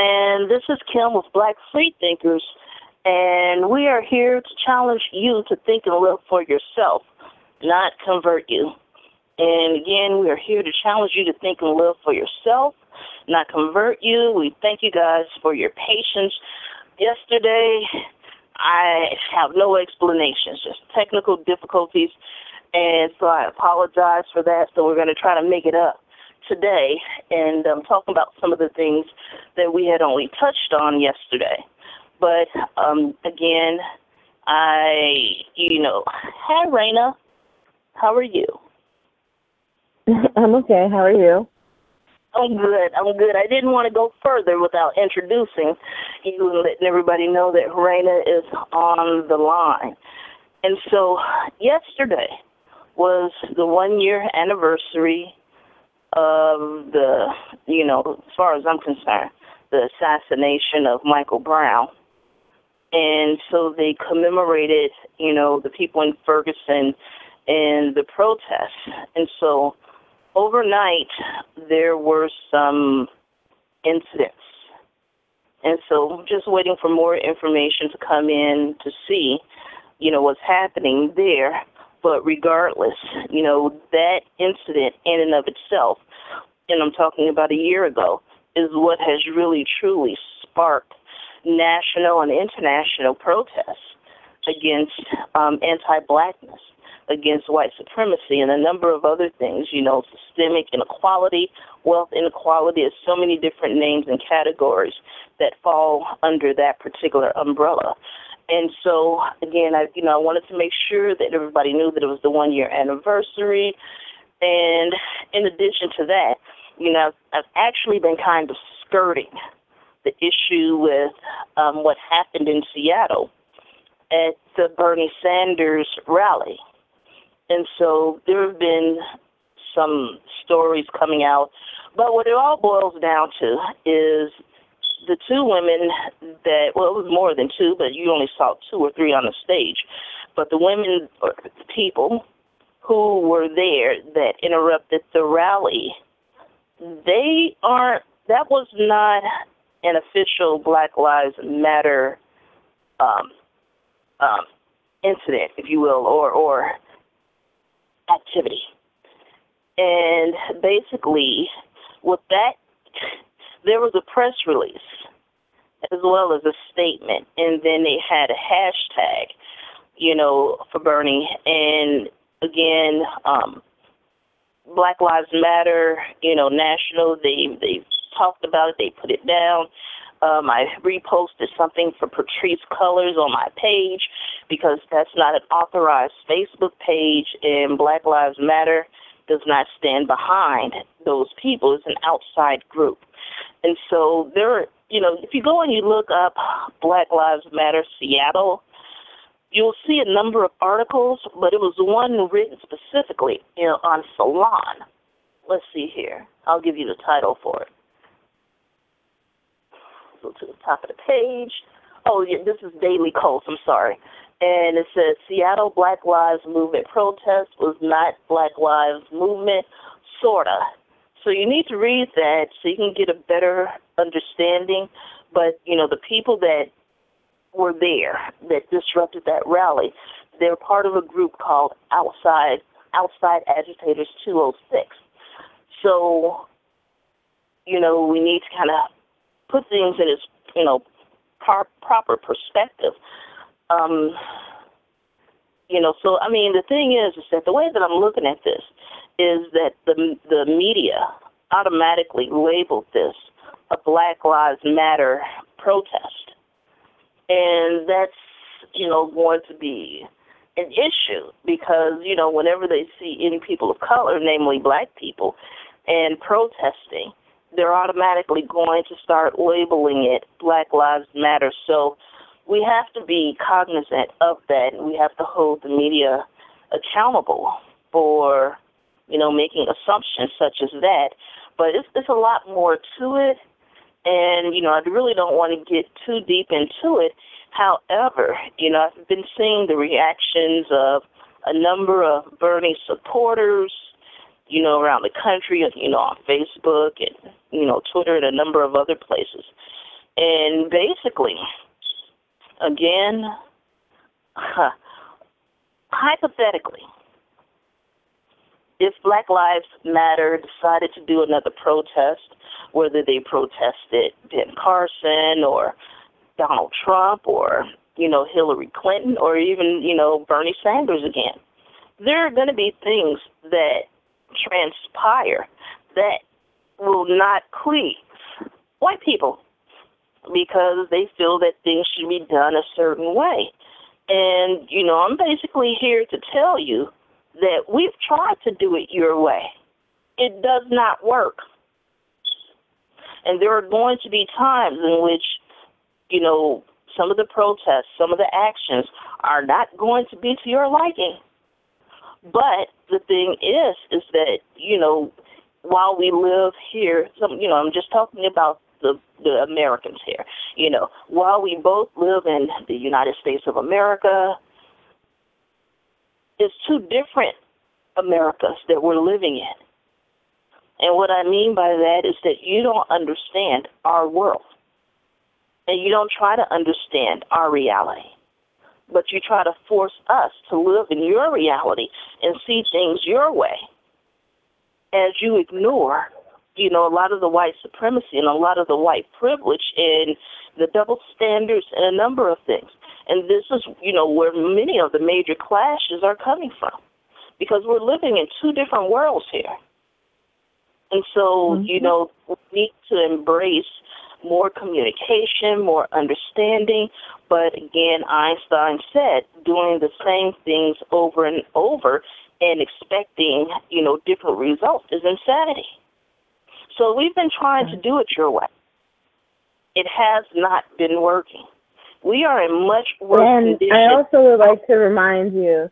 And this is Kim with Black Free Thinkers, and we are here to challenge you to think and live for yourself, not convert you. And again, we are here to challenge you to think and live for yourself, not convert you. We thank you guys for your patience. Yesterday, I have no explanations, just technical difficulties. And so I apologize for that. So we're going to try to make it up today and um, talking about some of the things that we had only touched on yesterday. But um, again, I, you know, hi, Raina. How are you? I'm okay. How are you? I'm good. I'm good. I didn't want to go further without introducing you and letting everybody know that Raina is on the line. And so yesterday was the one year anniversary of the, you know, as far as I'm concerned, the assassination of Michael Brown. And so they commemorated, you know, the people in Ferguson and the protests. And so overnight there were some incidents. And so just waiting for more information to come in to see, you know, what's happening there. But regardless, you know, that incident in and of itself, and I'm talking about a year ago, is what has really truly sparked national and international protests against um, anti-blackness, against white supremacy, and a number of other things. You know, systemic inequality, wealth inequality. There's so many different names and categories that fall under that particular umbrella. And so, again, I you know I wanted to make sure that everybody knew that it was the one year anniversary. And in addition to that, you know, I've actually been kind of skirting the issue with um, what happened in Seattle at the Bernie Sanders rally. And so there have been some stories coming out, but what it all boils down to is the two women that well, it was more than two, but you only saw two or three on the stage. But the women or people who were there that interrupted the rally, they aren't. That was not an official Black Lives Matter um, um, incident, if you will, or or activity. And basically, with that, there was a press release as well as a statement, and then they had a hashtag, you know, for Bernie. And again, um, Black Lives Matter, you know, national. They they talked about it. They put it down. Um, I reposted something for Patrisse Cullors on my page because that's not an authorized Facebook page, and Black Lives Matter does not stand behind those people. It's an outside group. And so there you know, if you go and you look up Black Lives Matter Seattle, you'll see a number of articles, but it was one written specifically you know, on Salon. Let's see here. I'll give you the title for it. Go to the top of the page. Oh, yeah, this is Daily Kos. I'm sorry. And it says Seattle Black Lives Movement protest was not Black Lives Movement, sorta. So you need to read that so you can get a better understanding. But you know, the people that were there that disrupted that rally, they're part of a group called Outside Outside Agitators 206. So, you know, we need to kind of put things in its, you know, par- proper perspective. Um, you know, so I mean, the thing is, is that the way that I'm looking at this is that the the media automatically labeled this a Black Lives Matter protest, and that's you know going to be an issue because, you know, whenever they see any people of color, namely black people, and protesting, they're automatically going to start labeling it Black Lives Matter. So we have to be cognizant of that, and we have to hold the media accountable for, you know, making assumptions such as that. But it's, it's a lot more to it, and you know, I really don't want to get too deep into it. However, you know, I've been seeing the reactions of a number of Bernie supporters, you know, around the country, you know, on Facebook and, you know, Twitter and a number of other places. And basically, again, huh, hypothetically, if Black Lives Matter decided to do another protest, whether they protested Ben Carson or Donald Trump or, you know, Hillary Clinton or even, you know, Bernie Sanders again, there are going to be things that transpire that will not please white people because they feel that things should be done a certain way. And, you know, I'm basically here to tell you that we've tried to do it your way. It does not work. And there are going to be times in which, you know, some of the protests, some of the actions are not going to be to your liking. But the thing is, is that you know, while we live here, some you know, I'm just talking about the the Americans here. You know, while we both live in the United States of America, it's two different Americas that we're living in. And what I mean by that is that you don't understand our world. And you don't try to understand our reality but you try to force us to live in your reality and see things your way as you ignore you know a lot of the white supremacy and a lot of the white privilege and the double standards and a number of things and this is you know where many of the major clashes are coming from because we're living in two different worlds here and so mm-hmm. you know we need to embrace more communication, more understanding. But again, Einstein said doing the same things over and over and expecting, you know, different results is insanity. So we've been trying to do it your way. It has not been working. We are in much worse and condition. I also would like to remind you,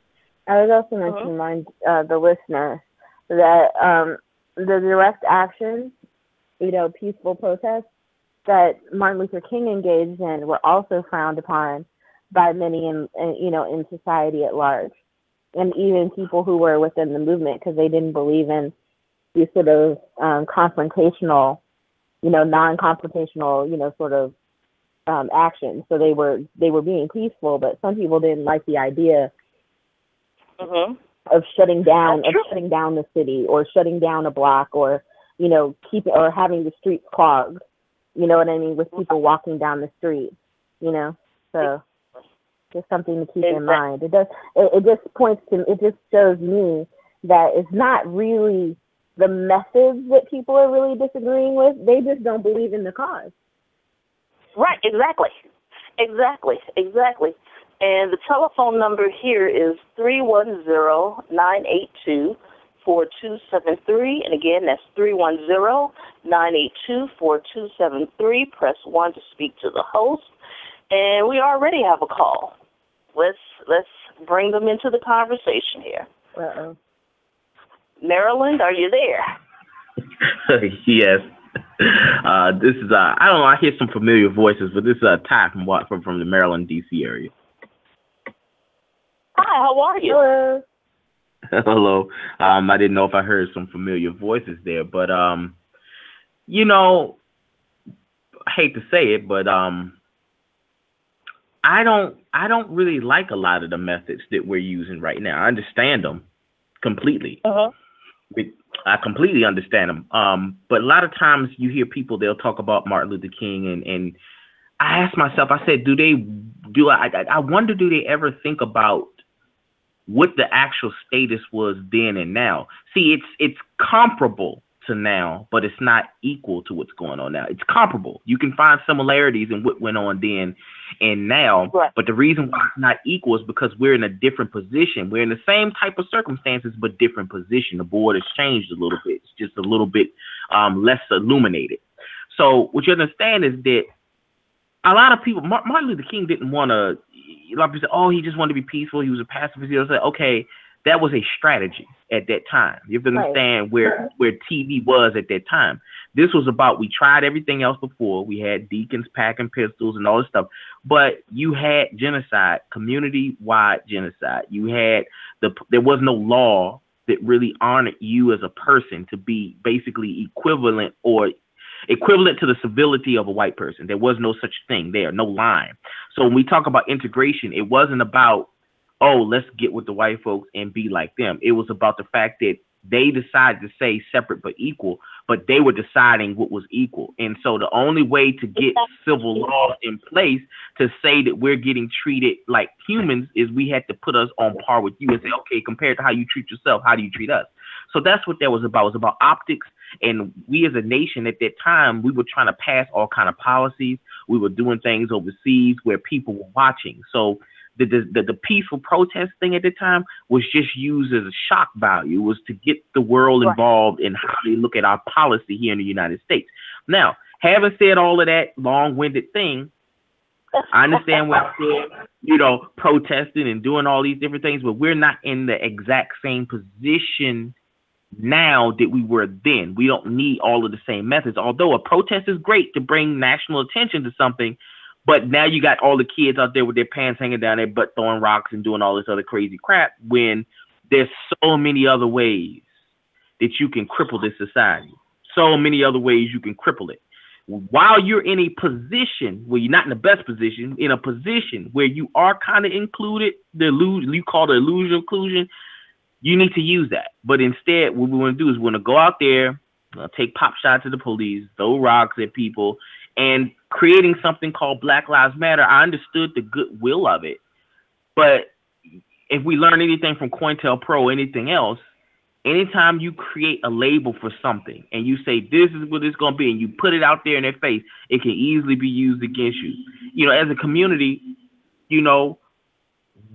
I would also like uh-huh. to remind uh, the listener that um, the direct action, you know, peaceful protests that Martin Luther King engaged in were also frowned upon by many in, in you know in society at large, and even people who were within the movement because they didn't believe in these sort of um, confrontational, you know, non-confrontational, you know, sort of um, actions. So they were they were being peaceful, but some people didn't like the idea mm-hmm. of shutting down of shutting down the city or shutting down a block or you know keep or having the streets clogged you know what I mean, with people walking down the street, you know. So just something to keep in mind. It does it, it just points to it just shows me that it's not really the methods that people are really disagreeing with. They just don't believe in the cause. Right, exactly. Exactly, exactly. And the telephone number here is three one zero nine eight two 4273. And again, that's 310 982 4273. Press 1 to speak to the host. And we already have a call. Let's let's bring them into the conversation here. Uh-oh. Maryland, are you there? yes. Uh, this is uh, I don't know. I hear some familiar voices, but this is uh, Ty from from from the Maryland D.C. area. Hi, how are you? Hello. Hello. Um, I didn't know if I heard some familiar voices there, but um, you know, I hate to say it, but um, I don't I don't really like a lot of the methods that we're using right now. I understand them completely. Uh-huh. I completely understand them. Um, but a lot of times you hear people they'll talk about Martin Luther King and and I ask myself, I said, do they do I I wonder do they ever think about what the actual status was then and now. See, it's it's comparable to now, but it's not equal to what's going on now. It's comparable. You can find similarities in what went on then and now, Right. but the reason why it's not equal is because we're in a different position. We're in the same type of circumstances, but different position. The board has changed a little bit. It's just a little bit um, less illuminated. So what you understand is that a lot of people, Mar- Martin Luther King didn't want to. A lot of people say, "Oh, he just wanted to be peaceful. He was a pacifist." He was like, "Okay, that was a strategy at that time. You have to understand where where TV was at that time. This was about we tried everything else before. We had deacons packing pistols and all this stuff, but you had genocide, community wide genocide. You had the there was no law that really honored you as a person to be basically equivalent or equivalent to the civility of a white person. There was no such thing there, no line. So when we talk about integration, it wasn't about, oh, let's get with the white folks and be like them. It was about the fact that they decided to say separate but equal, but they were deciding what was equal. And so the only way to get civil laws in place to say that we're getting treated like humans is we had to put us on par with you and say, okay, compared to how you treat yourself, how do you treat us? So that's what that was about. It was about optics. And we as a nation at that time, we were trying to pass all kind of policies. We were doing things overseas where people were watching. So the the, the, peaceful protest thing at the time was just used as a shock value, was to get the world involved in how they look at our policy here in the United States. Now, having said all of that long-winded thing, I understand what I said, you know, protesting and doing all these different things, but we're not in the exact same position now that we were then. We don't need all of the same methods. Although a protest is great to bring national attention to something, but now you got all the kids out there with their pants hanging down their butt throwing rocks and doing all this other crazy crap when there's so many other ways that you can cripple this society. So many other ways you can cripple it. While you're in a position where you're not in the best position, in a position where you are kind of included, the illusion you call the illusion of inclusion, you need to use that. But instead, what we want to do is we want to go out there, take pop shots at the police, throw rocks at people, and creating something called Black Lives Matter. I understood the goodwill of it, but if we learn anything from COINTELPRO, anything else, anytime you create a label for something and you say this is what it's going to be, and you put it out there in their face, it can easily be used against you. You know, as a community, you know,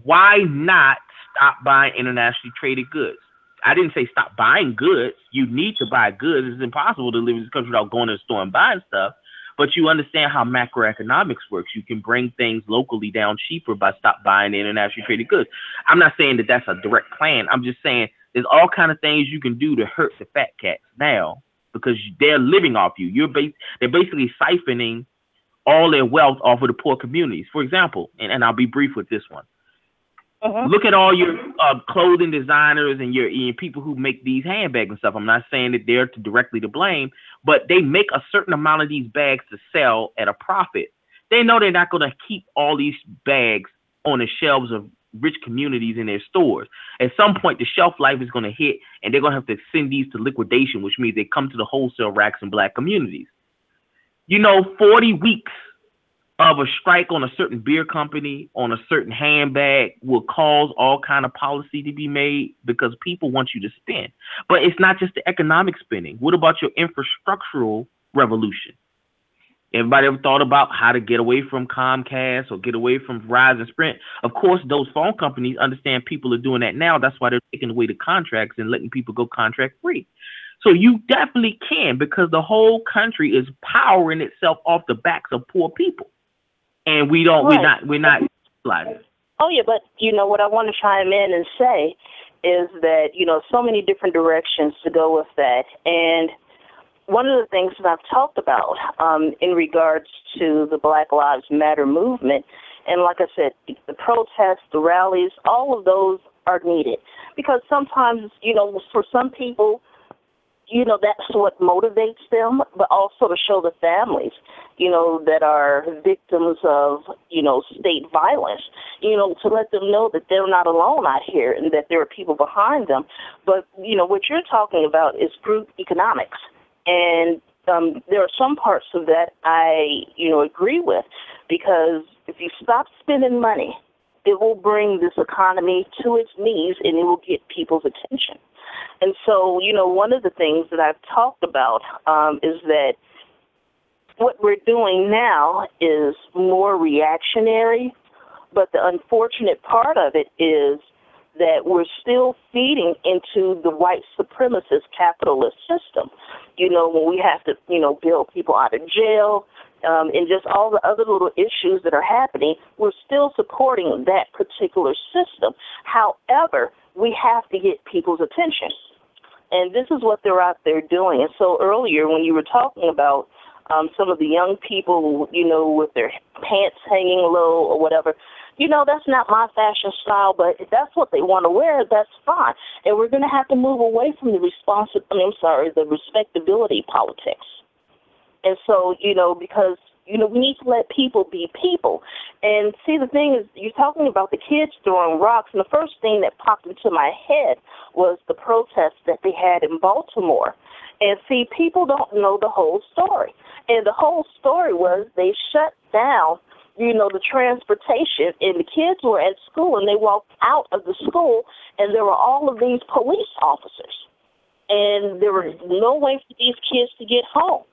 why not stop buying internationally traded goods? I didn't say stop buying goods. You need to buy goods. It's impossible to live in this country without going to the store and buying stuff. But you understand how macroeconomics works. You can bring things locally down cheaper by stop buying the internationally traded goods. I'm not saying that that's a direct plan. I'm just saying there's all kind of things you can do to hurt the fat cats now because they're living off you. You're they're basically siphoning all their wealth off of the poor communities. For example, and, and I'll be brief with this one. Mhm. Look at all your uh, clothing designers and your, your people who make these handbags and stuff. I'm not saying that they're to directly to blame, but they make a certain amount of these bags to sell at a profit. They know they're not going to keep all these bags on the shelves of rich communities in their stores. At some point, the shelf life is going to hit, and they're going to have to send these to liquidation, which means they come to the wholesale racks in black communities. You know, 40 weeks of a strike on a certain beer company on a certain handbag will cause all kind of policy to be made because people want you to spend but it's not just the economic spending what about your infrastructural revolution? Everybody ever thought about how to get away from comcast or get away from verizon sprint? Of course those phone companies understand people are doing that now. That's why they're taking away the contracts and letting people go contract free. So you definitely can because the whole country is powering itself off the backs of poor people and we don't we're not we're not utilizing. Oh yeah, but you know what I want to chime in and say is that you know so many different directions to go with that, and one of the things that I've talked about um, in regards to the Black Lives Matter movement, and like I said, the protests, the rallies, all of those are needed. Because sometimes you know for some people you know that's what motivates them but also to show the families you know that are victims of you know state violence you know to let them know that they're not alone out here and that there are people behind them but you know what you're talking about is group economics and um there are some parts of that I you know agree with because if you stop spending money it will bring this economy to its knees and it will get people's attention. And so, you know, one of the things that I've talked about um, is that what we're doing now is more reactionary, but the unfortunate part of it is that we're still feeding into the white supremacist capitalist system. You know, when we have to, you know, bail people out of jail, um, and just all the other little issues that are happening, we're still supporting that particular system. However, we have to get people's attention. And this is what they're out there doing. And so earlier, when you were talking about um, some of the young people, you know, with their pants hanging low or whatever, you know, that's not my fashion style, but if that's what they want to wear, that's fine. And we're going to have to move away from the responsi- I mean, I'm sorry, the respectability politics. And so, you know, because you know, we need to let people be people. And see, the thing is, you're talking about the kids throwing rocks, and the first thing that popped into my head was the protest that they had in Baltimore. And see, people don't know the whole story. And the whole story was they shut down, you know, the transportation, and the kids were at school, and they walked out of the school, and there were all of these police officers. And there was no way for these kids to get home.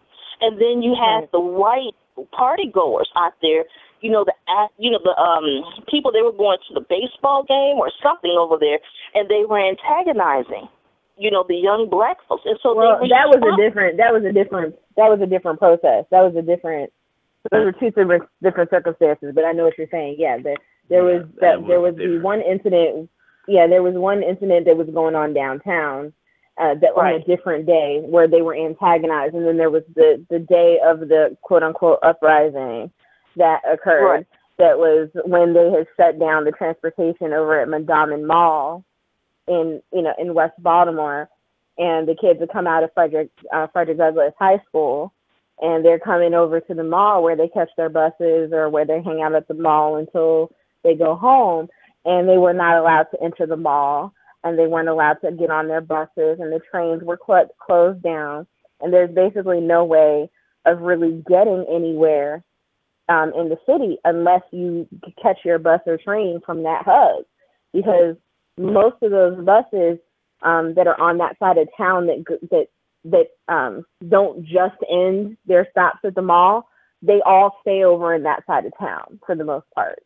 And then you had the white party goers out there, you know, the you know the um people they were going to the baseball game or something over there, and they were antagonizing, you know, the young black folks. And so well, they that was a different. That was a different. That was a different process. That was a different. Those were two different different circumstances. But I know what you're saying. Yeah, the, there was that that, there was was the one incident. Yeah, there was one incident that was going on downtown. Uh, that on a different day where they were antagonized, and then there was the the day of the quote unquote uprising that occurred. Right. That was when they had shut down the transportation over at Mondawmin Mall in you know in West Baltimore, and the kids would come out of Frederick uh, Frederick Douglass High School, and they're coming over to the mall where they catch their buses or where they hang out at the mall until they go home, and they were not allowed to enter the mall, and they weren't allowed to get on their buses, and the trains were cl- closed down, and there's basically no way of really getting anywhere um, in the city unless you catch your bus or train from that hub, because most of those buses um, that are on that side of town that that that um, don't just end their stops at the mall, they all stay over in that side of town for the most part.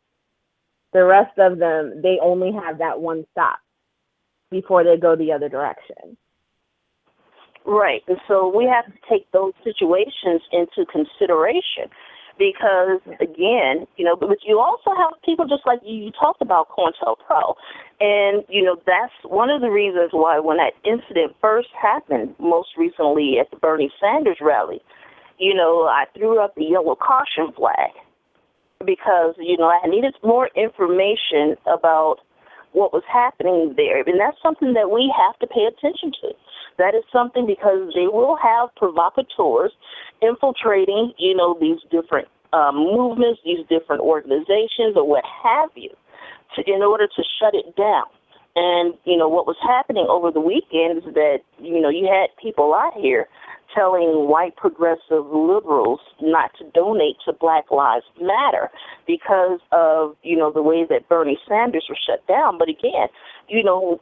The rest of them, they only have that one stop before they go the other direction. Right. And so we have to take those situations into consideration because, again, you know, but you also have people just like you, you talked about COINTELPRO. And, you know, that's one of the reasons why when that incident first happened, most recently at the Bernie Sanders rally, you know, I threw up the yellow caution flag because, you know, I needed more information about what was happening there. And that's something that we have to pay attention to. That is something because they will have provocateurs infiltrating, you know, these different um, movements, these different organizations, or what have you, to, in order to shut it down. And you know what was happening over the weekend is that you know you had people out here telling white progressive liberals not to donate to Black Lives Matter because of you know the way that Bernie Sanders was shut down. But again, you know,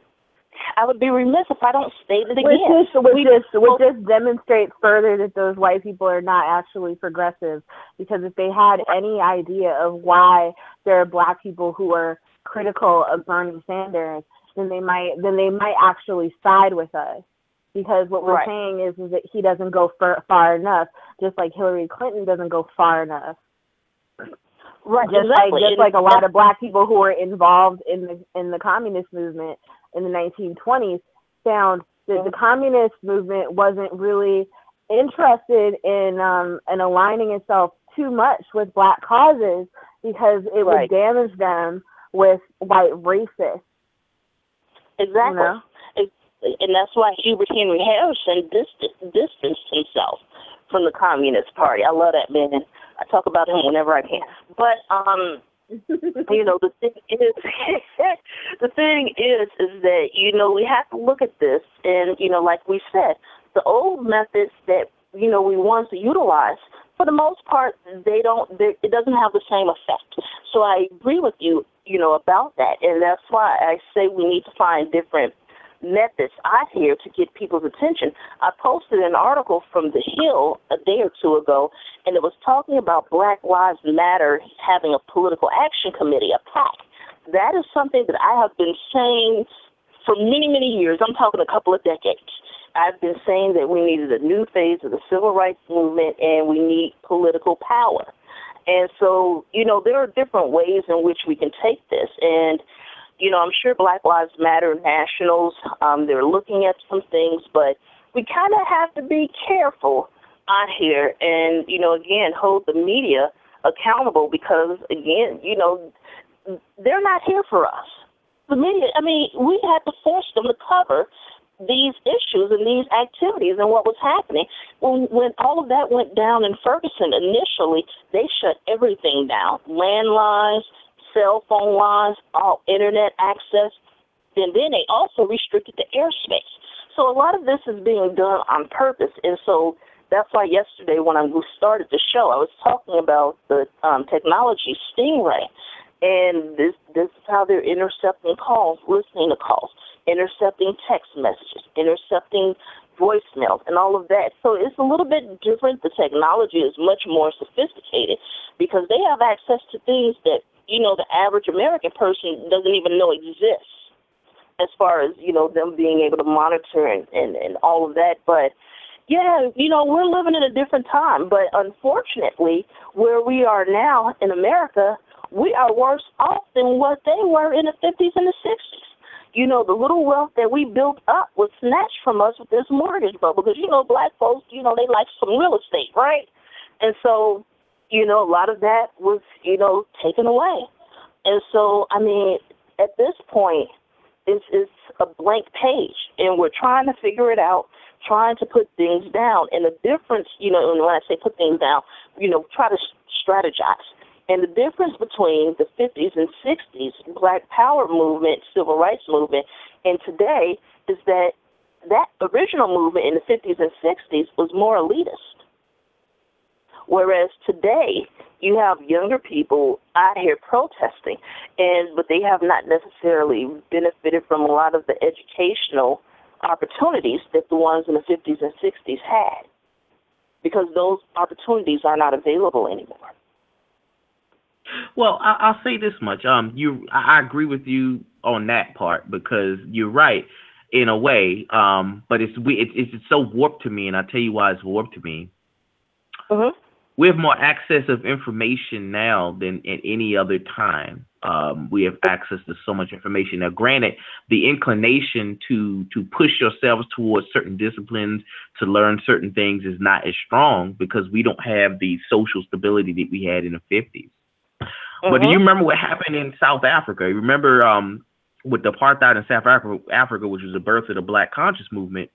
I would be remiss if I don't state it Which again. which We- just, which just demonstrates further that those white people are not actually progressive. Because if they had any idea of why there are black people who are critical of Bernie Sanders, then they might, then they might actually side with us. Because what we're Right. saying is, is that he doesn't go far, far enough, just like Hillary Clinton doesn't go far enough. right, just exactly. like just like a lot of black people who were involved in the in the communist movement in the 1920s found that the communist movement wasn't really interested in um in aligning itself too much with black causes because it would damage them with white racists. Exactly. You know? And that's why Hubert Henry Harrison dist- distanced himself from the Communist Party. I love that man. I talk about him whenever I can. But um, you know, the thing is, the thing is, is that you know we have to look at this, and you know, like we said, the old methods that you know we once utilized for the most part, they don't. It doesn't have the same effect. So I agree with you, you know, about that, and that's why I say we need to find different methods out here to get people's attention. I posted an article from The Hill a day or two ago, and it was talking about Black Lives Matter having a political action committee, a PAC. That is something that I have been saying for many, many years. I'm talking a couple of decades. I've been saying that we needed a new phase of the civil rights movement and we need political power. And so, you know, there are different ways in which we can take this. And, you know, I'm sure Black Lives Matter nationals, um, they're looking at some things, but we kind of have to be careful out here and, you know, again, hold the media accountable because, again, you know, they're not here for us. The media, I mean, we had to force them to cover these issues and these activities and what was happening. When when all of that went down in Ferguson initially, they shut everything down. Landlines, cell phone lines, all internet access. And then they also restricted the airspace. So a lot of this is being done on purpose. And so that's why yesterday when I started the show, I was talking about the um, technology Stingray. And this this is how they're intercepting calls, listening to calls intercepting text messages, intercepting voicemails, and all of that. So it's a little bit different. The technology is much more sophisticated because they have access to things that, you know, the average American person doesn't even know exists as far as, you know, them being able to monitor and, and, and all of that. But yeah, you know, we're living in a different time. But unfortunately, where we are now in America, we are worse off than what they were in the 50s and the 60s you know, the little wealth that we built up was snatched from us with this mortgage bubble. Because, you know, black folks, you know, they like some real estate, right? And so, you know, a lot of that was, you know, taken away. And so, I mean, at this point, it's, it's a blank page, and we're trying to figure it out, trying to put things down. And the difference, you know, when I say put things down, you know, try to strategize and the difference between the 50s and 60s Black Power movement, civil rights movement, and today is that that original movement in the 50s and 60s was more elitist. Whereas today, you have younger people out here protesting, and but they have not necessarily benefited from a lot of the educational opportunities that the ones in the 50s and 60s had, because those opportunities are not available anymore. Well, I, will say this much. Um, you, I agree with you on that part because you're right in a way. Um, but it's we, it's it's so warped to me, and I'll tell you why it's warped to me. Uh-huh. We have more access of information now than at any other time. Um, we have access to so much information. Now, granted, the inclination to to push yourselves towards certain disciplines to learn certain things is not as strong because we don't have the social stability that we had in the 50s. Mm-hmm. But do you mm-hmm. remember what happened in South Africa? You remember um, with the apartheid in South Africa, Africa, which was the birth of the Black Conscious Movement.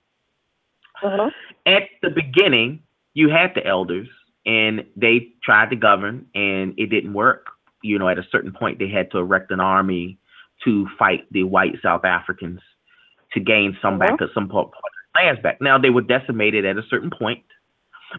Mm-hmm. At the beginning, you had the elders, and they tried to govern, and it didn't work. You know, at a certain point, they had to erect an army to fight the white South Africans to gain some mm-hmm. back, some part, part of lands back. Now they were decimated at a certain point.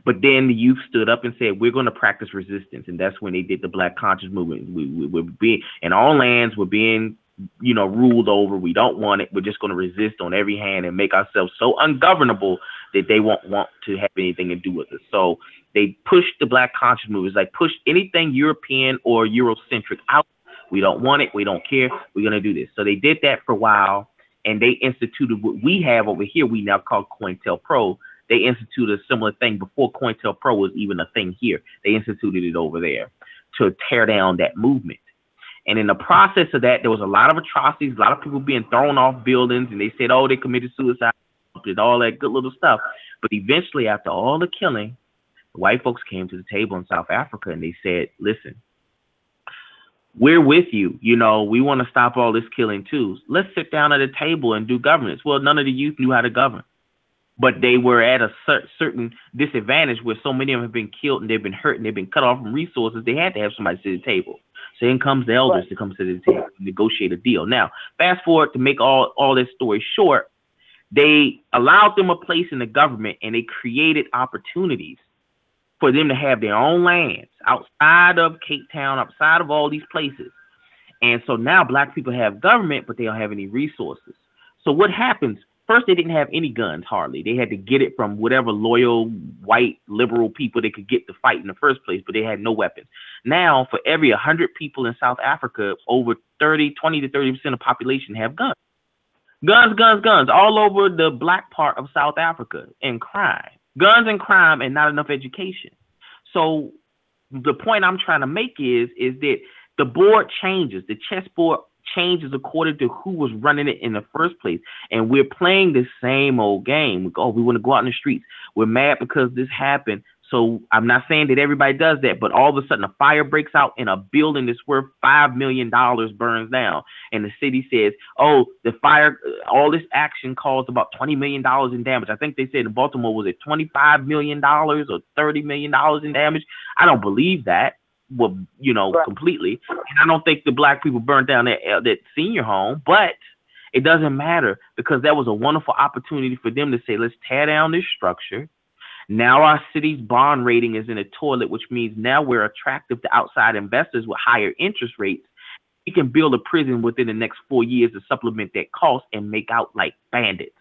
But then the youth stood up and said, "We're going to practice resistance," and that's when they did the Black Conscious Movement. We, we, we're being in our lands. We're being, you know, ruled over. We don't want it. We're just going to resist on every hand and make ourselves so ungovernable that they won't want to have anything to do with us. So they pushed the Black Conscious Movement. It's like push anything European or Eurocentric out. We don't want it. We don't care. We're going to do this. So they did that for a while, and they instituted what we have over here. We now call COINTELPRO they instituted a similar thing before COINTELPRO was even a thing here. They instituted it over there to tear down that movement. And in the process of that, there was a lot of atrocities, a lot of people being thrown off buildings, and they said, oh, they committed suicide, did all that good little stuff. But eventually, after all the killing, the white folks came to the table in South Africa and they said, listen, we're with you. You know, we want to stop all this killing too. Let's sit down at a table and do governance. Well, none of the youth knew how to govern but they were at a cer- certain disadvantage where so many of them have been killed and they've been hurt and they've been cut off from resources. They had to have somebody to the table. So in comes the elders right. to come to the table and negotiate a deal. Now, fast forward to make all all this story short, they allowed them a place in the government and they created opportunities for them to have their own lands outside of Cape Town, outside of all these places. And so now black people have government, but they don't have any resources. So what happens? First, they didn't have any guns hardly. They had to get it from whatever loyal white liberal people they could get to fight in the first place, but they had no weapons. Now, for every 100 people in South Africa, over 30, 20 to 30 percent of the population have guns. Guns, guns, guns, all over the black part of South Africa, and crime. Guns and crime, and not enough education. So the point I'm trying to make is is that the board changes, the chessboard changes according to who was running it in the first place. And we're playing the same old game. We oh, we want to go out in the streets. We're mad because this happened. So I'm not saying that everybody does that, but all of a sudden a fire breaks out in a building that's worth five million dollars burns down, and the city says, "Oh, the fire, all this action caused about twenty million dollars in damage." I think they said in Baltimore was it twenty five million dollars or thirty million dollars in damage. I don't believe that well, you know, right. completely. And I don't think the black people burned down that uh, that senior home, but it doesn't matter because that was a wonderful opportunity for them to say, let's tear down this structure. Now our city's bond rating is in a toilet, which means now we're attractive to outside investors with higher interest rates. We can build a prison within the next four years to supplement that cost and make out like bandits.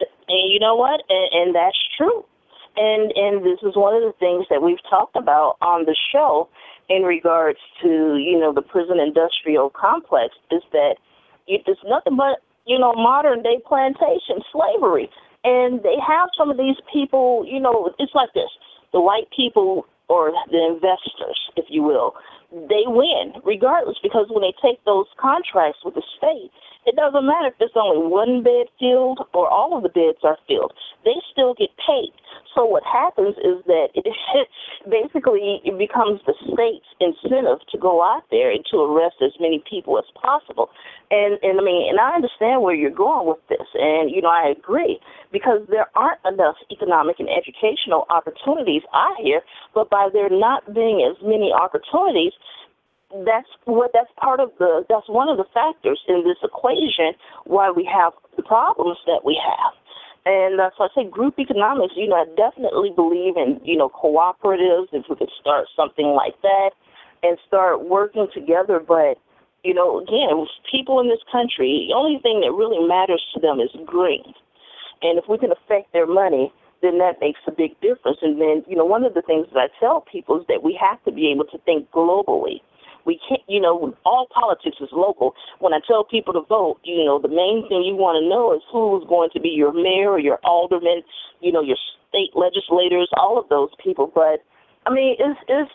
And you know what? And, and that's true. And and this is one of the things that we've talked about on the show in regards to you know the prison industrial complex is that it's nothing but you know modern day plantation slavery, and they have some of these people. You know, it's like this: the white people or the investors, if you will, they win regardless because when they take those contracts with the state, it doesn't matter if there's only one bed filled or all of the beds are filled. They still get paid. So what happens is that it basically it becomes the state's incentive to go out there and to arrest as many people as possible. And and I mean, and I understand where you're going with this, and you know I agree because there aren't enough economic and educational opportunities out here. But by there not being as many opportunities, that's what that's part of the that's one of the factors in this equation why we have the problems that we have. And uh, so I say group economics, you know, I definitely believe in, you know, cooperatives, if we could start something like that and start working together. But, you know, again, people in this country, the only thing that really matters to them is green. And if we can affect their money, then that makes a big difference. And then, you know, one of the things that I tell people is that we have to be able to think globally. We can't, you know, all politics is local. When I tell people to vote, you know, the main thing you want to know is who's going to be your mayor or your alderman, you know, your state legislators, all of those people. But I mean, it's it's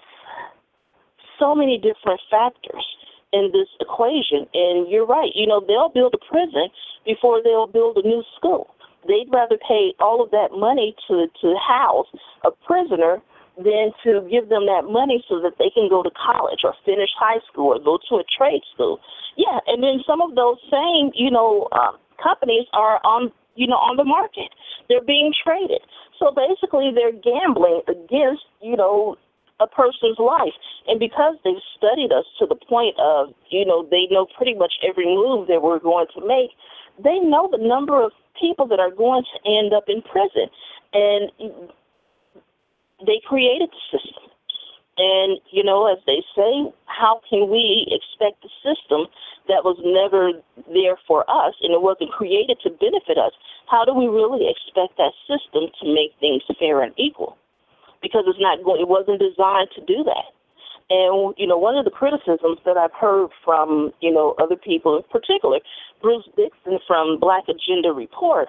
so many different factors in this equation. And you're right. You know, they'll build a prison before they'll build a new school. They'd rather pay all of that money to to house a prisoner than to give them that money so that they can go to college or finish high school or go to a trade school. Yeah, and then some of those same, you know, uh, companies are on, you know, on the market. They're being traded. So basically, they're gambling against, you know, a person's life. And because they've studied us to the point of, you know, they know pretty much every move that we're going to make, they know the number of people that are going to end up in prison. And they created the system. And, you know, as they say, how can we expect a system that was never there for us and it wasn't created to benefit us? How do we really expect that system to make things fair and equal? Because it's not going, it wasn't designed to do that. And, you know, one of the criticisms that I've heard from, you know, other people, in particular, Bruce Dixon from Black Agenda Report,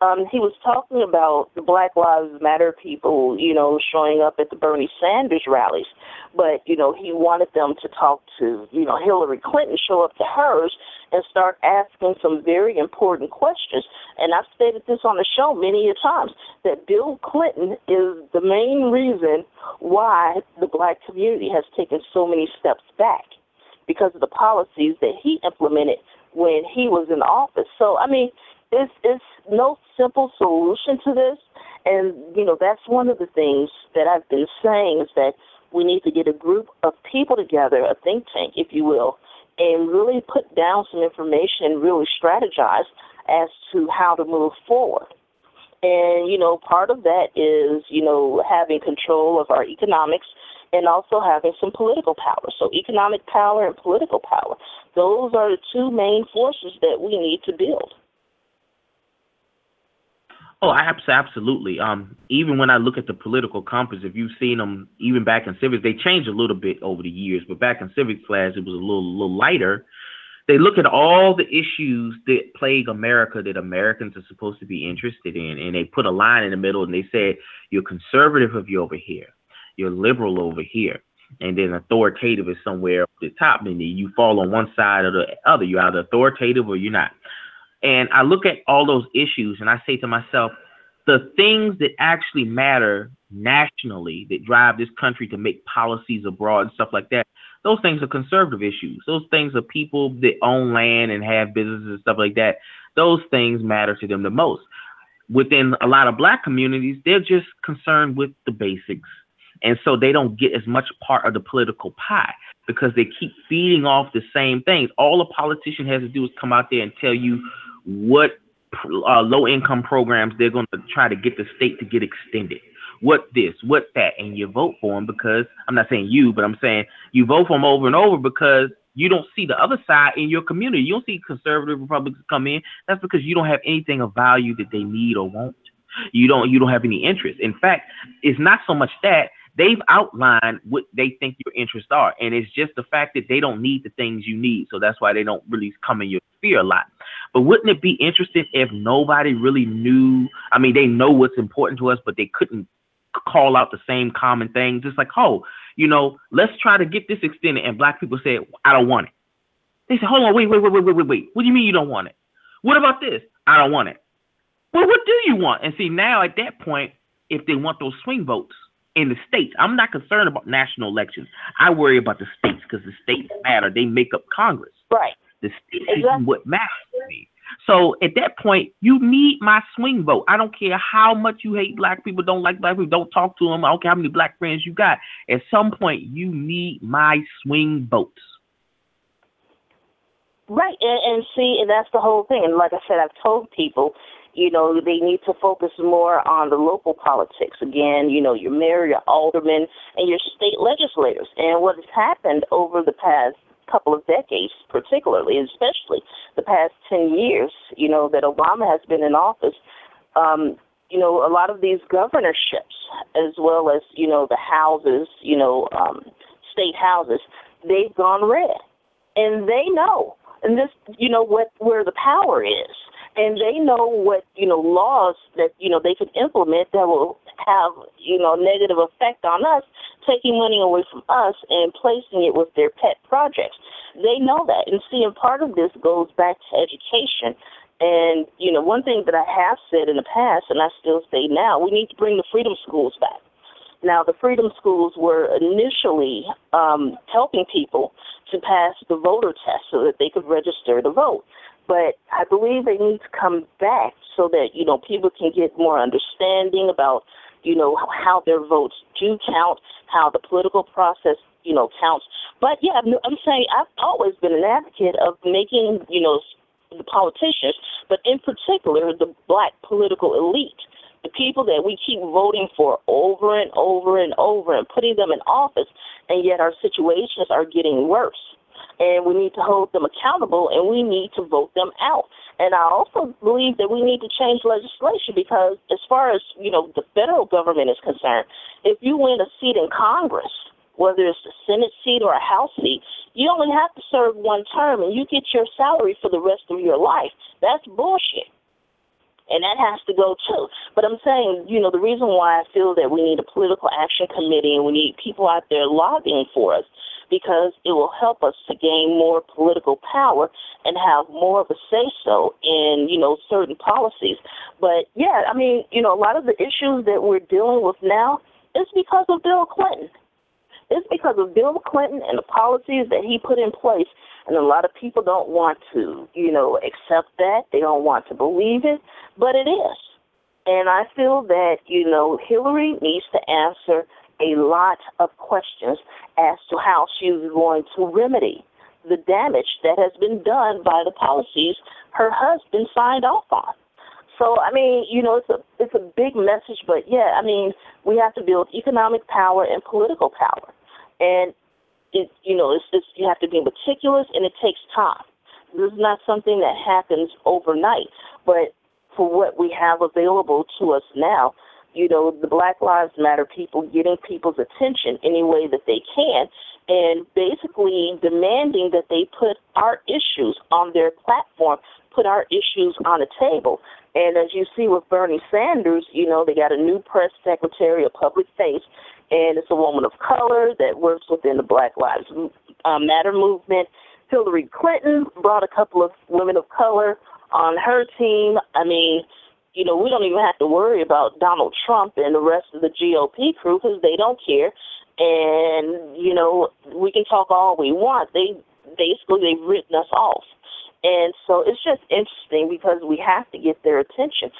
um, he was talking about the Black Lives Matter people, you know, showing up at the Bernie Sanders rallies. But, you know, he wanted them to talk to, you know, Hillary Clinton, show up to hers and start asking some very important questions. And I've stated this on the show many a times that Bill Clinton is the main reason why the black community has taken so many steps back because of the policies that he implemented when he was in office. So, I mean, it's it's no simple solution to this, and you know that's one of the things that I've been saying is that we need to get a group of people together, a think tank, if you will, and really put down some information and really strategize as to how to move forward. And, you know, part of that is, you know, having control of our economics and also having some political power. So economic power and political power. Those are the two main forces that we need to build. Oh, absolutely. Um, even when I look at the political compass, if you've seen them, even back in civics, they changed a little bit over the years. But back in civics class, it was a little, little lighter. They look at all the issues that plague America that Americans are supposed to be interested in, and they put a line in the middle, and they said, "You're conservative if you're over here, you're liberal over here, and then authoritative is somewhere at the top. And you fall on one side or the other. You're either authoritative or you're not." And I look at all those issues and I say to myself, the things that actually matter nationally that drive this country to make policies abroad and stuff like that, those things are conservative issues. Those things are people that own land and have businesses and stuff like that. Those things matter to them the most. Within a lot of black communities, they're just concerned with the basics. And so they don't get as much part of the political pie because they keep feeding off the same things. All a politician has to do is come out there and tell you what uh, low income programs they're going to try to get the state to get extended. What this, what that, and you vote for them because I'm not saying you, but I'm saying you vote for them over and over because you don't see the other side in your community. You don't see conservative Republicans come in. That's because you don't have anything of value that they need or want. You don't you don't have any interest. In fact, it's not so much that they've outlined what they think your interests are, and it's just the fact that they don't need the things you need. So that's why they don't really come in your sphere a lot. But wouldn't it be interesting if nobody really knew? I mean, they know what's important to us, but they couldn't call out the same common things. It's like, oh, you know, let's try to get this extended. And black people say, I don't want it. They say, hold on, wait, wait, wait, wait, wait, wait, wait. What do you mean you don't want it? What about this? I don't want it. Well, what do you want? And see, now at that point, if they want those swing votes in the states, I'm not concerned about national elections. I worry about the states because the states matter. They make up Congress. Right. The state exactly. is what matters to me. So at that point, you need my swing vote. I don't care how much you hate black people, don't like black people, don't talk to them. I don't care how many black friends you got. At some point, you need my swing votes. Right, and, and see, and that's the whole thing. And like I said, I've told people, you know, they need to focus more on the local politics. Again, you know, your mayor, your aldermen, and your state legislators. And what has happened over the past couple of decades, particularly, especially the past 10 years, you know, that Obama has been in office, um, you know, a lot of these governorships, as well as, you know, the houses, you know, um, state houses, they've gone red. And they know, and this, you know, what where the power is and they know what you know laws that you know they can implement that will have you know negative effect on us, taking money away from us and placing it with their pet projects. They know that, and see, and part of this goes back to education. And you know, one thing that I have said in the past, and I still say now, we need to bring the freedom schools back. Now, the freedom schools were initially um, helping people to pass the voter test so that they could register to vote but I believe they need to come back so that you know people can get more understanding about you know how their votes do count, how the political process you know counts. But yeah, I'm, saying I've always been an advocate of making you know the politicians, but in particular the black political elite, the people that we keep voting for over and over and over and putting them in office, and yet our situations are getting worse and we need to hold them accountable and we need to vote them out. And I also believe that we need to change legislation because as far as, you know, the federal government is concerned, if you win a seat in Congress, whether it's a Senate seat or a House seat, you only have to serve one term and you get your salary for the rest of your life. That's bullshit. And that has to go too. But I'm saying, you know, the reason why I feel that we need a political action committee and we need people out there lobbying for us because it will help us to gain more political power and have more of a say so in, you know, certain policies. But yeah, I mean, you know, a lot of the issues that we're dealing with now is because of Bill Clinton. It's because of Bill Clinton and the policies that he put in place. And a lot of people don't want to, you know, accept that. They don't want to believe it, but it is. And I feel that, you know, Hillary needs to answer a lot of questions as to how she she's going to remedy the damage that has been done by the policies her husband signed off on. So I mean, you know, it's a it's a big message, but yeah, I mean, we have to build economic power and political power, and it you know, it's just you have to be meticulous, and it takes time. This is not something that happens overnight, but for what we have available to us now, you know, the Black Lives Matter people getting people's attention any way that they can, and basically demanding that they put our issues on their platform, put our issues on the table. And as you see with Bernie Sanders, you know, they got a new press secretary, a public face, and it's a woman of color that works within the Black Lives uh, Matter movement. Hillary Clinton brought a couple of women of color on her team. I mean, you know, we don't even have to worry about Donald Trump and the rest of the GOP crew because they don't care. And you know, we can talk all we want. They basically they've written us off. And so it's just interesting because we have to get their attention.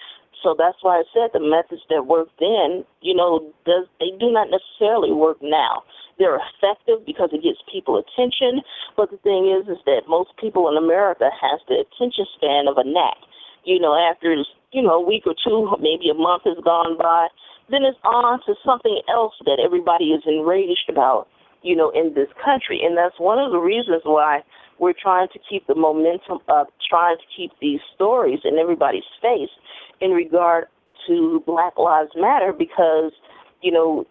So that's why I said the methods that worked then, you know, does they do not necessarily work now. They're effective because it gets people attention, but the thing is is that most people in America has the attention span of a gnat. You know, after you know, a week or two, maybe a month has gone by, then it's on to something else that everybody is enraged about, you know, in this country. And that's one of the reasons why we're trying to keep the momentum up, trying to keep these stories in everybody's face in regard to Black Lives Matter because, you know,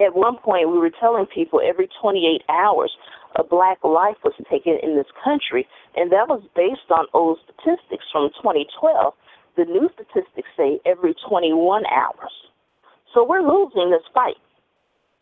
at one point we were telling people every 28 hours a black life was taken in this country, and that was based on old statistics from 2012. The new statistics say every 21 hours. So we're losing this fight.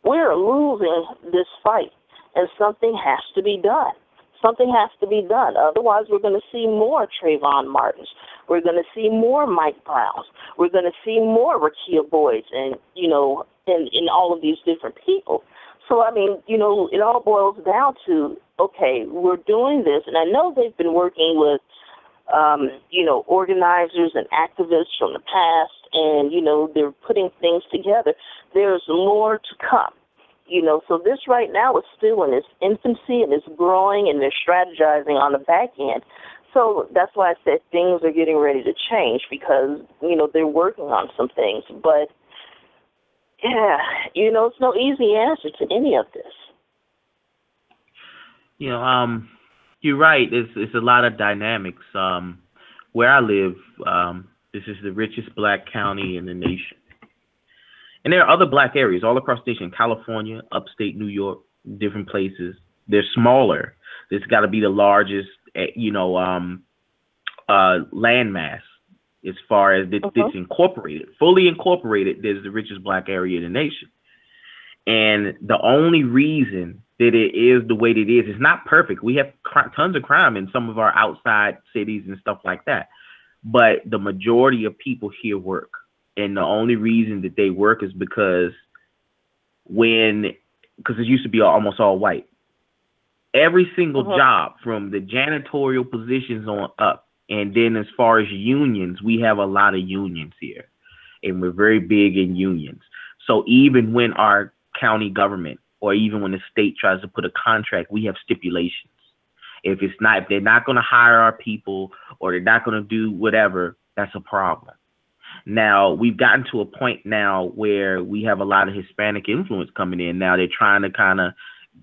We're losing this fight, and something has to be done. Something has to be done. Otherwise, we're going to see more Trayvon Martins. We're going to see more Mike Browns. We're going to see more Rekia Boyds and, you know, and, and all of these different people. So, I mean, you know, it all boils down to, okay, we're doing this. And I know they've been working with, um, you know, organizers and activists from the past. And, you know, they're putting things together. There's more to come you know, so this right now is still in its infancy and it's growing and they're strategizing on the back end. So that's why I said things are getting ready to change because, you know, they're working on some things. But yeah, you know, it's no easy answer to any of this. You know, um, you're right. It's it's a lot of dynamics. Um, where I live, um, this is the richest black county in the nation. And there are other black areas all across the nation, California, upstate New York, different places. They're smaller. This got to be the largest, eh, you know, um, uh, landmass as far as uh-huh. it's incorporated, fully incorporated. There's the richest black area in the nation. And the only reason that it is the way that it is, it's not perfect. We have cr- tons of crime in some of our outside cities and stuff like that. But the majority of people here work and the only reason that they work is because when because it used to be almost all white. Every single uh-huh. job from the janitorial positions on up, and then as far as unions, we have a lot of unions here, and we're very big in unions. So even when our county government or even when the state tries to put a contract, we have stipulations. If it's not, if they're not going to hire our people or they're not going to do whatever, that's a problem. Now we've gotten to a point now where we have a lot of Hispanic influence coming in. Now they're trying to kind of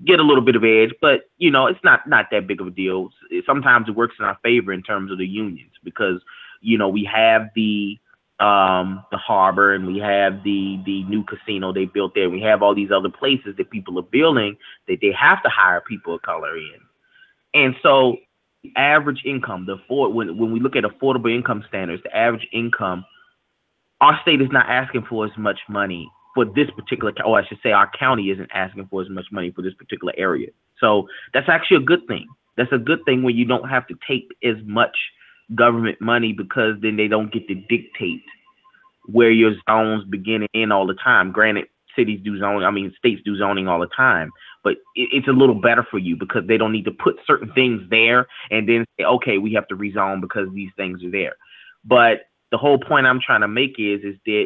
get a little bit of edge, but you know it's not not that big of a deal. Sometimes it works in our favor in terms of the unions because you know we have the um the harbor and we have the the new casino they built there. We have all these other places that people are building that they have to hire people of color in, and so average income the for when when we look at affordable income standards, the average income our state is not asking for as much money for this particular, or I should say, our county isn't asking for as much money for this particular area. So that's actually a good thing. That's a good thing when you don't have to take as much government money because then they don't get to dictate where your zones begin and end all the time. Granted, cities do zoning, I mean, states do zoning all the time, but it, it's a little better for you because they don't need to put certain things there and then say, okay, we have to rezone because these things are there. But the whole point I'm trying to make is is that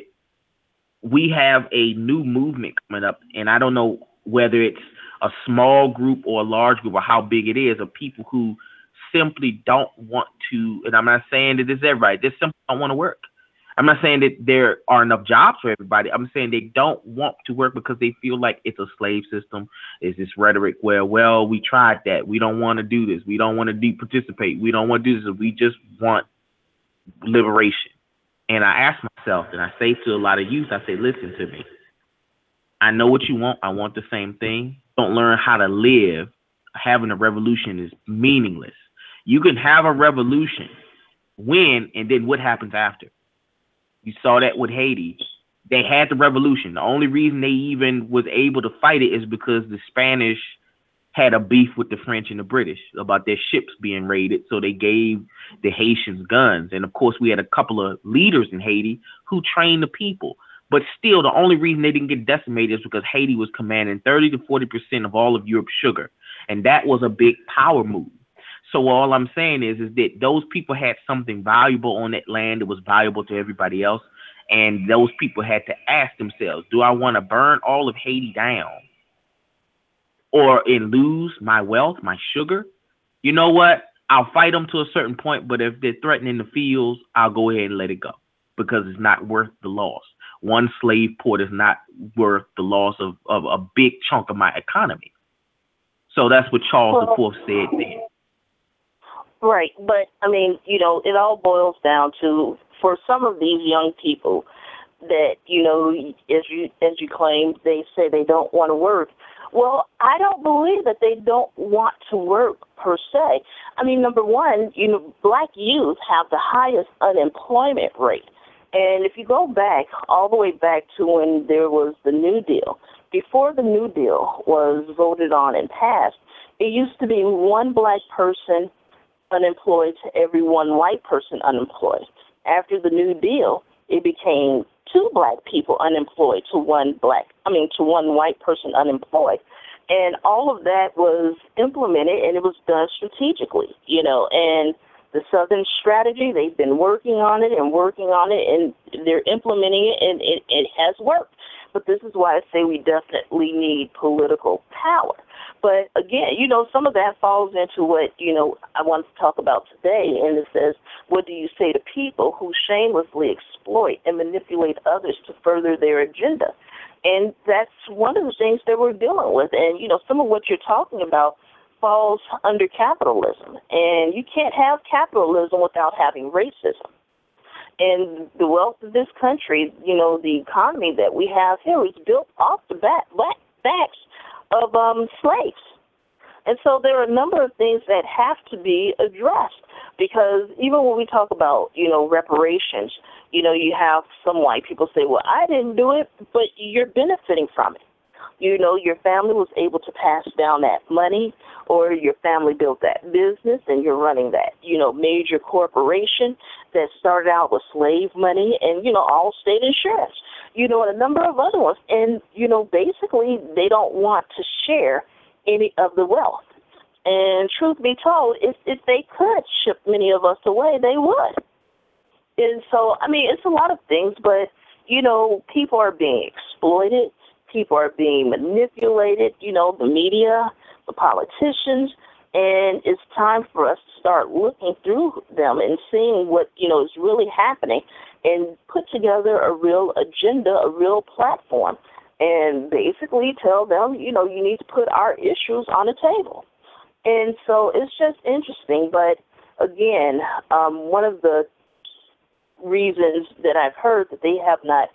we have a new movement coming up, and I don't know whether it's a small group or a large group or how big it is of people who simply don't want to. And I'm not saying that is everybody. They simply don't want to work. I'm not saying that there are enough jobs for everybody. I'm saying they don't want to work because they feel like it's a slave system. Is this rhetoric where, well, we tried that. We don't want to do this. We don't want to de- participate. We don't want to do this. We just want liberation. And I ask myself, and I say to a lot of youth, I say, listen to me. I know what you want. I want the same thing. Don't learn how to live. Having a revolution is meaningless. You can have a revolution, win, and then what happens after? You saw that with Haiti. They had the revolution. The only reason they even was able to fight it is because the Spanish had a beef with the French and the British about their ships being raided. So they gave the Haitians guns. And of course, we had a couple of leaders in Haiti who trained the people. But still, the only reason they didn't get decimated is because Haiti was commanding 30 to 40% of all of Europe's sugar. And that was a big power move. So all I'm saying is, is that those people had something valuable on that land that was valuable to everybody else. And those people had to ask themselves, do I want to burn all of Haiti down? Or and lose my wealth, my sugar, you know what? I'll fight them to a certain point, but if they're threatening the fields, I'll go ahead and let it go because it's not worth the loss. One slave port is not worth the loss of, of a big chunk of my economy. So that's what Charles well, IV said then. Right, but I mean, you know, it all boils down to for some of these young people that you know, as you as you claim, they say they don't want to work. Well, I don't believe that they don't want to work per se. I mean, number one, you know, black youth have the highest unemployment rate. And if you go back, all the way back to when there was the New Deal, before the New Deal was voted on and passed, it used to be one black person unemployed to every one white person unemployed. After the New Deal, it became two black people unemployed to one black, I mean, to one white person unemployed. And all of that was implemented and it was done strategically, you know, and the Southern strategy, they've been working on it and working on it and they're implementing it and it, it has worked. But this is why I say we definitely need political power. But again, you know, some of that falls into what, you know, I want to talk about today. And it says, what do you say to people who shamelessly exploit and manipulate others to further their agenda? And that's one of the things that we're dealing with. And, you know, some of what you're talking about falls under capitalism. And you can't have capitalism without having racism. And the wealth of this country, you know, the economy that we have here is built off the back, back, backs of um, slaves. And so there are a number of things that have to be addressed because even when we talk about, you know, reparations, you know, you have some white people say, well, I didn't do it, but you're benefiting from it. You know, your family was able to pass down that money or your family built that business and you're running that, you know, major corporation that started out with slave money and, you know, all state insurance you know, and a number of other ones. And, you know, basically they don't want to share any of the wealth. And truth be told, if if they could ship many of us away, they would. And so, I mean, it's a lot of things, but you know, people are being exploited, people are being manipulated. You know, the media, the politicians, and it's time for us to start looking through them and seeing what you know is really happening and put together a real agenda, a real platform, and basically tell them, you know, you need to put our issues on the table. And so it's just interesting. But again, um, one of the reasons that I've heard that they have not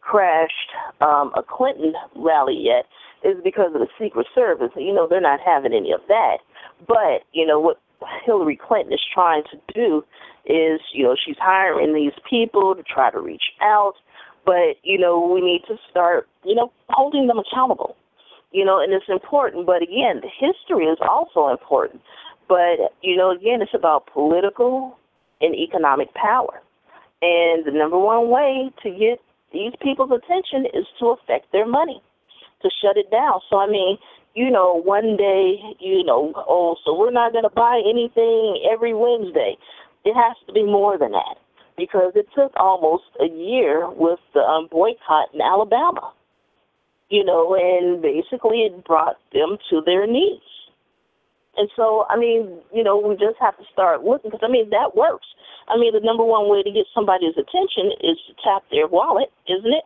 crashed um, a Clinton rally yet is because of the Secret Service. You know, they're not having any of that. But, you know, what Hillary Clinton is trying to do is, you know, she's hiring these people to try to reach out, but, you know, we need to start, you know, holding them accountable. You know, and it's important, but again, the history is also important. But, you know, again, it's about political and economic power. And the number one way to get these people's attention is to affect their money, to shut it down. So, I mean, you know, one day, you know, oh, so we're not going to buy anything every Wednesday. It has to be more than that because it took almost a year with the um, boycott in And basically it brought them to their needs. And so, I mean, you know, we just have to start looking because I mean that works. I mean, the number one way to get somebody's attention is to tap their wallet, isn't it?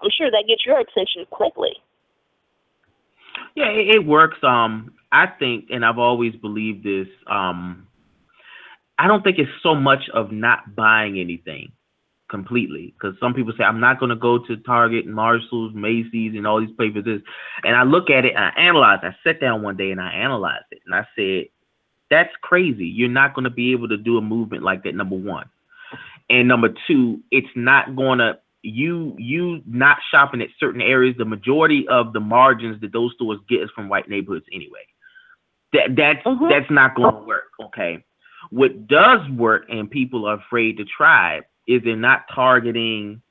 I'm sure that gets your attention quickly. Yeah, it, it works. Um, I think, and I've always believed this. Um, I don't think it's so much of not buying anything completely because some people say I'm not going to go to Target, Marshalls, Macy's, and all these places. This, and I look at it and I analyze. I sat down one day and I analyzed it, and I said, "That's crazy. You're not going to be able to do a movement like that." Number one, and number two, it's not going to you you not shopping at certain areas. The majority of the margins that those stores get is from white neighborhoods anyway. That that's Mhm. that's not going to work. Okay. What does work and people are afraid to try is they're not targeting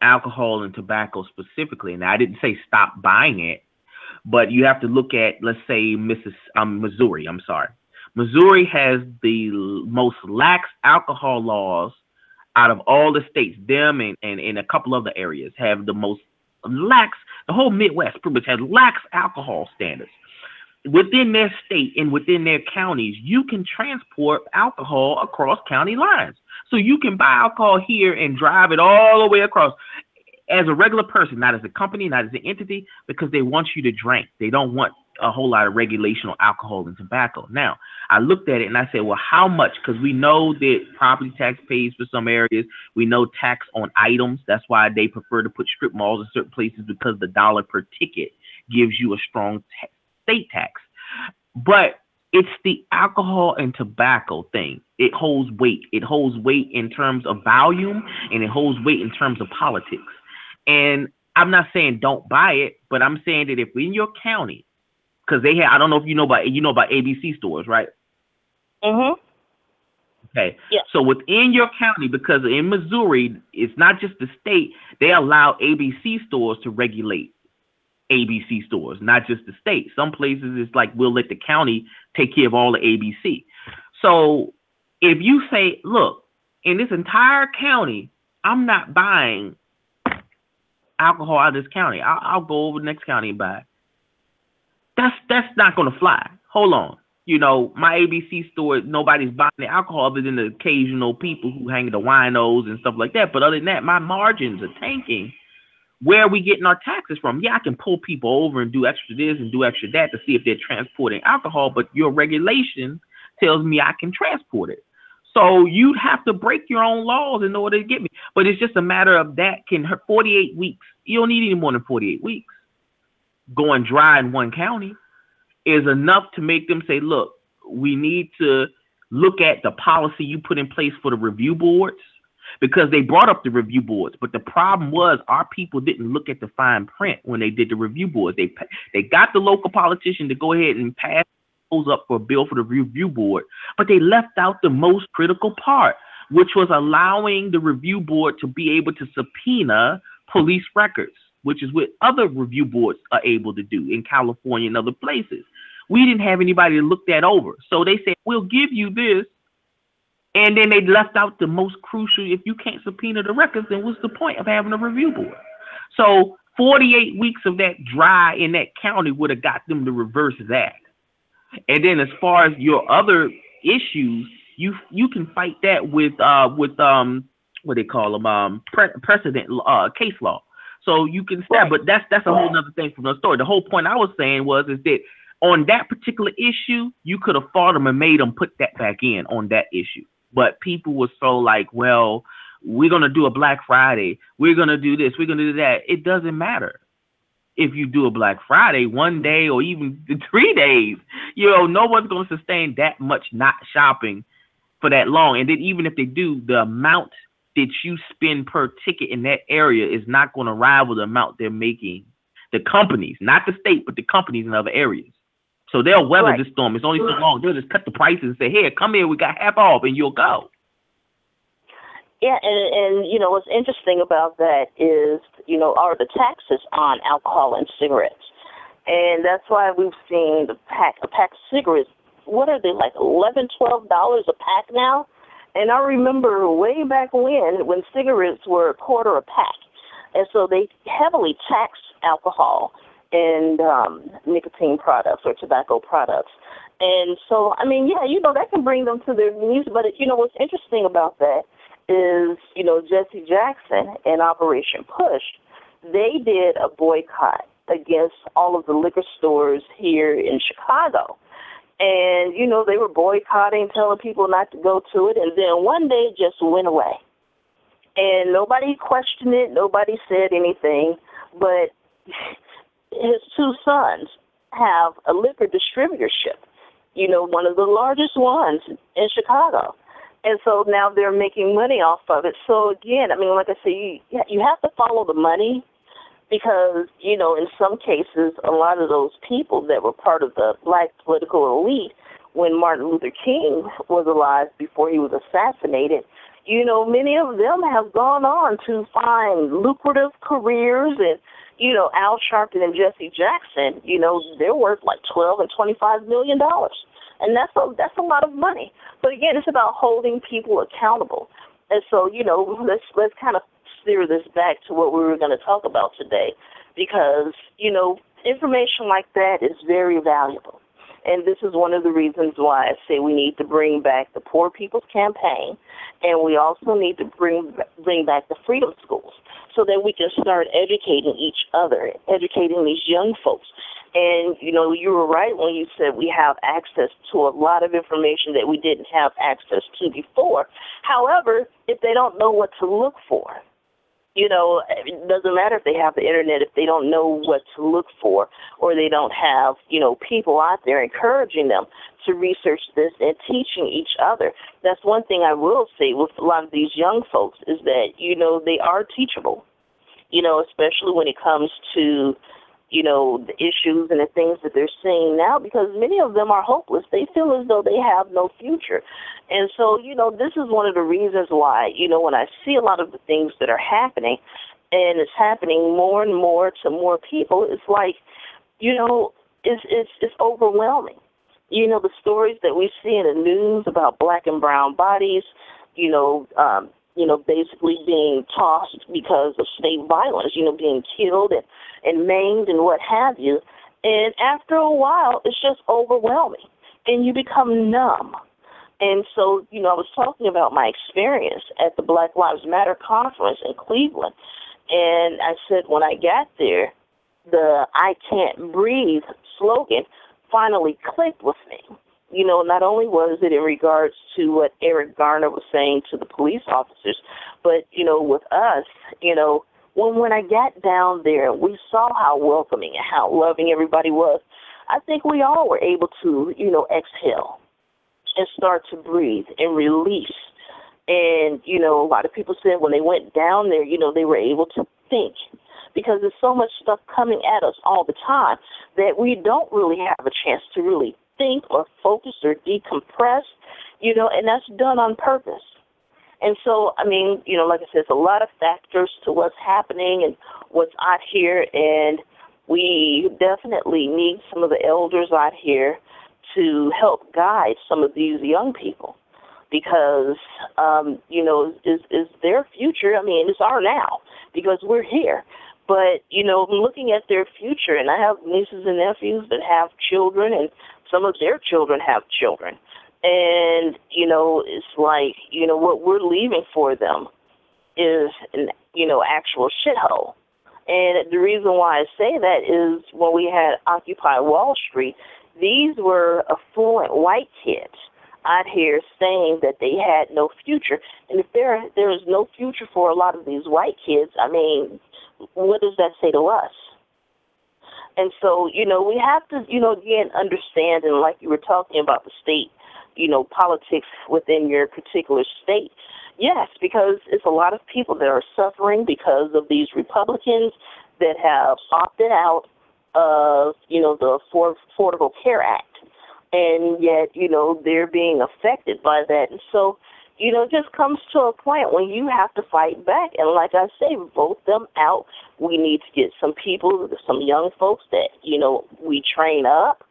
alcohol and tobacco specifically. And I didn't say stop buying it, but you have to look at, let's say, Mrs. Um, Missouri. I'm sorry. Missouri has the most lax alcohol laws out of all the states. Them and, and, and a couple other areas have the most lax, the whole Midwest pretty much has lax alcohol standards. Within their state and within their counties, you can transport alcohol across county lines. So you can buy alcohol here and drive it all the way across as a regular person, not as a company, not as an entity, because they want you to drink. They don't want a whole lot of regulation on alcohol and tobacco. Now, I looked at it and I said, well, how much? Because we know that property tax pays for some areas. We know tax on items. That's why they prefer to put strip malls in certain places because the dollar per ticket gives you a strong ta- state tax. But it's the alcohol and tobacco thing. It holds weight. It holds weight in terms of volume and it holds weight in terms of politics. And I'm not saying don't buy it, but I'm saying that if in your county, because they have, I don't know if you know about you know about ABC stores, right? Mhm. Okay. Yeah. So within your county, because in Missouri, it's not just the state, they allow ABC stores to regulate ABC stores, not just the state. Some places it's like we'll let the county take care of all the ABC. So if you say, look, in this entire county, I'm not buying alcohol out of this county. I'll, I'll go over the next county and buy. That's that's not gonna fly. Hold on. You know, my ABC store, nobody's buying the alcohol other than the occasional people who hang the winos and stuff like that. But other than that, my margins are tanking. Where are we getting our taxes from? Yeah, I can pull people over and do extra this and do extra that to see if they're transporting alcohol, but your regulation tells me I can transport it. So you'd have to break your own laws in order to get me. But it's just a matter of that can hurt 48 weeks. You don't need any more than 48 weeks. Going dry in one county is enough to make them say, look, we need to look at the policy you put in place for the review boards because they brought up the review boards. But the problem was our people didn't look at the fine print when they did the review boards. They they got the local politician to go ahead and pass those up for a bill for the review board, but they left out the most critical part, which was allowing the review board to be able to subpoena police records, which is what other review boards are able to do in California and other places. We didn't have anybody to look that over. So they said, we'll give you this. And then they left out the most crucial. If you can't subpoena the records, then what's the point of having a review board? So 48 weeks of that dry in that county would have got them to reverse that. And then as far as your other issues, you you can fight that with uh with um what they call them um pre- precedent uh case law. So you can stab, Right. but that's that's a whole other thing from the story. The whole point I was saying was is that on that particular issue, you could have fought them and made them put that back in on that issue. But people were so like, well, we're gonna do a Black Friday, we're gonna do this, we're gonna do that. It doesn't matter if you do a Black Friday one day or even three days. You know, no one's gonna sustain that much not shopping for that long. And then even if they do, the amount that you spend per ticket in that area is not going to rival the amount they're making. The companies, not the state, but the companies in other areas. So they'll weather Right. the storm. It's only so long. They'll just cut the prices and say, "Here, come here. We got half off," and you'll go. Yeah, and and you know what's interesting about that is you know are the taxes on alcohol and cigarettes, and that's why we've seen the pack a pack of cigarettes. What are they like eleven, twelve dollars a pack now? And I remember way back when when cigarettes were a quarter a pack, and so they heavily taxed alcohol and um, nicotine products or tobacco products. And so, I mean, yeah, you know, that can bring them to their knees. But, you know, what's interesting about that is, you know, Jesse Jackson and Operation Push, they did a boycott against all of the liquor stores here in Chicago. And, you know, they were boycotting, telling people not to go to it. And then one day it just went away. And nobody questioned it, nobody said anything. But his two sons have a liquor distributorship, you know, one of the largest ones in Chicago. And so now they're making money off of it. So again, I mean, like I say, you, you have to follow the money because, you know, in some cases, a lot of those people that were part of the black political elite when Martin Luther King was alive before he was assassinated, you know, many of them have gone on to find lucrative careers and you know, Al Sharpton and Jesse Jackson, you know, they're worth like twelve and twenty five million dollars. And that's a that's a lot of money. But again, it's about holding people accountable. And so, you know, let's let's kind of steer this back to what we were going to talk about today because, you know, information like that is very valuable. And this is one of the reasons why I say we need to bring back the Poor People's Campaign, and we also need to bring bring back the Freedom Schools so that we can start educating each other, educating these young folks. And, you know, you were right when you said we have access to a lot of information that we didn't have access to before. However, if they don't know what to look for, you know, it doesn't matter if they have the internet if they don't know what to look for or they don't have, you know, people out there encouraging them to research this and teaching each other. That's one thing I will say with a lot of these young folks is that, you know, they are teachable. You know, especially when it comes to you know, the issues and the things that they're seeing now because many of them are hopeless. They feel as though they have no future. And so, you know, this is one of the reasons why, you know, when I see a lot of the things that are happening and it's happening more and more to more people, it's like, you know, it's it's it's overwhelming. You know, the stories that we see in the news about black and brown bodies, you know, um, you know, basically being tossed because of state violence, you know, being killed and, and maimed and what have you. And after a while, it's just overwhelming and you become numb. And so, you know, I was talking about my experience at the Black Lives Matter conference in Cleveland. And I said when I got there, the I can't breathe slogan finally clicked with me you know, not only was it in regards to what Eric Garner was saying to the police officers, but, you know, with us, you know, when when I got down there and we saw how welcoming and how loving everybody was, I think we all were able to, you know, exhale and start to breathe and release. And, you know, a lot of people said when they went down there, you know, they were able to think because there's so much stuff coming at us all the time that we don't really have a chance to really think or focus or decompress, you know, and that's done on purpose. And so, I mean, you know, like I said, there's a lot of factors to what's happening and what's out here, and we definitely need some of the elders out here to help guide some of these young people because, um, you know, is is their future. I mean, it's our now because we're here. But you know, looking at their future, and I have nieces and nephews that have children, and some of their children have children. And, you know, it's like, you know, what we're leaving for them is an, you know, actual shithole. And the reason why I say that is when we had Occupy Wall Street, these were affluent white kids out here saying that they had no future. And if there there is no future for a lot of these white kids, I mean, what does that say to us? And so, you know, we have to, you know, again, understand, and like you were talking about the state, you know, politics within your particular state. Yes, because it's a lot of people that are suffering because of these Republicans that have opted out of, you know, the Affordable Care Act. And yet, you know, they're being affected by that. And so, you know, it just comes to a point when you have to fight back. And like I say, vote them out. We need to get some people, some young folks that, you know, we train up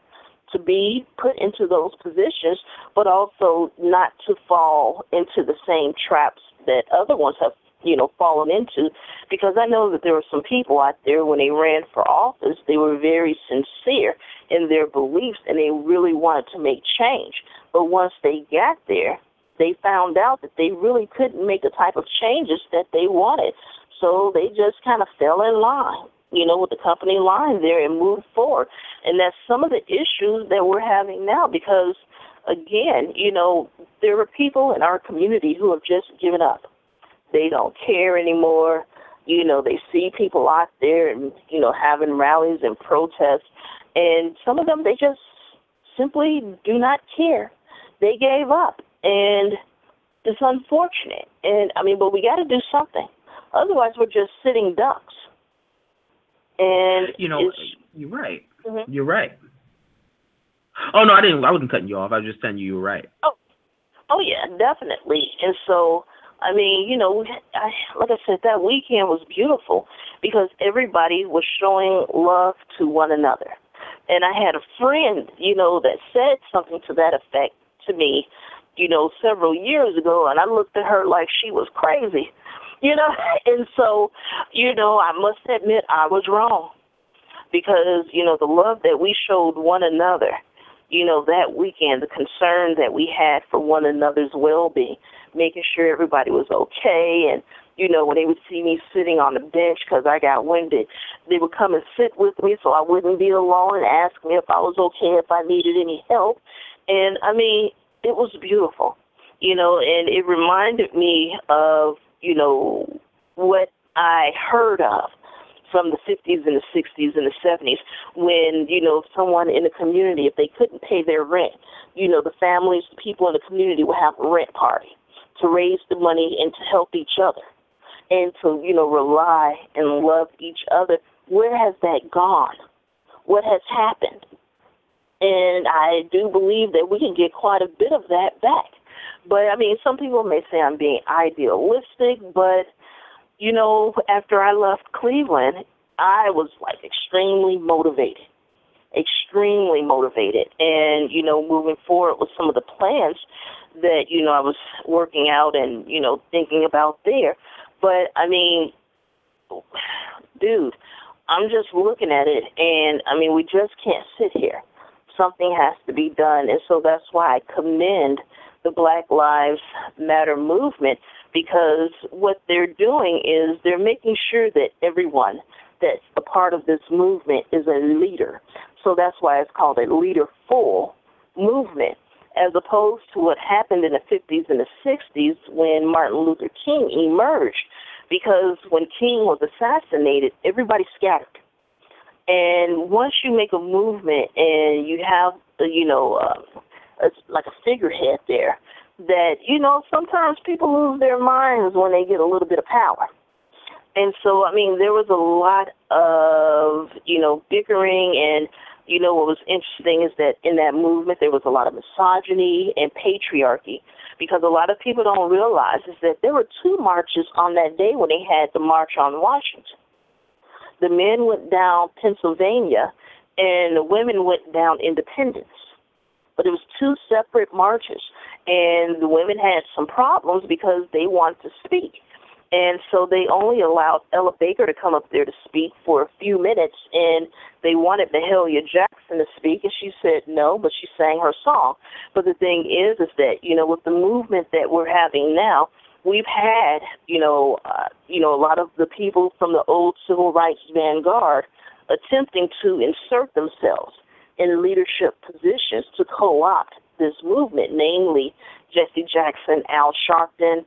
to be put into those positions, but also not to fall into the same traps that other ones have you know, fallen into because I know that there were some people out there when they ran for office, they were very sincere in their beliefs and they really wanted to make change. But once they got there, they found out that they really couldn't make the type of changes that they wanted. So they just kind of fell in line, you know, with the company line there and moved forward. And that's some of the issues that we're having now because, again, you know, there are people in our community who have just given up. They don't care anymore. You know, they see people out there and, you know, having rallies and protests. And some of them, they just simply do not care. They gave up and it's unfortunate. And I mean, but we got to do something. Otherwise, we're just sitting ducks. And you know, you're right. Mm-hmm. You're right. Oh no, I didn't. I wasn't cutting you off. I was just telling you you were right. Oh, oh yeah, definitely. And so, I mean, you know, I, like I said, that weekend was beautiful because everybody was showing love to one another. And I had a friend, you know, that said something to that effect to me you know, several years ago, and I looked at her like she was crazy, you know. And so, you know, I must admit I was wrong because you know the love that we showed one another, you know, that weekend, the concern that we had for one another's well-being, making sure everybody was okay, and you know, when they would see me sitting on the bench because I got winded, they would come and sit with me so I wouldn't be alone and ask me if I was okay, if I needed any help. And I mean, it was beautiful, you know, and it reminded me of, you know, what I heard of from the 50s and the 60s and the 70s when, you know, someone in the community, if they couldn't pay their rent, you know, the families, the people in the community would have a rent party to raise the money and to help each other and to, you know, rely and love each other. Where has that gone? What has happened? And I do believe that we can get quite a bit of that back. But I mean, some people may say I'm being idealistic, but you know, after I left Cleveland, I was like extremely motivated. Extremely motivated. And, you know, moving forward with some of the plans that, you know, I was working out and, you know, thinking about there. But I mean, dude, I'm just looking at it and I mean, we just can't sit here something has to be done. And so that's why I commend the Black Lives Matter movement because what they're doing is they're making sure that everyone that's a part of this movement is a leader. So that's why it's called a leaderful movement, as opposed to what happened in the 50s and the 60s when Martin Luther King emerged. Because when King was assassinated, everybody scattered and once you make a movement and you have, you know, uh, a, like a figurehead there, that you know sometimes people lose their minds when they get a little bit of power. And so, I mean, there was a lot of, you know, bickering and, you know, what was interesting is that in that movement there was a lot of misogyny and patriarchy because a lot of people don't realize is that there were two marches on that day when they had the March on Washington the men went down Pennsylvania and the women went down Independence. But it was two separate marches, and the women had some problems because they wanted to speak. And so they only allowed Ella Baker to come up there to speak for a few minutes, and they wanted Mahalia Jackson to speak, and she said no, but she sang her song. But the thing is, is that you know, with the movement that we're having now, we've had, you know, uh, you know, a lot of the people from the old civil rights vanguard attempting to insert themselves in leadership positions to co-opt this movement, namely Jesse Jackson, Al Sharpton.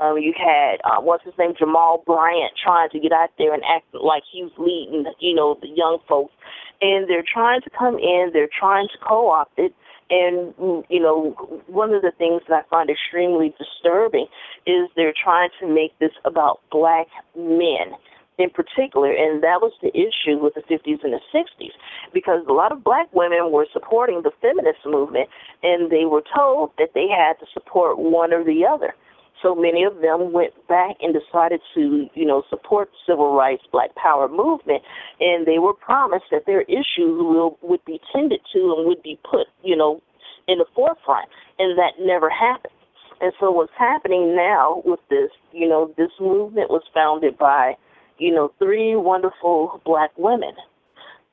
Um, you had uh, what's his name, Jamal Bryant, trying to get out there and act like he was leading, you know, the young folks, and they're trying to come in. They're trying to co-opt it and, you know, one of the things that I find extremely disturbing is they're trying to make this about black men in particular, and that was the issue with the 50s and the 60s, because a lot of black women were supporting the feminist movement, and they were told that they had to support one or the other. So many of them went back and decided to, you know, support civil rights, black power movement, and they were promised that their issues will would be tended to and would be put, you know, in the forefront, and that never happened. And so what's happening now with this, you know, this movement was founded by, you know, three wonderful black women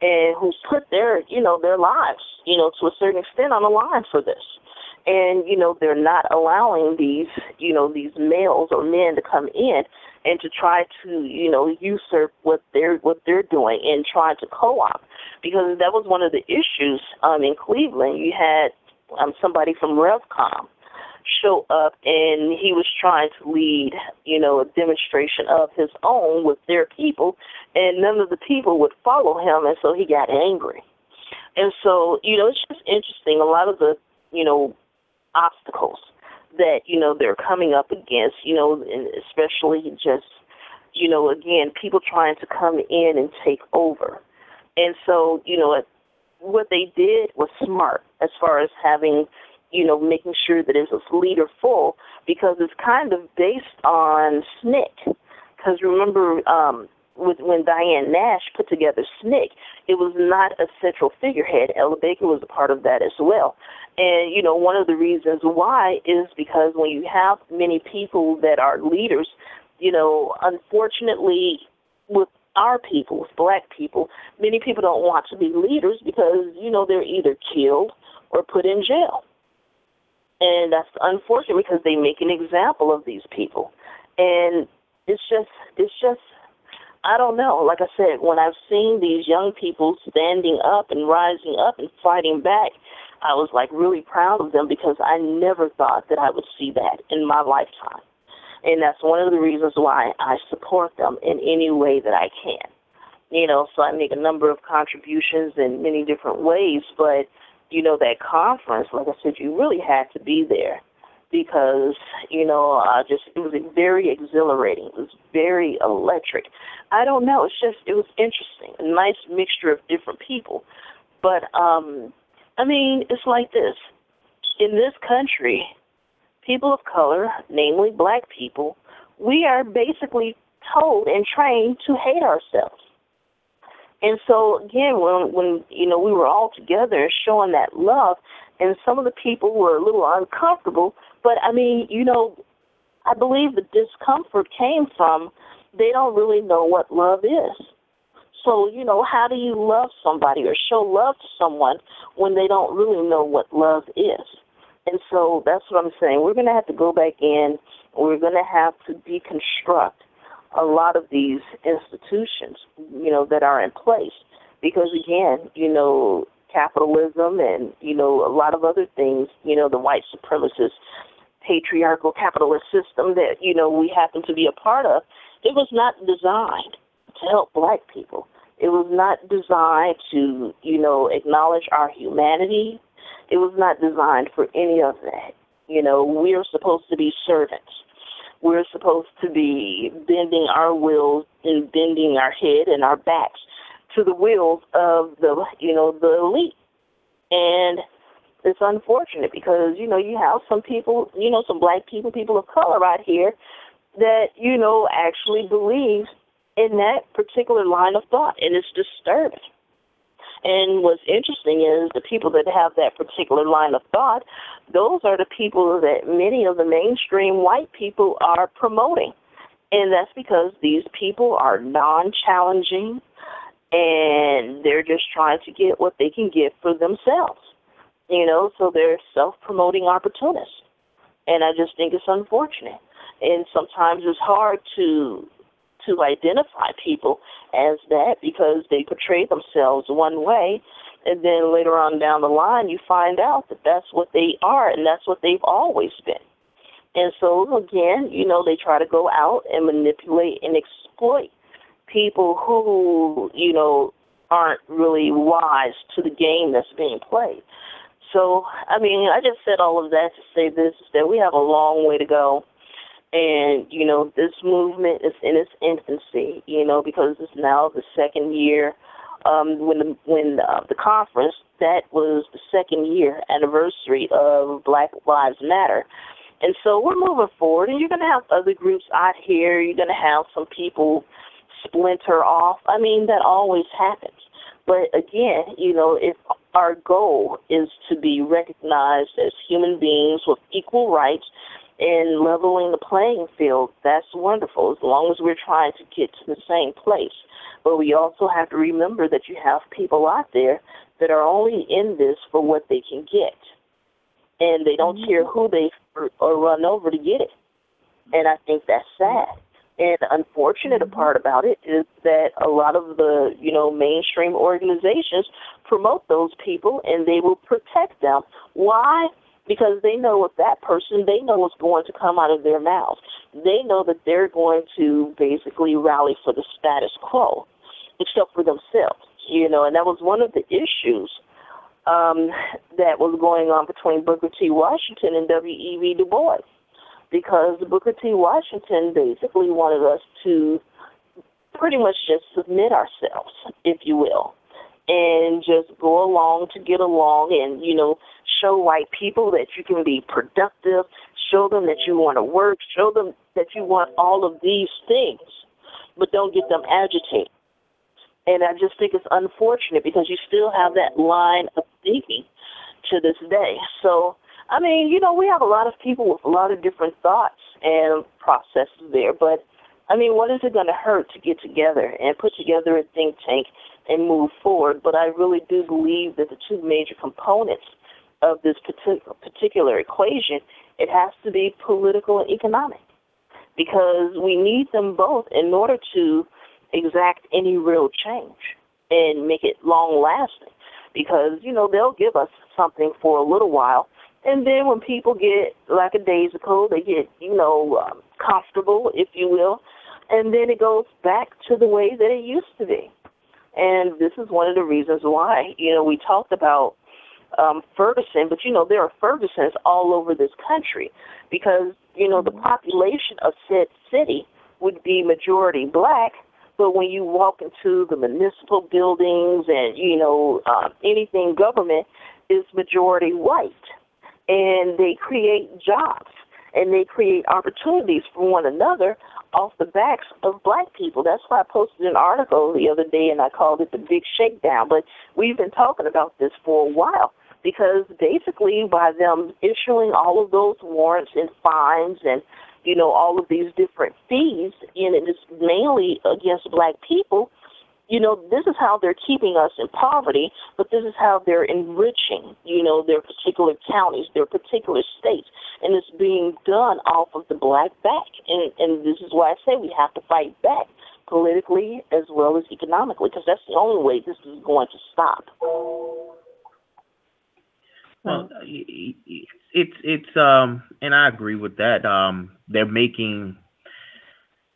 and who put their, you know, their lives, you know, to a certain extent on the line for this. And, you know, they're not allowing these, you know, these males or men to come in and to try to, you know, usurp what they're what they're doing and try to co-op because that was one of the issues um in Cleveland. You had um somebody from RevCom show up and he was trying to lead, you know, a demonstration of his own with their people and none of the people would follow him and so he got angry. And so, you know, it's just interesting. A lot of the, you know, obstacles that, you know, they're coming up against, you know, and especially just, you know, again, people trying to come in and take over. And so, you know, what they did was smart as far as having you know, making sure that it was leader full because it's kind of based on SNCC. Because remember, um, with when Diane Nash put together SNCC, it was not a central figurehead. Ella Baker was a part of that as well. And, you know, one of the reasons why is because when you have many people that are leaders, you know, unfortunately, with our people, with black people, many people don't want to be leaders because, you know, they're either killed or put in jail. And that's unfortunate because they make an example of these people. And it's just, it's just, I don't know. Like I said, when I've seen these young people standing up and rising up and fighting back, I was like really proud of them because I never thought that I would see that in my lifetime. And that's one of the reasons why I support them in any way that I can. You know, so I make a number of contributions in many different ways, but you know, that conference, like I said, you really had to be there because, you know, uh, just it was very exhilarating. It was very electric. I don't know. It's just it was interesting. A nice mixture of different people. But um I mean, it's like this. In this country, people of color, namely black people, we are basically told and trained to hate ourselves. And so again, when when you know we were all together showing that love, and some of the people were a little uncomfortable, but I mean, you know, I believe the discomfort came from they don't really know what love is. So, you know, how do you love somebody or show love to someone when they don't really know what love is? And so that's what I'm saying. We're going to have to go back in. We're going to have to deconstruct a lot of these institutions, you know, that are in place. Because again, you know, capitalism and, you know, a lot of other things, you know, the white supremacist patriarchal capitalist system that, you know, we happen to be a part of, it was not designed to help black people. It was not designed to, you know, acknowledge our humanity. It was not designed for any of that. You know, we are supposed to be servants we're supposed to be bending our wills and bending our head and our backs to the wills of the you know the elite. And it's unfortunate because you know you have some people you know some black people people of color out here that you know actually believe in that particular line of thought and it's disturbing and what's interesting is the people that have that particular line of thought, those are the people that many of the mainstream white people are promoting. And that's because these people are non challenging and they're just trying to get what they can get for themselves. You know, so they're self promoting opportunists. And I just think it's unfortunate. And sometimes it's hard to to identify people as that because they portray themselves one way. And then later on down the line you find out that that's what they are and that's what they've always been. And so again you know they try to go out and manipulate and exploit people who you know aren't really wise to the game that's being played. So i mean i just said all of that to say this that we have a long way to go and you know this movement is in its infancy you know because it's now the second year um when the when uh, the conference that was the second year anniversary of black lives matter. And so we're moving forward and you're going to have other groups out here. You're going to have some people splinter off. I mean that always happens. But again you know if our goal is to be recognized as human beings with equal rights and leveling the playing field, that's wonderful as long as we're trying to get to the same place. But we also have to remember that you have people out there that are only in this for what they can get. And they don't care mm-hmm. who they or run over to get it. And I think that's sad. And the unfortunate mm-hmm. part about it is that a lot of the, you know, mainstream organizations promote those people and they will protect them. Why? Because they know if that person, they know what's going to come out of their mouth. They know that they're going to basically rally for the status quo, except for themselves, you know, and that was one of the issues um, that was going on between Booker T. Washington and W.E.B. Du Bois because Booker T. Washington basically wanted us to pretty much just submit ourselves, if you will, and just go along to get along and, you know, show white people that you can be productive, show them that you want to work, show them that you want all of these things, but don't get them agitated. And I just think it's unfortunate because you still have that line of thinking to this day. So, I mean, you know, we have a lot of people with a lot of different thoughts and processes there, but I mean, what is it going to hurt to get together and put together a think tank and move forward? But I really do believe that the two major components of this particular equation, it has to be political and economic, because we need them both in order to exact any real change and make it long lasting. Because you know they'll give us something for a little while, and then when people get lackadaisical, they get, you know, um, comfortable, if you will, and then it goes back to the way that it used to be. And this is one of the reasons why, you know, we talked about um, Ferguson, but you know, there are Fergusons all over this country because, you know, the population of said city would be majority black, but when you walk into the municipal buildings and, you know, uh, anything government is majority white. And they create jobs and they create opportunities for one another off the backs of black people. That's why I posted an article the other day and I called it the big shakedown. But we've been talking about this for a while because basically by them issuing all of those warrants and fines and you know all of these different fees and it is mainly against black people you know, this is how they're keeping us in poverty, but this is how they're enriching, you know, their particular counties, their particular states. And it's being done off of the black back. And, and this is why I say we have to fight back politically as well as economically, because that's the only way this is going to stop. Well, it's it's um, and I agree with that. Um, they're making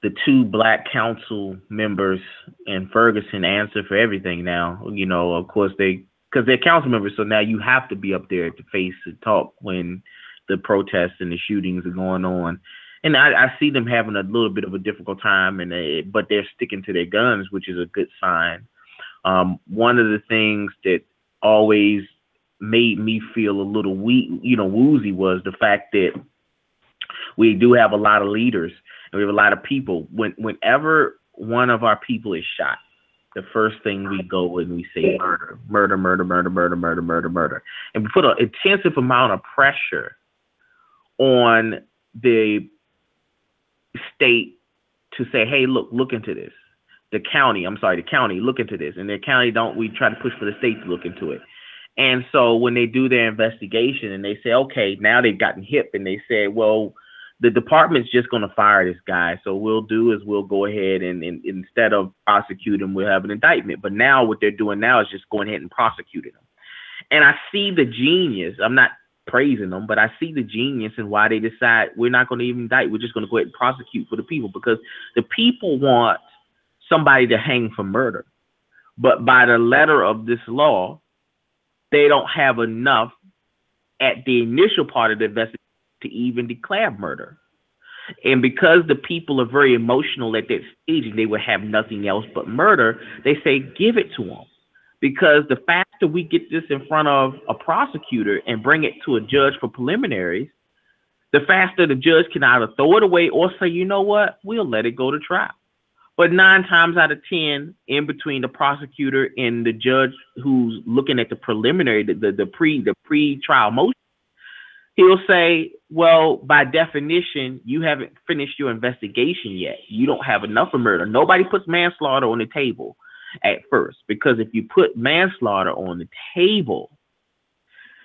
the two black council members in Ferguson answer for everything now. You know, of course they because they're council members, so now you have to be up there to face and talk when the protests and the shootings are going on. And I, I see them having a little bit of a difficult time, and they, but they're sticking to their guns, which is a good sign. Um, one of the things that always made me feel a little weak, you know, woozy was the fact that we do have a lot of leaders and we have a lot of people. When whenever one of our people is shot, the first thing we go and we say murder, murder, murder, murder, murder, murder, murder, murder, and we put an intensive amount of pressure on the state to say, hey, look, look into this. The county, I'm sorry, the county, look into this, and the county don't. We try to push for the state to look into it. And so when they do their investigation and they say, okay, now they've gotten hip and they say, well, the department's just going to fire this guy. So we'll do is we'll go ahead and, and, instead of prosecute him, we'll have an indictment. But now what they're doing now is just going ahead and prosecuting him. And I see the genius. I'm not praising them, but I see the genius in why they decide we're not going to even indict. We're just going to go ahead and prosecute for the people because the people want somebody to hang for murder. But by the letter of this law, they don't have enough at the initial part of the investigation to even declare murder. And because the people are very emotional at that stage and they will have nothing else but murder, they say, give it to them. Because the faster we get this in front of a prosecutor and bring it to a judge for preliminaries, the faster the judge can either throw it away or say, you know what, we'll let it go to trial. But nine times out of ten, in between the prosecutor and the judge who's looking at the preliminary, the, the, the pre the pre trial motion, he'll say, well, by definition, you haven't finished your investigation yet. You don't have enough of murder. Nobody puts manslaughter on the table at first because if you put manslaughter on the table,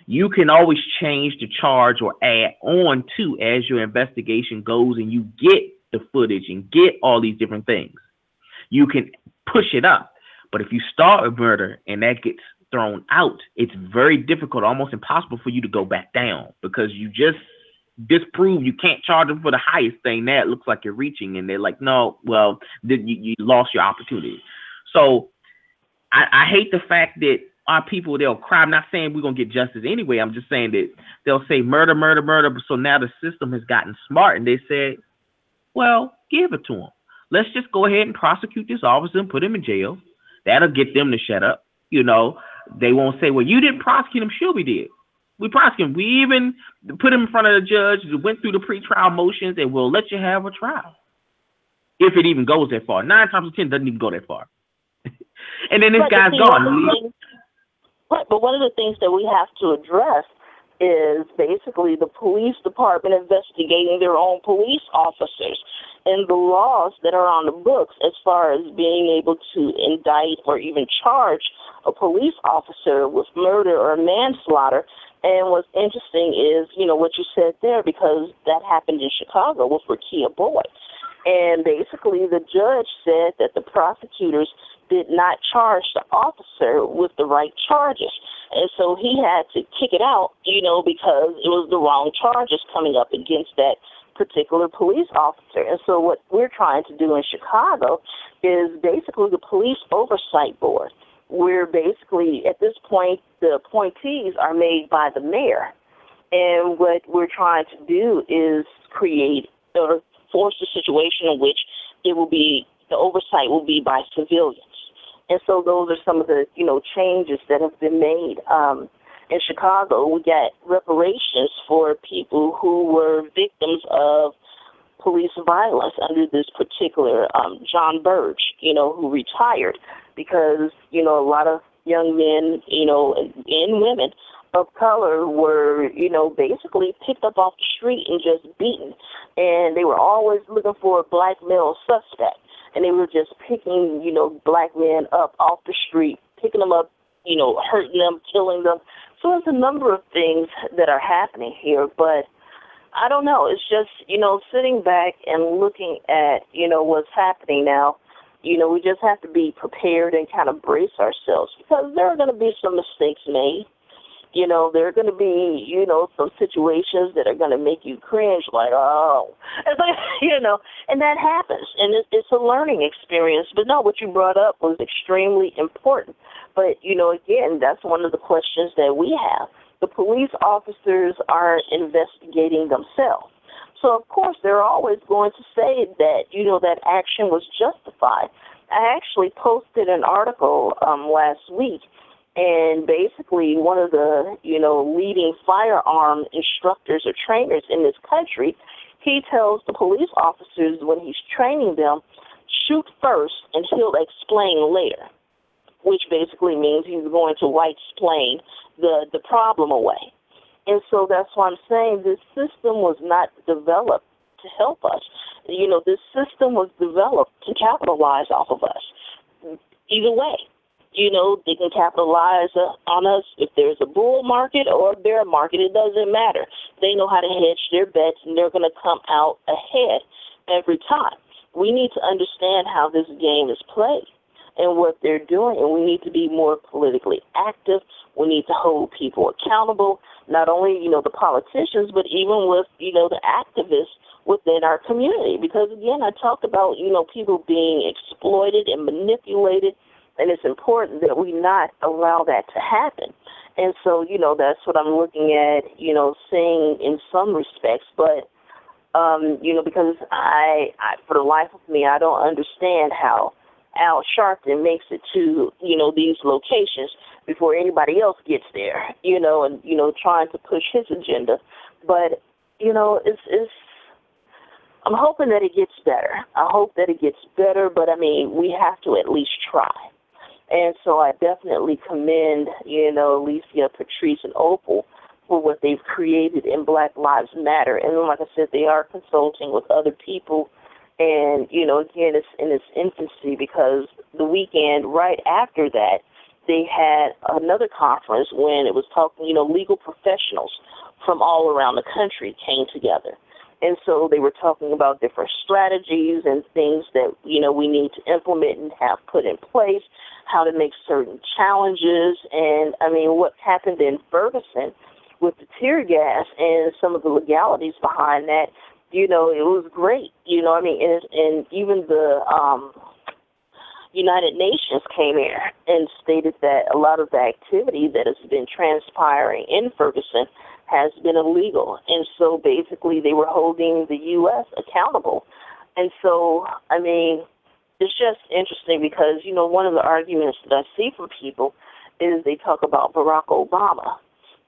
you can always change the charge or add on to as your investigation goes and you get the footage and get all these different things. You can push it up. But if you start a murder and that gets thrown out, it's very difficult, almost impossible for you to go back down because you just disprove you can't charge them for the highest thing. That looks like you're reaching, and they're like, no, well, then you, you lost your opportunity. So I, I hate the fact that our people they'll cry. I'm not saying we're gonna get justice anyway. I'm just saying that they'll say murder, murder, murder. So now the system has gotten smart, and they said well, give it to them. Let's just go ahead and prosecute this officer and put him in jail. That'll get them to shut up. You know, they won't say, well, you didn't prosecute him. Sure, we did. We prosecuted him. We even put him in front of the judge, went through the pretrial motions, and we'll let you have a trial. If it even goes that far. Nine times out of ten doesn't even go that far. and then this But guy's gone. thing- Right, but one of the things that we have to address is basically the police department investigating their own police officers and the laws that are on the books as far as being able to indict or even charge a police officer with murder or manslaughter. And what's interesting is, you know, what you said there because that happened in Chicago with Rekia Boyd. And basically, the judge said that the prosecutors did not charge the officer with the right charges. And so he had to kick it out, you know, because it was the wrong charges coming up against that particular police officer. And so what we're trying to do in Chicago is basically the police oversight board, where basically at this point the appointees are made by the mayor. And what we're trying to do is create or force a situation in which it will be the oversight will be by civilians. And so those are some of the, you know, changes that have been made. Um, in Chicago, we got reparations for people who were victims of police violence under this particular um, John Burge, you know, who retired because, you know, a lot of young men, you know, and women of color were, you know, basically picked up off the street and just beaten. And they were always looking for a black male suspect and they were just picking, you know, black men up off the street, picking them up, you know, hurting them, killing them. So there's a number of things that are happening here, but I don't know. It's just, you know, sitting back and looking at, you know, what's happening now. You know, we just have to be prepared and kind of brace ourselves because there are going to be some mistakes made. You know, there are going to be, you know, some situations that are going to make you cringe, like, oh, it's like, you know, and that happens, and it, it's a learning experience. But no, what you brought up was extremely important. But you know, again, that's one of the questions that we have. The police officers are investigating themselves. So of course they're always going to say that, you know, that action was justified. I actually posted an article um last week and basically one of the, you know, leading firearm instructors or trainers in this country, he tells the police officers when he's training them, shoot first and he'll explain later which basically means he's going to white explain the, the problem away. And so that's why I'm saying this system was not developed to help us. You know, this system was developed to capitalize off of us. Either way, you know, they can capitalize on us if there's a bull market or a bear market. It doesn't matter. They know how to hedge their bets, and they're going to come out ahead every time. We need to understand how this game is played and what they're doing, and we need to be more politically active. We need to hold people accountable, not only you know the politicians, but even with you know the activists within our community. Because again, I talked about you know people being exploited and manipulated, and it's important that we not allow that to happen. And so you know that's what I'm looking at, you know, seeing in some respects, but um, you know, because I, I, for the life of me, I don't understand how Al Sharpton makes it to, you know, these locations before anybody else gets there, you know, and, you know, trying to push his agenda. But, you know, it's, it's, I'm hoping that it gets better. I hope that it gets better, but I mean, we have to at least try. And so I definitely commend, you know, Alicia, Patrisse, and Opal for what they've created in Black Lives Matter. And like I said, they are consulting with other people. And, you know, again, it's in its infancy because the weekend right after that, they had another conference when it was talking, you know, legal professionals from all around the country came together. And so they were talking about different strategies and things that, you know, we need to implement and have put in place, how to make certain challenges. And I mean, what happened in Ferguson with the tear gas and some of the legalities behind that, you know, it was great. You know, I mean, and, and even the um, United Nations came here and stated that a lot of the activity that has been transpiring in Ferguson has been illegal. And so basically they were holding the U.S. accountable. And so, I mean, it's just interesting because, you know, one of the arguments that I see from people is they talk about Barack Obama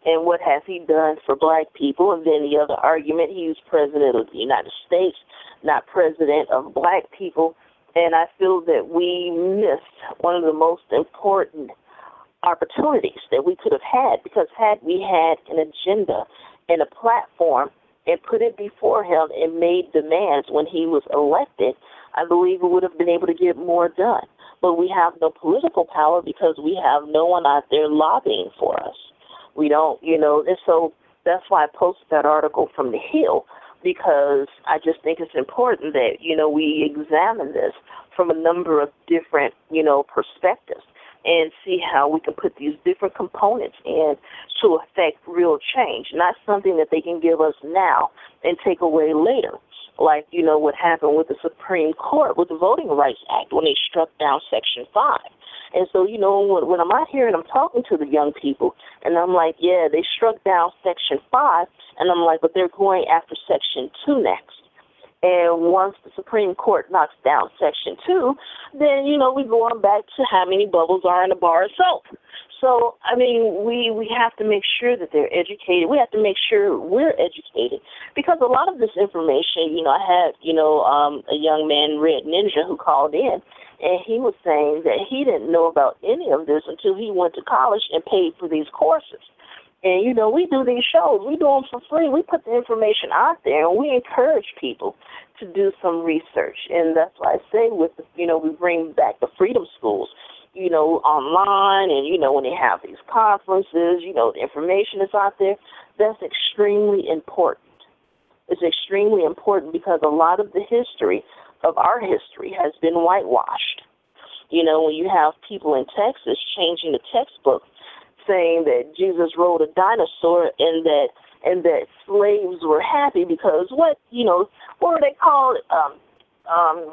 and what has he done for black people. And then the other argument, he's president of the United States, not president of black people. And I feel that we missed one of the most important opportunities that we could have had because had we had an agenda and a platform and put it before him and made demands when he was elected, I believe we would have been able to get more done. But we have no political power because we have no one out there lobbying for us. We don't, you know, and so that's why I posted that article from the Hill because I just think it's important that, you know, we examine this from a number of different, you know, perspectives and see how we can put these different components in to affect real change, not something that they can give us now and take away later. Like, you know, what happened with the Supreme Court with the Voting Rights Act when they struck down Section 5. And so, you know, when, when I'm out here and I'm talking to the young people, and I'm like, yeah, they struck down Section 5, and I'm like, but they're going after Section 2 next. And once the Supreme Court knocks down Section 2, then, you know, we go on back to how many bubbles are in a bar of soap. So, I mean, we, we have to make sure that they're educated. We have to make sure we're educated. Because a lot of this information, you know, I had, you know, um, a young man, Red Ninja, who called in, and he was saying that he didn't know about any of this until he went to college and paid for these courses. And you know, we do these shows. We do them for free. We put the information out there, and we encourage people to do some research. And that's why I say, with the, you know, we bring back the freedom schools, you know, online, and you know, when they have these conferences, you know, the information is out there. That's extremely important. It's extremely important because a lot of the history of our history has been whitewashed. You know, when you have people in Texas changing the textbook saying that Jesus rode a dinosaur and that and that slaves were happy because what you know what were they called um um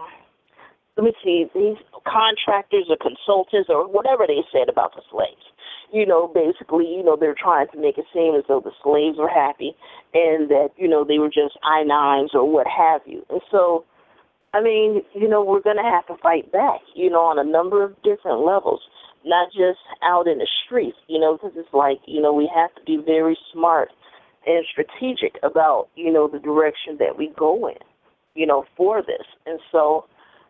let me see these contractors or consultants or whatever they said about the slaves. You know basically you know they're trying to make it seem as though the slaves were happy and that you know they were just i nines or what have you. And so i mean you know we're going to have to fight back you know on a number of different levels not just out in the streets, you know, because it's like, you know, we have to be very smart and strategic about, you know, the direction that we go in, you know, for this. And so,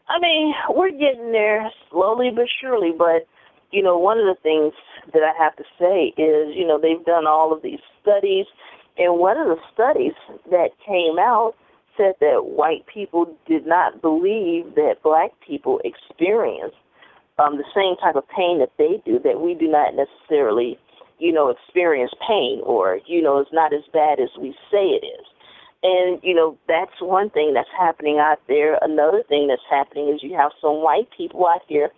I mean, we're getting there slowly but surely, but, you know, one of the things that I have to say is, you know, they've done all of these studies, and one of the studies that came out said that white people did not believe that black people experienced um, the same type of pain that they do, that we do not necessarily, you know, experience pain or, you know, it's not as bad as we say it is. And, you know, that's one thing that's happening out there. Another thing that's happening is you have some white people out here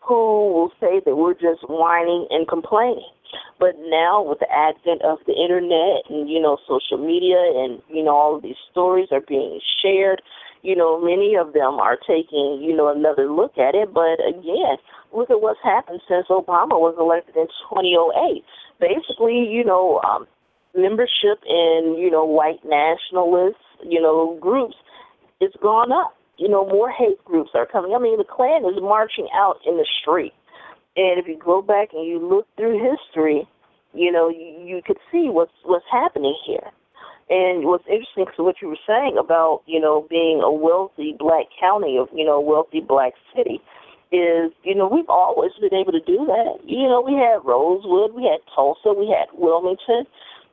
who will say that we're just whining and complaining. But now with the advent of the internet and, you know, social media and, you know, all of these stories are being shared, you know, many of them are taking, you know, another look at it. But again, look at what's happened since Obama was elected in 2008. Basically, you know, um, membership in, you know, white nationalist, you know, groups it's gone up. You know, more hate groups are coming. I mean, the Klan is marching out in the street. And if you go back and you look through history, you know, you, you could see what's what's happening here. And what's interesting is what you were saying about, you know, being a wealthy black county of, you know, wealthy black city is, you know, we've always been able to do that. You know, we had Rosewood, we had Tulsa, we had Wilmington,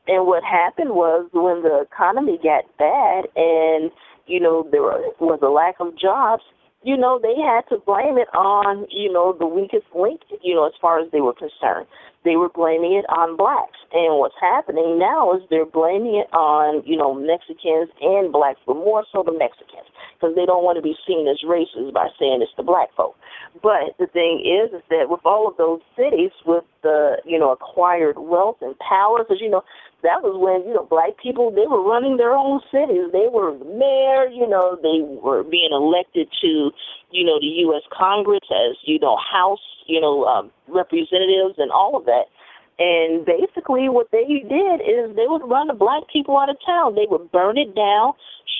And what happened was when the economy got bad and, you know, there was a lack of jobs, you know, they had to blame it on, you know, the weakest link, you know, as far as they were concerned. They were blaming it on blacks. And what's happening now is they're blaming it on, you know, Mexicans and blacks, but more so the Mexicans, because they don't want to be seen as racist by saying it's the black folk. But the thing is, is that with all of those cities with the, you know, acquired wealth and power, because, you know, that was when you know black people they were running their own cities. They were mayor. You know, they were being elected to you know the U.S. Congress as you know House you know um, representatives and all of that. And basically, what they did is they would run the black people out of town. They would burn it down,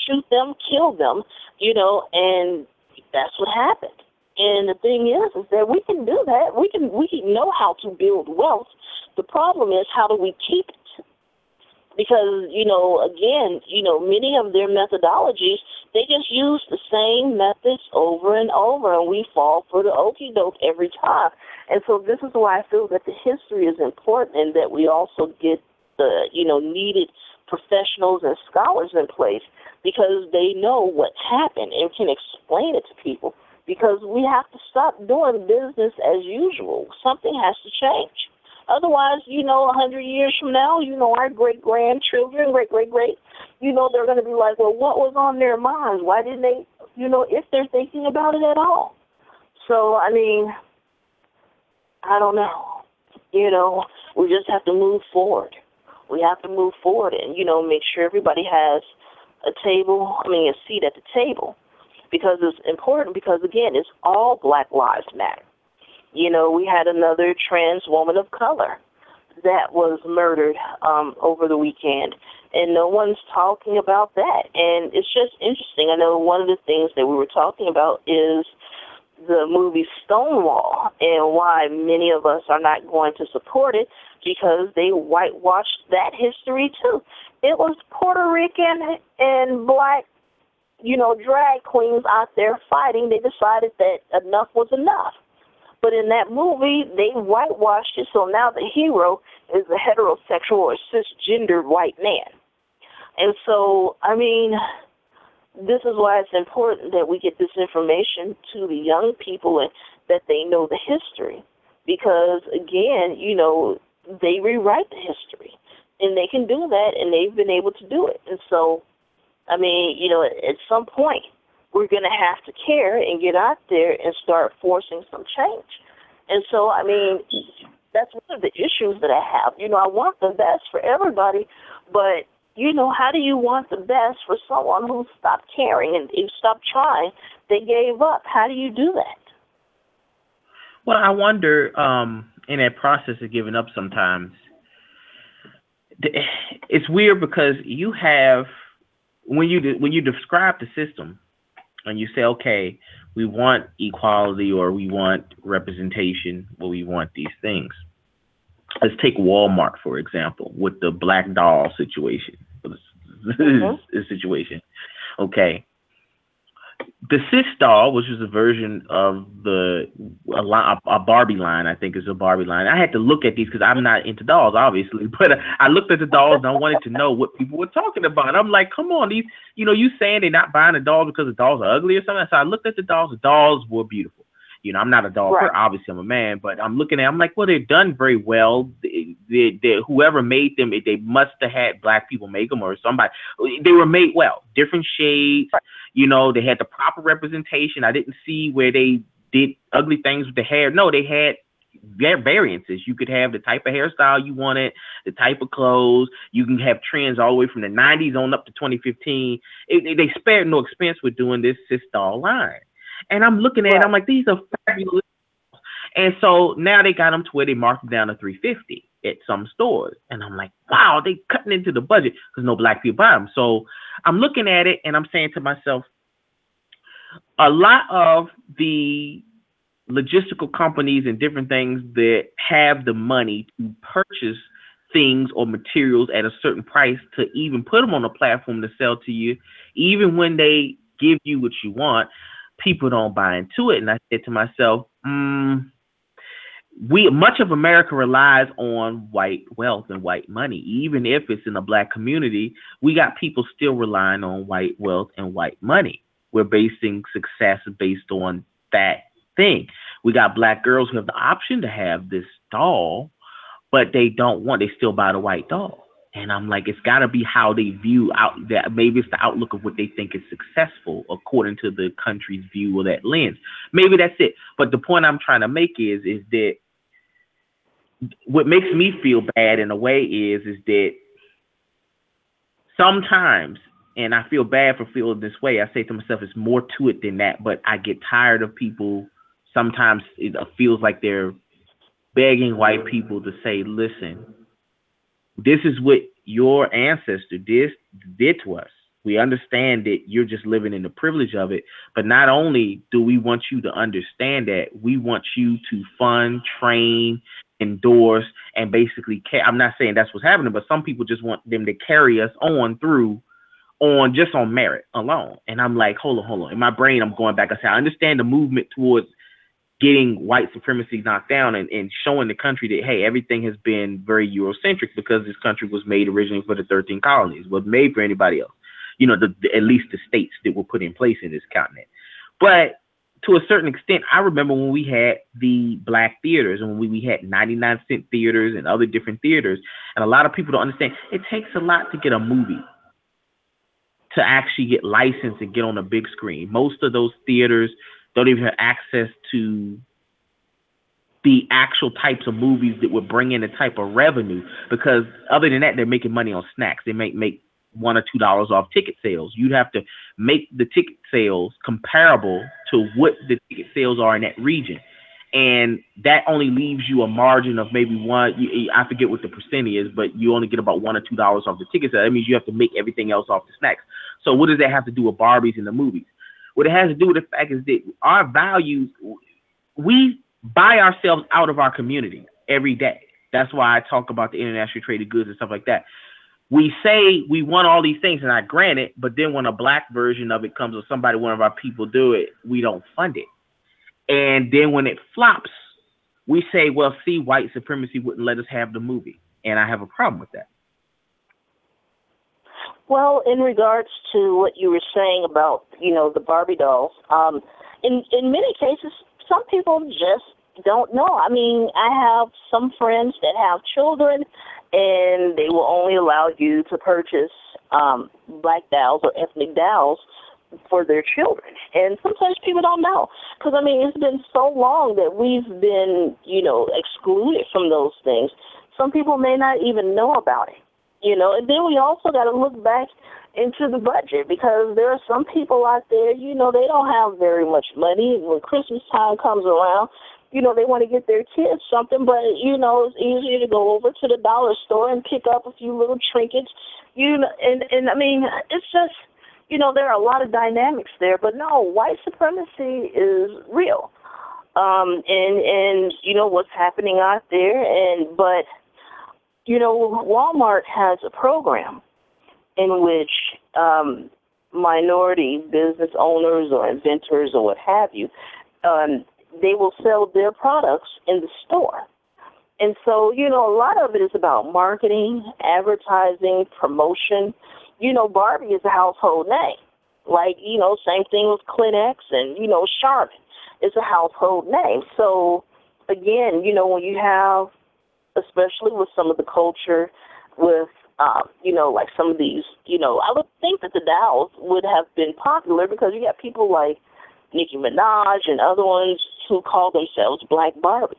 shoot them, kill them, you know, and that's what happened. And the thing is, is that we can do that. We can we know how to build wealth. The problem is, how do we keep? Because you know again you know many of their methodologies they just use the same methods over and over and we fall for the okey doke every time. And so this is why i feel that the history is important and that we also get the you know needed professionals and scholars in place because they know what happened and can explain it to people because we have to stop doing business as usual. Something has to change Otherwise, you know, a hundred years from now, you know, our great grandchildren, great great great, you know, they're going to be like, well, what was on their minds? Why didn't they, you know, if they're thinking about it at all? So, I mean, I don't know. You know, we just have to move forward. We have to move forward and, you know, make sure everybody has a table, I mean, a seat at the table because it's important because, again, it's all Black Lives Matter. You know, we had another trans woman of color that was murdered um, over the weekend, and no one's talking about that. And it's just interesting. I know one of the things that we were talking about is the movie Stonewall and why many of us are not going to support it because they whitewashed that history too. It was Puerto Rican and black, you know, drag queens out there fighting. They decided that enough was enough. But in that movie, they whitewashed it, so now the hero is a heterosexual or cisgendered white man. And so, I mean, this is why it's important that we get this information to the young people and that they know the history. Because, again, you know, they rewrite the history. And they can do that, and they've been able to do it. And so, I mean, you know, at some point, we're going to have to care and get out there and start forcing some change. And so, I mean, that's one of the issues that I have. You know, I want the best for everybody, but you know, how do you want the best for someone who stopped caring and stopped trying? They gave up. How do you do that? Well, I wonder um, in that process of giving up sometimes. It's weird because you have when you when you describe the system, and you say, okay, we want equality or we want representation or we want these things. Let's take Walmart, for example, with the black doll situation. Mm-hmm. situation. Okay the Sis doll, which is a version of the a, a, Barbie line, I think is a Barbie line. I had to look at these because I'm not into dolls, obviously, but I looked at the dolls and I wanted to know what people were talking about. I'm like, come on, these, you know, you saying they're not buying the dolls because the dolls are ugly or something. So I looked at the dolls. The dolls were beautiful. You know, I'm not a doll right. obviously I'm a man, but I'm looking at. I'm like, well, they're done very well. They, they, whoever made them, they must have had black people make them or somebody. They were made well, different shades. Right you know, they had the proper representation. I didn't see where they did ugly things with the hair. No, they had their variances. You could have the type of hairstyle you wanted, the type of clothes. You can have trends all the way from the 90s on up to 2015. It, it, they spared no expense with doing this Sistar line. And I'm looking at right. it, I'm like, these are fabulous. And so now they got them to where they marked them down to 350 at some stores. And I'm like, wow, they cutting into the budget because no black people buy them. So I'm looking at it and I'm saying to myself, a lot of the logistical companies and different things that have the money to purchase things or materials at a certain price to even put them on a platform to sell to you, even when they give you what you want, people don't buy into it. And I said to myself, mm, we much of America relies on white wealth and white money. Even if it's in a black community, we got people still relying on white wealth and white money. We're basing success based on that thing. We got black girls who have the option to have this doll, but they don't want. They still buy the white doll. And I'm like, it's got to be how they view out that. Maybe it's the outlook of what they think is successful according to the country's view or that lens. Maybe that's it. But the point I'm trying to make is, is that what makes me feel bad in a way is, is that sometimes, and I feel bad for feeling this way. I say to myself, it's more to it than that. But I get tired of people. Sometimes it feels like they're begging white people to say, listen this is what your ancestor did did to us. We understand that you're just living in the privilege of it, but not only do we want you to understand that, we want you to fund, train, endorse, and basically. I'm not saying that's what's happening, but some people just want them to carry us on through on just on merit alone. And I'm like, hold on, hold on. In my brain, I'm going back. I say, I understand the movement towards getting white supremacy knocked down and, and showing the country that hey everything has been very eurocentric because this country was made originally for the 13 colonies was made for anybody else you know the, the, at least the states that were put in place in this continent but to a certain extent i remember when we had the black theaters and when we, had 99 cent theaters and other different theaters. And a lot of people don't understand it takes a lot to get a movie to actually get licensed and get on a big screen. Most of those theaters don't even have access to the actual types of movies that would bring in the type of revenue because other than that they're making money on snacks. They make make one or two dollars off ticket sales. You'd have to make the ticket sales comparable to what the ticket sales are in that region. And that only leaves you a margin of maybe one you, i forget what the percent is but you only get about one or two dollars off the ticket that means you have to make everything else off the snacks. So what does that have to do with barbies in the movies? What it has to do with the fact is that our values, we buy ourselves out of our community every day. That's why I talk about the international trade of goods and stuff like that. We say we want all these things, and I grant it, but then when a black version of it comes or somebody, one of our people do it, we don't fund it. And then when it flops, we say, well, see, white supremacy wouldn't let us have the movie. And I have a problem with that. Well, in regards to what you were saying about, you know, the Barbie dolls, um, in in many cases, some people just don't know. I mean, I have some friends that have children, and they will only allow you to purchase um, black dolls or ethnic dolls for their children. And sometimes people don't know because I mean, it's been so long that we've been, you know, excluded from those things. Some people may not even know about it you know. And then we also got to look back into the budget because there are some people out there, you know, they don't have very much money. When Christmas time comes around, you know, they want to get their kids something, but you know, it's easier to go over to the dollar store and pick up a few little trinkets. You know, and and I mean, it's just, you know, there are a lot of dynamics there, but no, white supremacy is real. Um, and and you know what's happening out there, and but you know, Walmart has a program in which um, minority business owners or inventors or what have you, um, they will sell their products in the store. And so, you know, a lot of it is about marketing, advertising, promotion. You know, Barbie is a household name. Like, you know, same thing with Kleenex and, you know, Charmin. It's a household name. So, again, you know, when you have especially with some of the culture, with um, you know, like some of these, you know, I would think that the dolls would have been popular because you got people like Nicki Minaj and other ones who call themselves Black Barbies.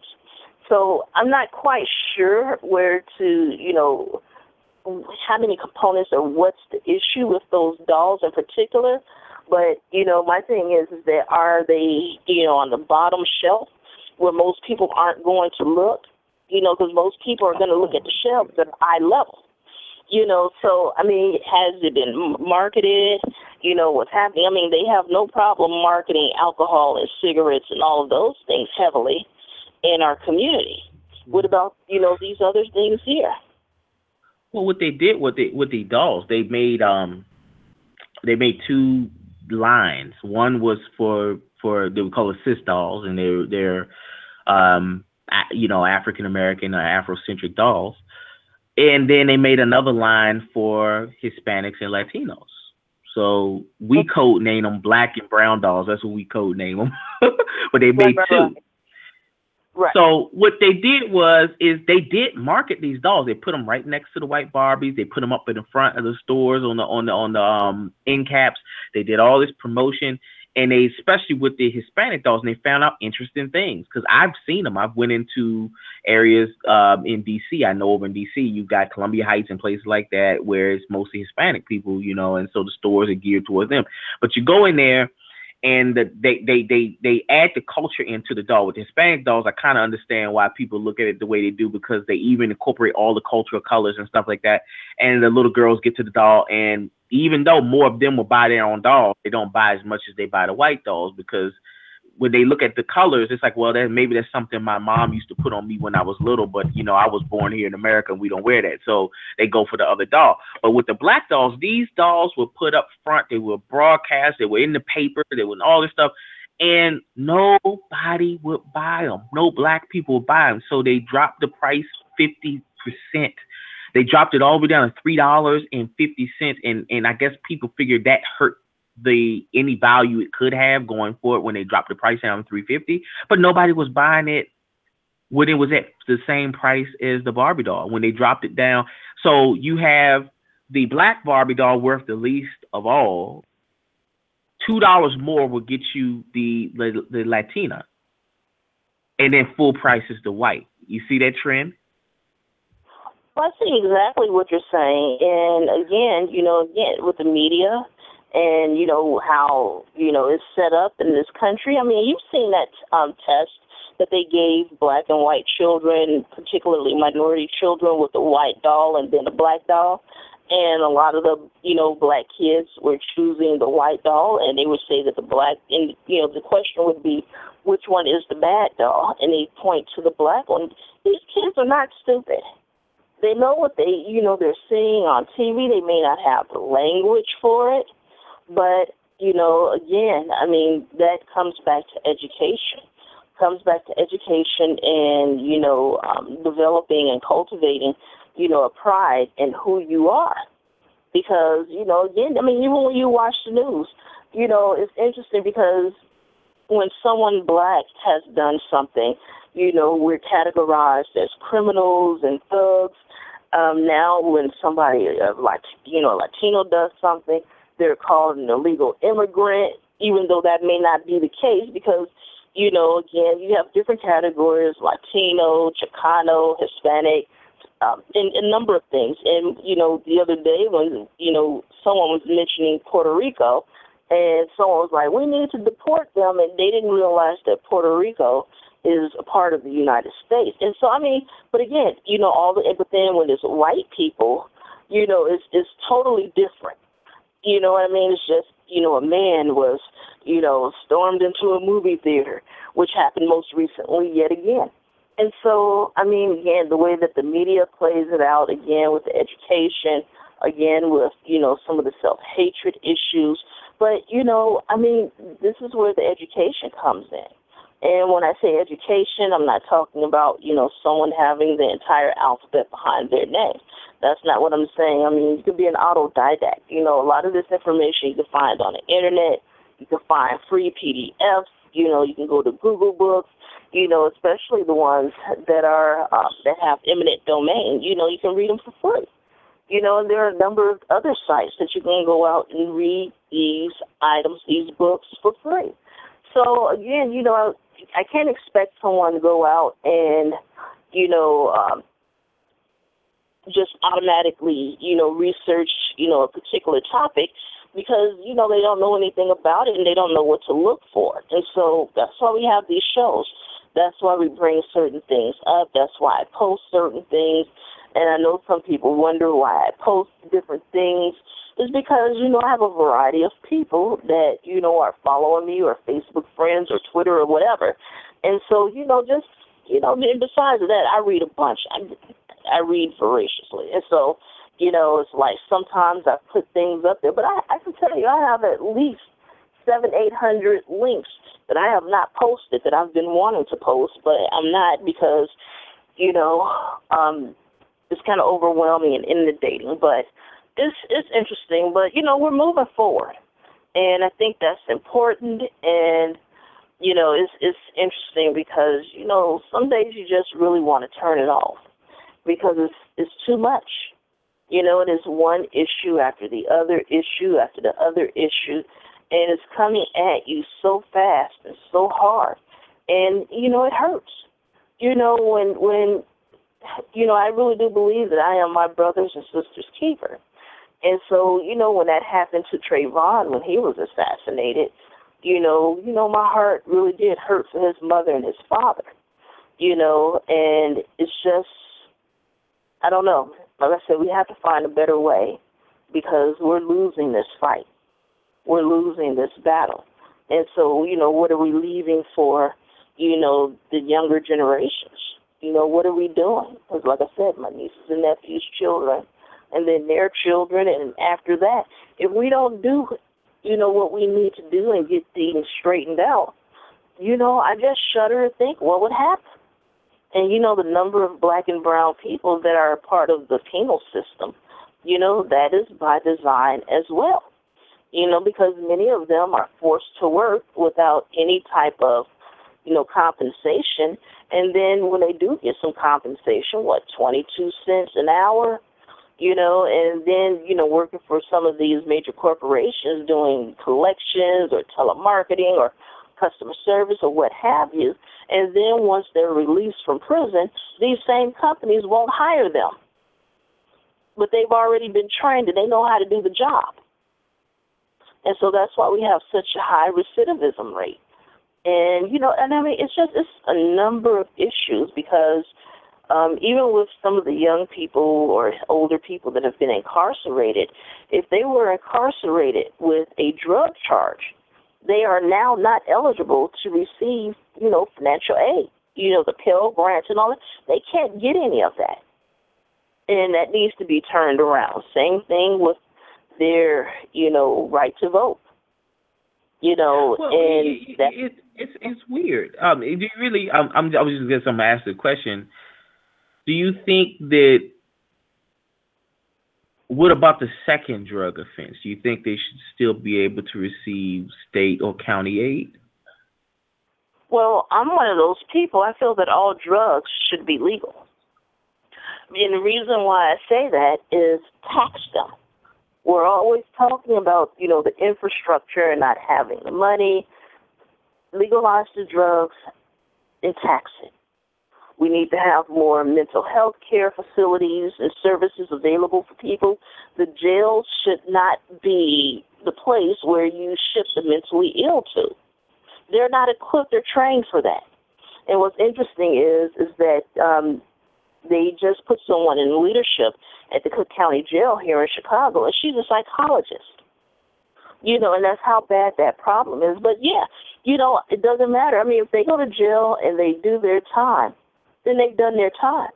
So I'm not quite sure where to, you know, how many components or what's the issue with those dolls in particular. But you know, my thing is, is that are they, you know, on the bottom shelf where most people aren't going to look? you know, because most people are going to look at the shelves at eye level. You know, so I mean, has it been marketed? You know what's happening. I mean, they have no problem marketing alcohol and cigarettes and all of those things heavily in our community. What about you know these other things here? Well, what they did with the with the dolls, they made um, they made two lines. One was for for they would call it sis dolls, and they they're um you know, African American or Afrocentric dolls. And then they made another line for Hispanics and Latinos. So we code name them black and brown dolls. That's what we code name them. but they made right, two. right. Right. So what they did was is they did market these dolls. They put them right next to the white Barbies. They put them up in the front of the stores on the on the on the um end caps. They did all this promotion, and they especially with the Hispanic dolls, and they found out interesting things because I've seen them. I've went into areas um, in DC. I know over in DC, you've got Columbia Heights and places like that where it's mostly Hispanic people, you know, and so the stores are geared towards them. But you go in there and the, they they they they add the culture into the doll. With Hispanic dolls, I kind of understand why people look at it the way they do because they even incorporate all the cultural colors and stuff like that. And the little girls get to the doll, and even though more of them will buy their own dolls, they don't buy as much as they buy the white dolls because when they look at the colors, it's like, well, that maybe that's something my mom used to put on me when I was little, but you know, I was born here in America and we don't wear that. So they go for the other doll. But with the black dolls, these dolls were put up front, they were broadcast, they were in the paper, they were in all this stuff, and nobody would buy them. No black people would buy them. So they dropped the price 50%. They dropped it all the way down to three dollars and fifty cents, and and I guess people figured that hurt the any value it could have going forward when they dropped the price down to 350 but nobody was buying it when it was at the same price as the barbie doll when they dropped it down. So you have the black barbie doll worth the least of all. Two dollars more will get you the, the the latina. And then full price is the white. You see that trend? Well, I see exactly what you're saying, and again, you know, again with the media, and you know how you know it's set up in this country. I mean, you've seen that um, test that they gave black and white children, particularly minority children, with a white doll and then a black doll. And a lot of the, you know, black kids were choosing the white doll, and they would say that the black, and you know, the question would be, which one is the bad doll? And they point to the black one. These kids are not stupid. They know what they, you know, they're seeing on TV. They may not have the language for it, but you know, again, I mean, that comes back to education. Comes back to education and you know, um, developing and cultivating, you know, a pride in who you are. Because you know, again, I mean, even when you watch the news, you know, it's interesting because when someone black has done something, you know, we're categorized as criminals and thugs. Um, now, when somebody uh, like you know Latino does something, they're called an illegal immigrant, even though that may not be the case because, you know, again, you have different categories Latino, Chicano, Hispanic, um, and a number of things. And, you know, the other day when, you know, someone was mentioning Puerto Rico, and someone was like, we need to deport them, and they didn't realize that Puerto Rico is a part of the United States. And so, I mean, but again, you know, all the, but when it's white people, you know, it's, it's totally different. You know what I mean? It's just, you know, a man was, you know, stormed into a movie theater, which happened most recently yet again. And so, I mean, again, the way that the media plays it out, again, with the education, again, with, you know, some of the self hatred issues. But, you know, I mean, this is where the education comes in. And when I say education, I'm not talking about, you know, someone having the entire alphabet behind their name. That's not what I'm saying. I mean, you could be an autodidact. You know, a lot of this information you can find on the internet. You can find free PDFs. You know, you can go to Google Books. You know, especially the ones that are uh, that have eminent domain. You know, you can read them for free. You know, and there are a number of other sites that you can go out and read these items, these books for free. So again, you know, I can't expect someone to go out and, you know, um, just automatically, you know, research, you know, a particular topic because, you know, they don't know anything about it and they don't know what to look for. And so that's why we have these shows. That's why we bring certain things up. That's why I post certain things. And I know some people wonder why I post different things. Is because, you know, I have a variety of people that, you know, are following me or Facebook friends or Twitter or whatever. And so, you know, just, you know, and besides that, I read a bunch. I, I read voraciously. And so, you know, it's like sometimes I put things up there, but I, I can tell you I have at least seven, eight hundred links that I have not posted that I've been wanting to post, but I'm not because, you know, um, it's kind of overwhelming and inundating. But it's it's interesting. But you know, we're moving forward, and I think that's important. And you know, it's it's interesting because you know some days you just really want to turn it off because it's it's too much. You know, it is one issue after the other issue after the other issue, and it's coming at you so fast and so hard, and you know it hurts. You know when when you know I really do believe that I am my brothers and sisters' keeper, and so you know when that happened to Trayvon when he was assassinated, you know you know my heart really did hurt for his mother and his father, you know, and it's just I don't know. Like I said, we have to find a better way because we're losing this fight we're losing this battle. And so, you know, what are we leaving for, you know, the younger generations? You know, what are we doing? Because, like I said, my nieces and nephews' children, and then their children, and after that, if we don't do, you know, what we need to do and get things straightened out, you know, I just shudder to think what would happen. And you know, the number of black and brown people that are part of the penal system, you know, that is by design as well you know, because many of them are forced to work without any type of, you know, compensation. And then when they do get some compensation, what, 22 cents an hour? You know, and then, you know, working for some of these major corporations doing collections or telemarketing or customer service or what have you. And then once they're released from prison, these same companies won't hire them. But they've already been trained and they know how to do the job. And so that's why we have such a high recidivism rate. And, you know, and I mean, it's just, it's a number of issues because um, even with some of the young people or older people that have been incarcerated, if they were incarcerated with a drug charge, they are now not eligible to receive, you know, financial aid. You know, the Pell Grants and all that. They can't get any of that. And that needs to be turned around. Same thing with their, you know, right to vote. You know, well, and it, it, it's it's weird. Um, do you really? I'm, I'm I was just gonna ask the question. Do you think that? What about the second drug offense? Do you think they should still be able to receive state or county aid? Well, I'm one of those people. I feel that all drugs should be legal. And the reason why I say that is tax them we're always talking about, you know, the infrastructure and not having the money. Legalize the drugs and tax it. We need to have more mental health care facilities and services available for people. The jails should not be the place where you ship the mentally ill to. They're not equipped or trained for that. And what's interesting is is that um, they just put someone in leadership at the Cook County Jail here in Chicago, and she's a psychologist. You know, and that's how bad that problem is. But yeah, you know, it doesn't matter. I mean, if they go to jail and they do their time, then they've done their time.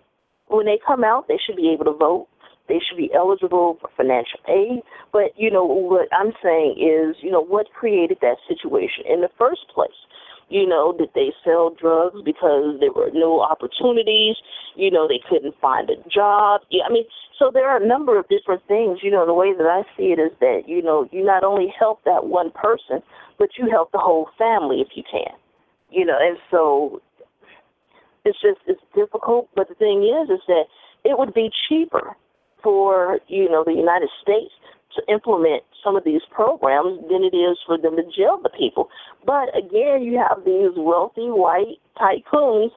When they come out, they should be able to vote. They should be eligible for financial aid. But, you know, what I'm saying is, you know, what created that situation in the first place? You know, did they sell drugs because there were no opportunities? You know, they couldn't find a job. I mean, so there are a number of different things. You know, the way that I see it is that you know you not only help that one person, but you help the whole family if you can. You know, and so it's just it's difficult. But the thing is, is that it would be cheaper for you know the United States to implement some of these programs than it is for them to jail the people. But again, you have these wealthy white tycoons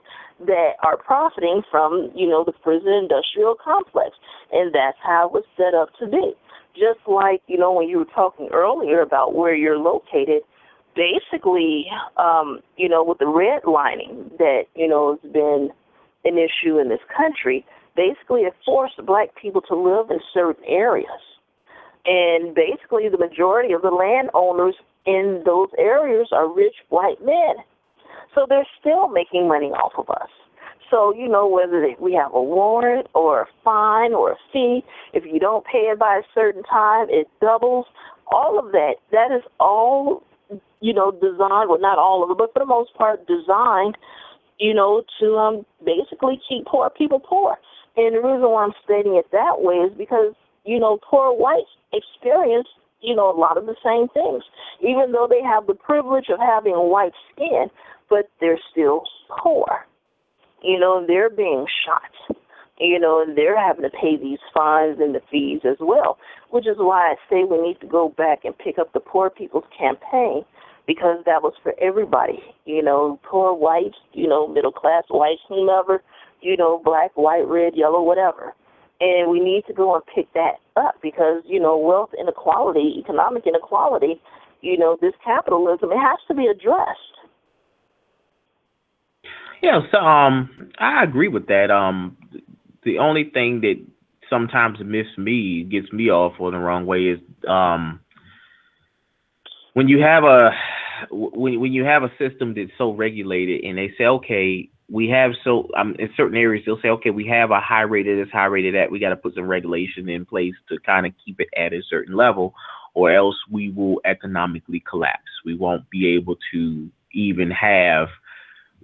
that are profiting from, you know, the prison industrial complex. And that's how it was set up to be. Just like, you know, when you were talking earlier about where you're located, basically, um, you know, with the redlining that, you know, has been an issue in this country, basically it forced black people to live in certain areas and basically, the majority of the landowners in those areas are rich white men. So they're still making money off of us. So, you know, whether we have a warrant or a fine or a fee, if you don't pay it by a certain time, it doubles. All of that, that is all you know, designed, well, not all of it, but for the most part, designed, you know, to um, basically keep poor people poor. And the reason why I'm stating it that way is because, you know, poor whites experience, you know, a lot of the same things. Even though they have the privilege of having white skin, but they're still poor. You know, they're being shot. You know, and they're having to pay these fines and the fees as well, which is why I say we need to go back and pick up the Poor People's Campaign because that was for everybody. You know, poor whites, you know, middle class whites, whomever, you know, black, white, red, yellow, whatever. And we need to go and pick that up because, you know, wealth inequality, economic inequality, you know, this capitalism, it has to be addressed. Yeah, so um, I agree with that. Um, the only thing that sometimes miss me, gets me off on the wrong way is um, when you have a when when you have a system that's so regulated and they say, okay, we have so um, in certain areas they'll say, okay, we have a high rate of this, high rate of that. We got to put some regulation in place to kind of keep it at a certain level, or else we will economically collapse. We won't be able to even have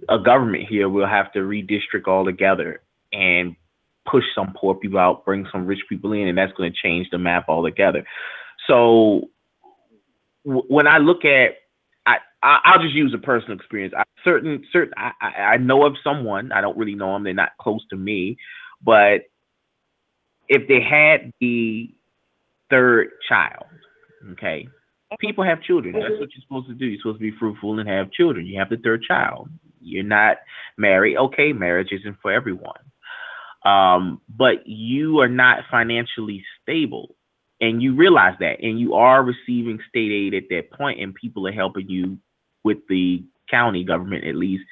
a government here. We'll have to redistrict all together and push some poor people out, bring some rich people in, and that's going to change the map altogether. So when I look at, I, I will just use a personal experience. I, certain certain I, I know of someone. I don't really know them. They're not close to me, but if they had the third child, okay, people have children. That's what you're supposed to do. You're supposed to be fruitful and have children. You have the third child. You're not married. Okay, marriage isn't for everyone. Um, but you are not financially stable and you realize that and you are receiving state aid at that point and people are helping you with the county government at least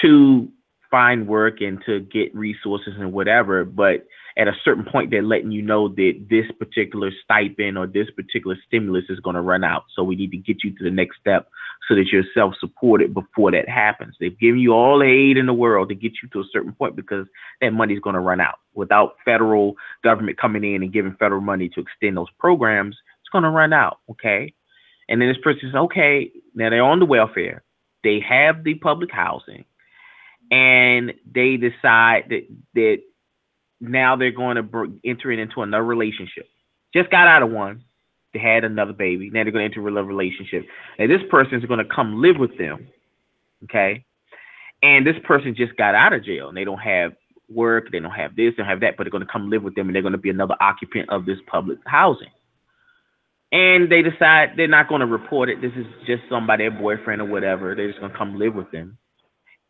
to find work and to get resources and whatever. But at a certain point they're letting you know that this particular stipend or this particular stimulus is going to run out. So we need to get you to the next step so that you're self-supported before that happens. They've given you all the aid in the world to get you to a certain point because that money's going to run out. Without federal government coming in and giving federal money to extend those programs it's going to run out okay? And then this person says okay now they're on the welfare. They have the public housing and they decide that that now they're going to br- enter into another relationship. Just got out of one, they had another baby. Now they're going to enter a relationship. And this person is going to come live with them. Okay. And this person just got out of jail and they don't have work, they don't have this, they don't have that, but they're going to come live with them and they're going to be another occupant of this public housing. And they decide they're not going to report it. This is just somebody, a boyfriend or whatever. They're just going to come live with them.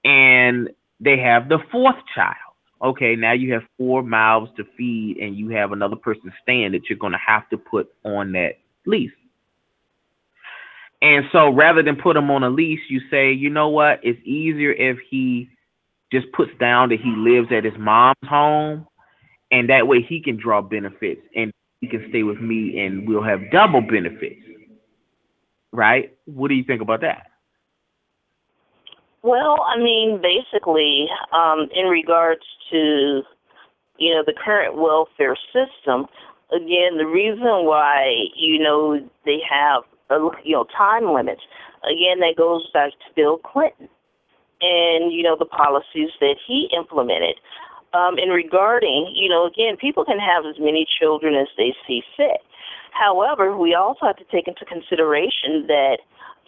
And they have the fourth child okay, now you have four mouths to feed and you have another person staying that you're going to have to put on that lease. And so rather than put him on a lease, you say, you know what? It's easier if he just puts down that he lives at his mom's home and that way he can draw benefits and he can stay with me and we'll have double benefits. Right? What do you think about that? Well, I mean, basically, um, in regards to, you know, the current welfare system, again, the reason why, you know, they have, a, you know, time limits, again, that goes back to Bill Clinton and, you know, the policies that he implemented. Um, in regarding, you know, again, people can have as many children as they see fit. However, we also have to take into consideration that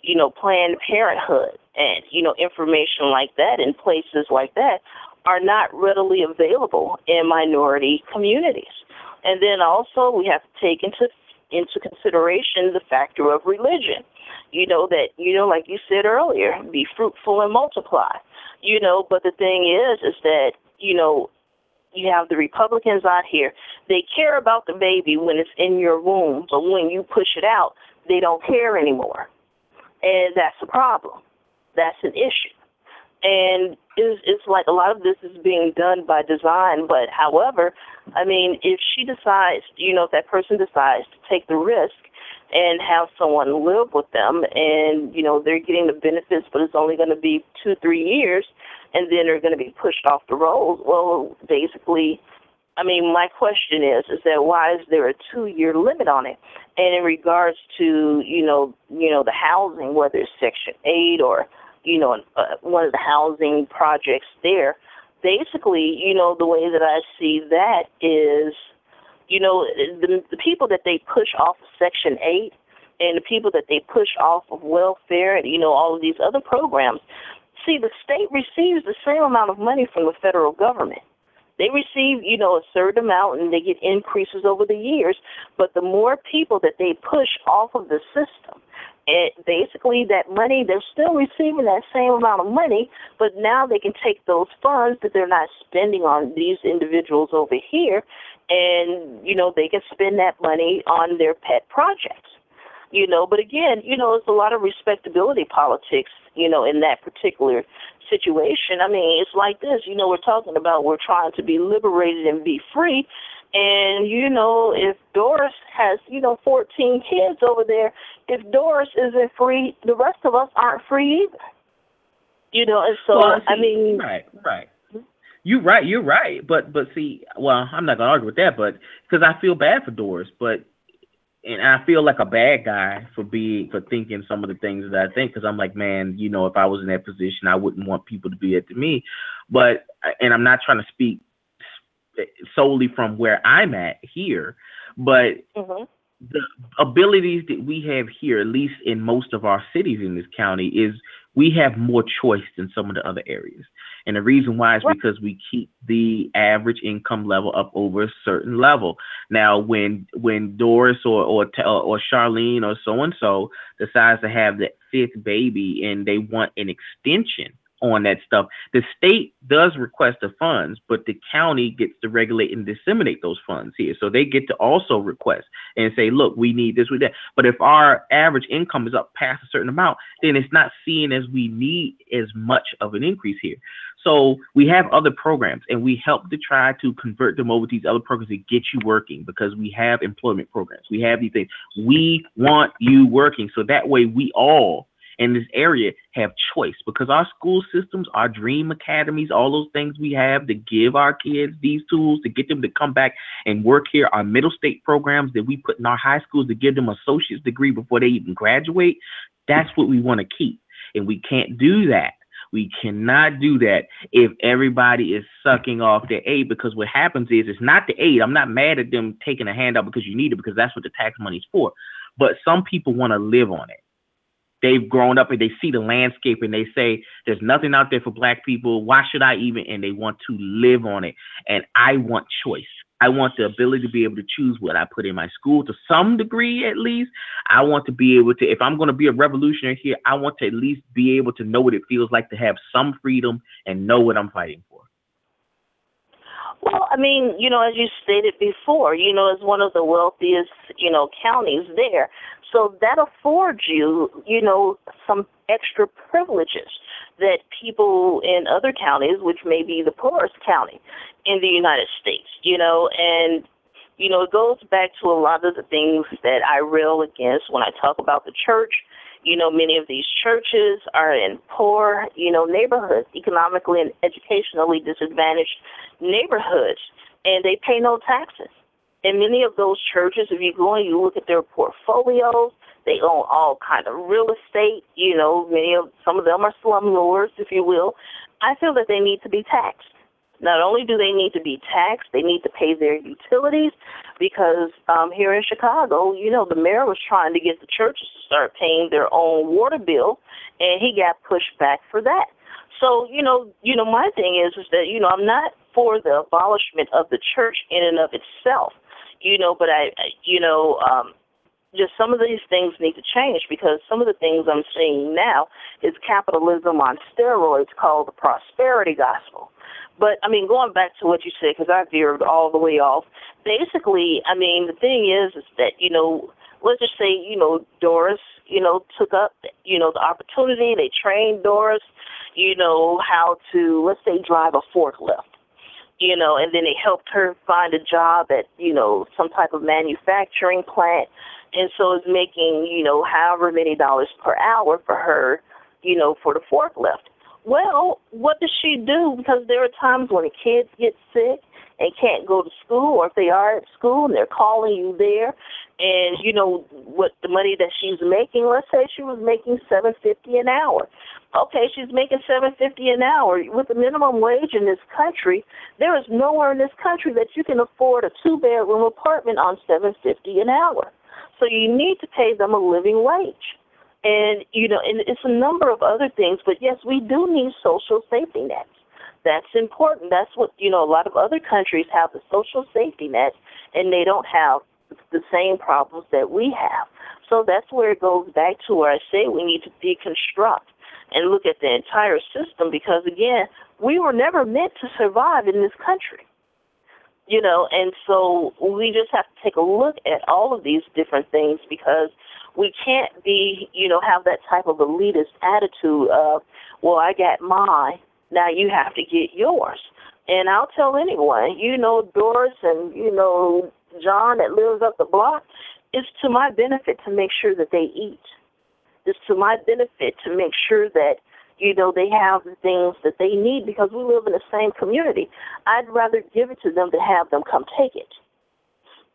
you know, Planned Parenthood and, you know, information like that in places like that are not readily available in minority communities. And then also we have to take into into consideration the factor of religion. You know that you know, like you said earlier, be fruitful and multiply. You know, but the thing is is that, you know, you have the Republicans out here. They care about the baby when it's in your womb, but when you push it out, they don't care anymore and that's a problem. That's an issue. And it's, it's like a lot of this is being done by design. But however, I mean, if she decides, you know, if that person decides to take the risk and have someone live with them, and you know they're getting the benefits, but it's only going to be two, three years, and then they're going to be pushed off the rolls. Well, basically, I mean, my question is, is that why is there a two-year limit on it? And in regards to, you know, you know, the housing, whether it's Section Eight or, you know, uh, one of the housing projects there, basically, you know, the way that I see that is, you know, the, the people that they push off of Section Eight and the people that they push off of welfare and you know all of these other programs. See, the state receives the same amount of money from the federal government they receive, you know, a certain amount and they get increases over the years. But the more people that they push off of the system, it basically that money they're still receiving that same amount of money, but now they can take those funds that they're not spending on these individuals over here, and you know they can spend that money on their pet projects. You know, but again, you know, it's a lot of respectability politics, you know, in that particular situation. I mean, it's like this. You know, we're talking about we're trying to be liberated and be free. And, you know, if Doris has, you know, 14 kids over there, if Doris isn't free, the rest of us aren't free either. You know, and so, Well, see, I mean, right, right. You're right. You're right. But but see, well, I'm not gonna argue with that, but because I feel bad for Doris, but and I feel like a bad guy for being for thinking some of the things that I think because I'm like, man, you know, if I was in that position, I wouldn't want people to be it to me. But and I'm not trying to speak solely from where I'm at here, but mhm. the abilities that we have here, at least in most of our cities in this county, is we have more choice than some of the other areas. And the reason why is because we keep the average income level up over a certain level. Now, when when Doris or or or Charlene or so and so decides to have that fifth baby and they want an extension on that stuff, the state does request the funds, but the county gets to regulate and disseminate those funds here. So they get to also request and say, look, we need this, we that. But if our average income is up past a certain amount, then it's not seen as we need as much of an increase here. So we have other programs and we help to try to convert them over to these other programs that get you working because we have employment programs. We have these things. We want you working. So that way we all in this area have choice because our school systems, our dream academies, all those things we have to give our kids these tools to get them to come back and work here, our middle state programs that we put in our high schools to give them associate's degree before they even graduate. That's what we want to keep. And we can't do that. We cannot do that if everybody is sucking off their aid because what happens is it's not the aid. I'm not mad at them taking a handout because you need it because that's what the tax money's for. But some people want to live on it. They've grown up and they see the landscape and they say there's nothing out there for black people. Why should i even? And they want to live on it. And i want choice i want the ability to be able to choose what i put in my school. To some degree at least i want to be able to if i'm going to be a revolutionary here i want to at least be able to know what it feels like to have some freedom and know what i'm fighting for Well, I mean, you know, as you stated before, you know, it's one of the wealthiest, you know, counties there. So that affords you, you know, some extra privileges that people in other counties, which may be the poorest county in the United States, you know, and you know, it goes back to a lot of the things that I rail against when I talk about the church. You know, many of these churches are in poor, you know, neighborhoods, economically and educationally disadvantaged neighborhoods, and they pay no taxes. And many of those churches, if you go and you look at their portfolios, they own all kind of real estate. You know, many of some of them are slumlords, if you will. I feel that they need to be taxed. Not only do they need to be taxed, they need to pay their utilities because um, here in Chicago, you know, the mayor was trying to get the churches to start paying their own water bill, and he got pushed back for that. So, you know, you know, my thing is is that you know I'm not for the abolishment of the church in and of itself, you know, but I, you know, um, just some of these things need to change because some of the things I'm seeing now is capitalism on steroids called the prosperity gospel. But I mean, going back to what you said, because I veered all the way off. Basically, I mean, the thing is, is that you know, let's just say, you know, Doris, you know, took up, you know, the opportunity. They trained Doris, you know, how to, let's say, drive a forklift. You know, and then they helped her find a job at, you know, some type of manufacturing plant, and so it's making, you know, however many dollars per hour for her, you know, for the forklift. Well, what does she do? Because there are times when the kids get sick and can't go to school, or if they are at school and they're calling you there, and you know what the money that she's making. Let's say she was making seven fifty an hour. Okay, she's making seven fifty an hour with the minimum wage in this country. There is nowhere in this country that you can afford a two bedroom apartment on seven fifty an hour. So you need to pay them a living wage. And you know, and it's a number of other things, but yes, we do need social safety nets. That's important. That's what you know. A lot of other countries have the social safety nets, and they don't have the same problems that we have. So that's where it goes back to where I say we need to deconstruct and look at the entire system because again, we were never meant to survive in this country. You know, and so we just have to take a look at all of these different things because we can't be, you know, have that type of elitist attitude of, well, I got mine, now you have to get yours. And I'll tell anyone, you know, Doris and, you know, John that lives up the block, it's to my benefit to make sure that they eat. It's to my benefit to make sure that, you know, they have the things that they need because we live in the same community. I'd rather give it to them than have them come take it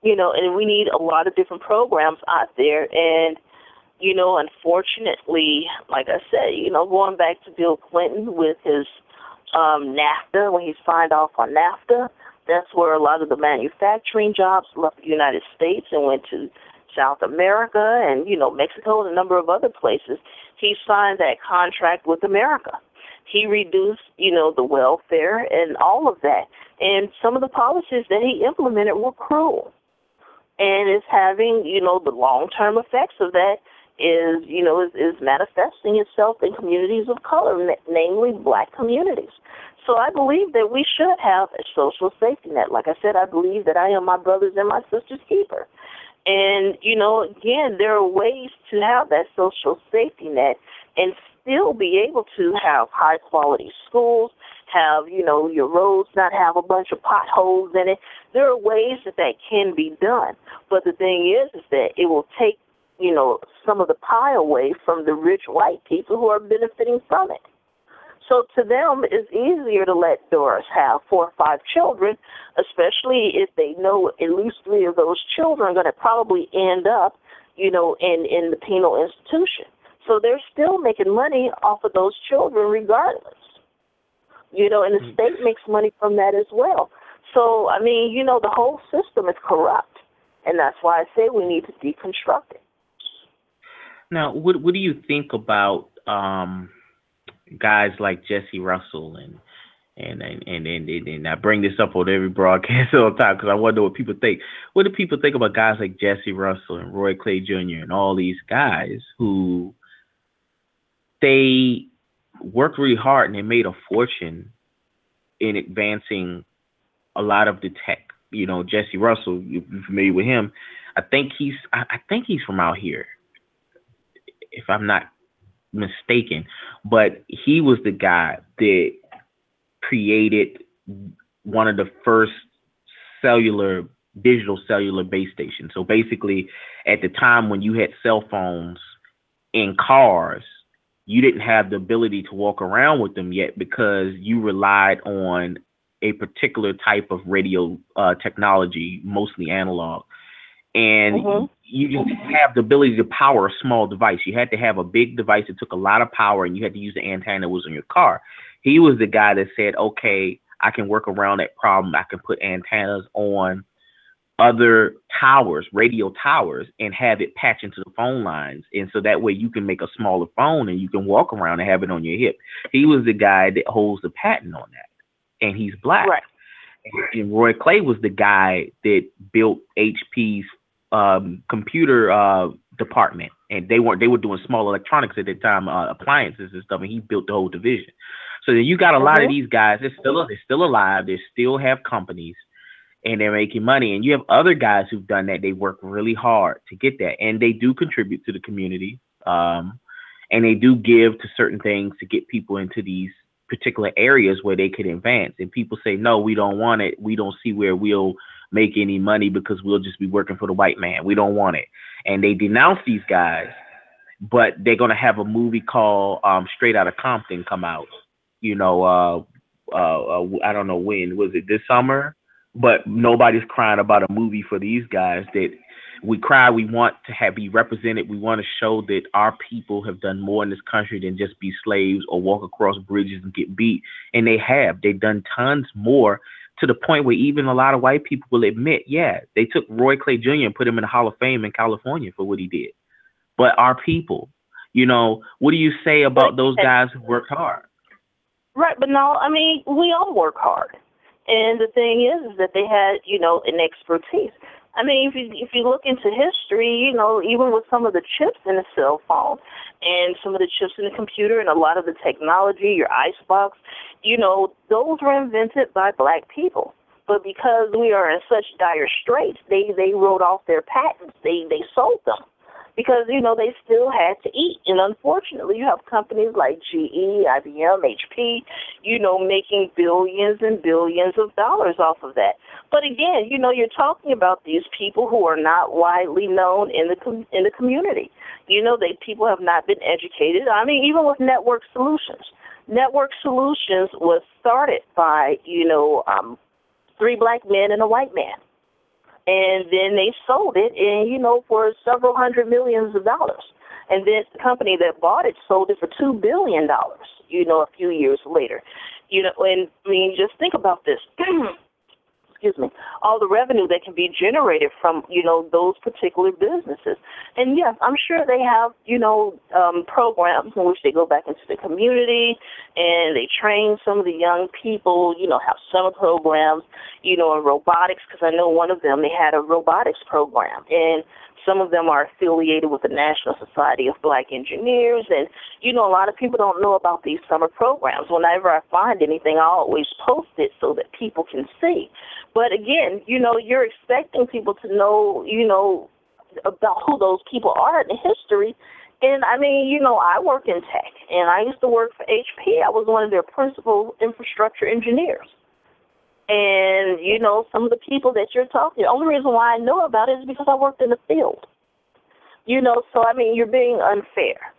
you know, and we need a lot of different programs out there. And, you know, unfortunately, like I said, you know, going back to Bill Clinton with his um, NAFTA, when he signed off on NAFTA, that's where a lot of the manufacturing jobs left the United States and went to South America and, you know, Mexico and a number of other places. He signed that contract with America. He reduced, you know, the welfare and all of that. And some of the policies that he implemented were cruel and it's having you know the long term effects of that is you know is, is manifesting itself in communities of color, namely black communities. So I believe that we should have a social safety net. Like I said, I believe that I am my brother's and my sister's keeper. And you know, again, there are ways to have that social safety net and still be able to have high quality schools, have, you know, your roads not have a bunch of potholes in it. There are ways that that can be done. But the thing is, is that it will take, you know, some of the pie away from the rich white people who are benefiting from it. So to them, it's easier to let Doris have four or five children, especially if they know at least three of those children are going to probably end up, you know, in in the penal institution. So they're still making money off of those children regardless you know, and the mm. state makes money from that as well. So, I mean, you know, the whole system is corrupt, and that's why I say we need to deconstruct it. Now, what what do you think about um, guys like Jesse Russell and and and and and, and I bring this up on every broadcast all the time because I wonder what people think. What do people think about guys like Jesse Russell and Roy Clay Jr. and all these guys who they worked really hard and they made a fortune in advancing a lot of the tech. You know, Jesse Russell, you're familiar with him. I think he's I, I think he's from out here, if I'm not mistaken. But he was the guy that created one of the first cellular digital cellular base stations. So basically, at the time when you had cell phones in cars, you didn't have the ability to walk around with them yet because you relied on a particular type of radio uh, technology, mostly analog. And mm-hmm. you didn't have the ability to power a small device. You had to have a big device that took a lot of power and you had to use the antenna that was in your car. He was the guy that said, okay, I can work around that problem. I can put antennas on other towers, radio towers, and have it patch into the phone lines. And so that way you can make a smaller phone and you can walk around and have it on your hip. He was the guy that holds the patent on that. And he's black. Right. And Roy Clay was the guy that built HP's um, computer uh, department. And they weren't they were doing small electronics at that time, uh, appliances and stuff, and he built the whole division. So you got a mm-hmm. lot of these guys. They're still they're still alive. They still have companies and they're making money. And you have other guys who've done that. They work really hard to get that, and they do contribute to the community. Um, and they do give to certain things to get people into these particular areas where they could advance. And people say, no, we don't want it. We don't see where we'll make any money because we'll just be working for the white man. We don't want it. And they denounce these guys, but they're gonna have a movie called um, Straight Outta Compton come out. You know, uh, uh, uh, I don't know when was it this summer but nobody's crying about a movie for these guys that we cry we want to have be represented. We want to show that our people have done more in this country than just be slaves or walk across bridges and get beat. And they have. They've done tons more to the point where even a lot of white people will admit yeah they took roy clay jr and put him in the hall of fame in california for what he did. But our people you know what do you say about those guys who worked hard? Right, but no, I mean, we all work hard. And the thing is, is that they had, you know, an expertise. I mean, if you if you look into history, you know, even with some of the chips in the cell phone and some of the chips in the computer and a lot of the technology, your icebox, you know, those were invented by black people. But because we are in such dire straits, they they wrote off their patents. They they sold them because you know they still had to eat. And unfortunately, you have companies like GE, IBM, HP, you know, making billions and billions of dollars off of that. But again, you know, you're talking about these people who are not widely known in the com- in the community. You know, they people have not been educated. I mean, even with Network Solutions, Network Solutions was started by you know um, three black men and a white man and then they sold it and you know for several hundred millions of dollars. And then the company that bought it sold it for two billion dollars you know a few years later. You know and i mean just think about this excuse me, all the revenue that can be generated from, you know, those particular businesses. And yes, I'm sure they have, you know, um, programs in which they go back into the community and they train some of the young people, you know, have summer programs, you know, in robotics, because I know one of them, they had a robotics program. And some of them are affiliated with the National Society of Black Engineers. And, you know, a lot of people don't know about these summer programs. Whenever I find anything, I always post it so that people can see. But again, you know, you're expecting people to know, you know, about who those people are in history. And I mean, you know, I work in tech, and I used to work for HP. I was one of their principal infrastructure engineers. And you know, some of the people that you're talking, the only reason why I know about it is because I worked in the field. You know, so I mean, you're being unfair.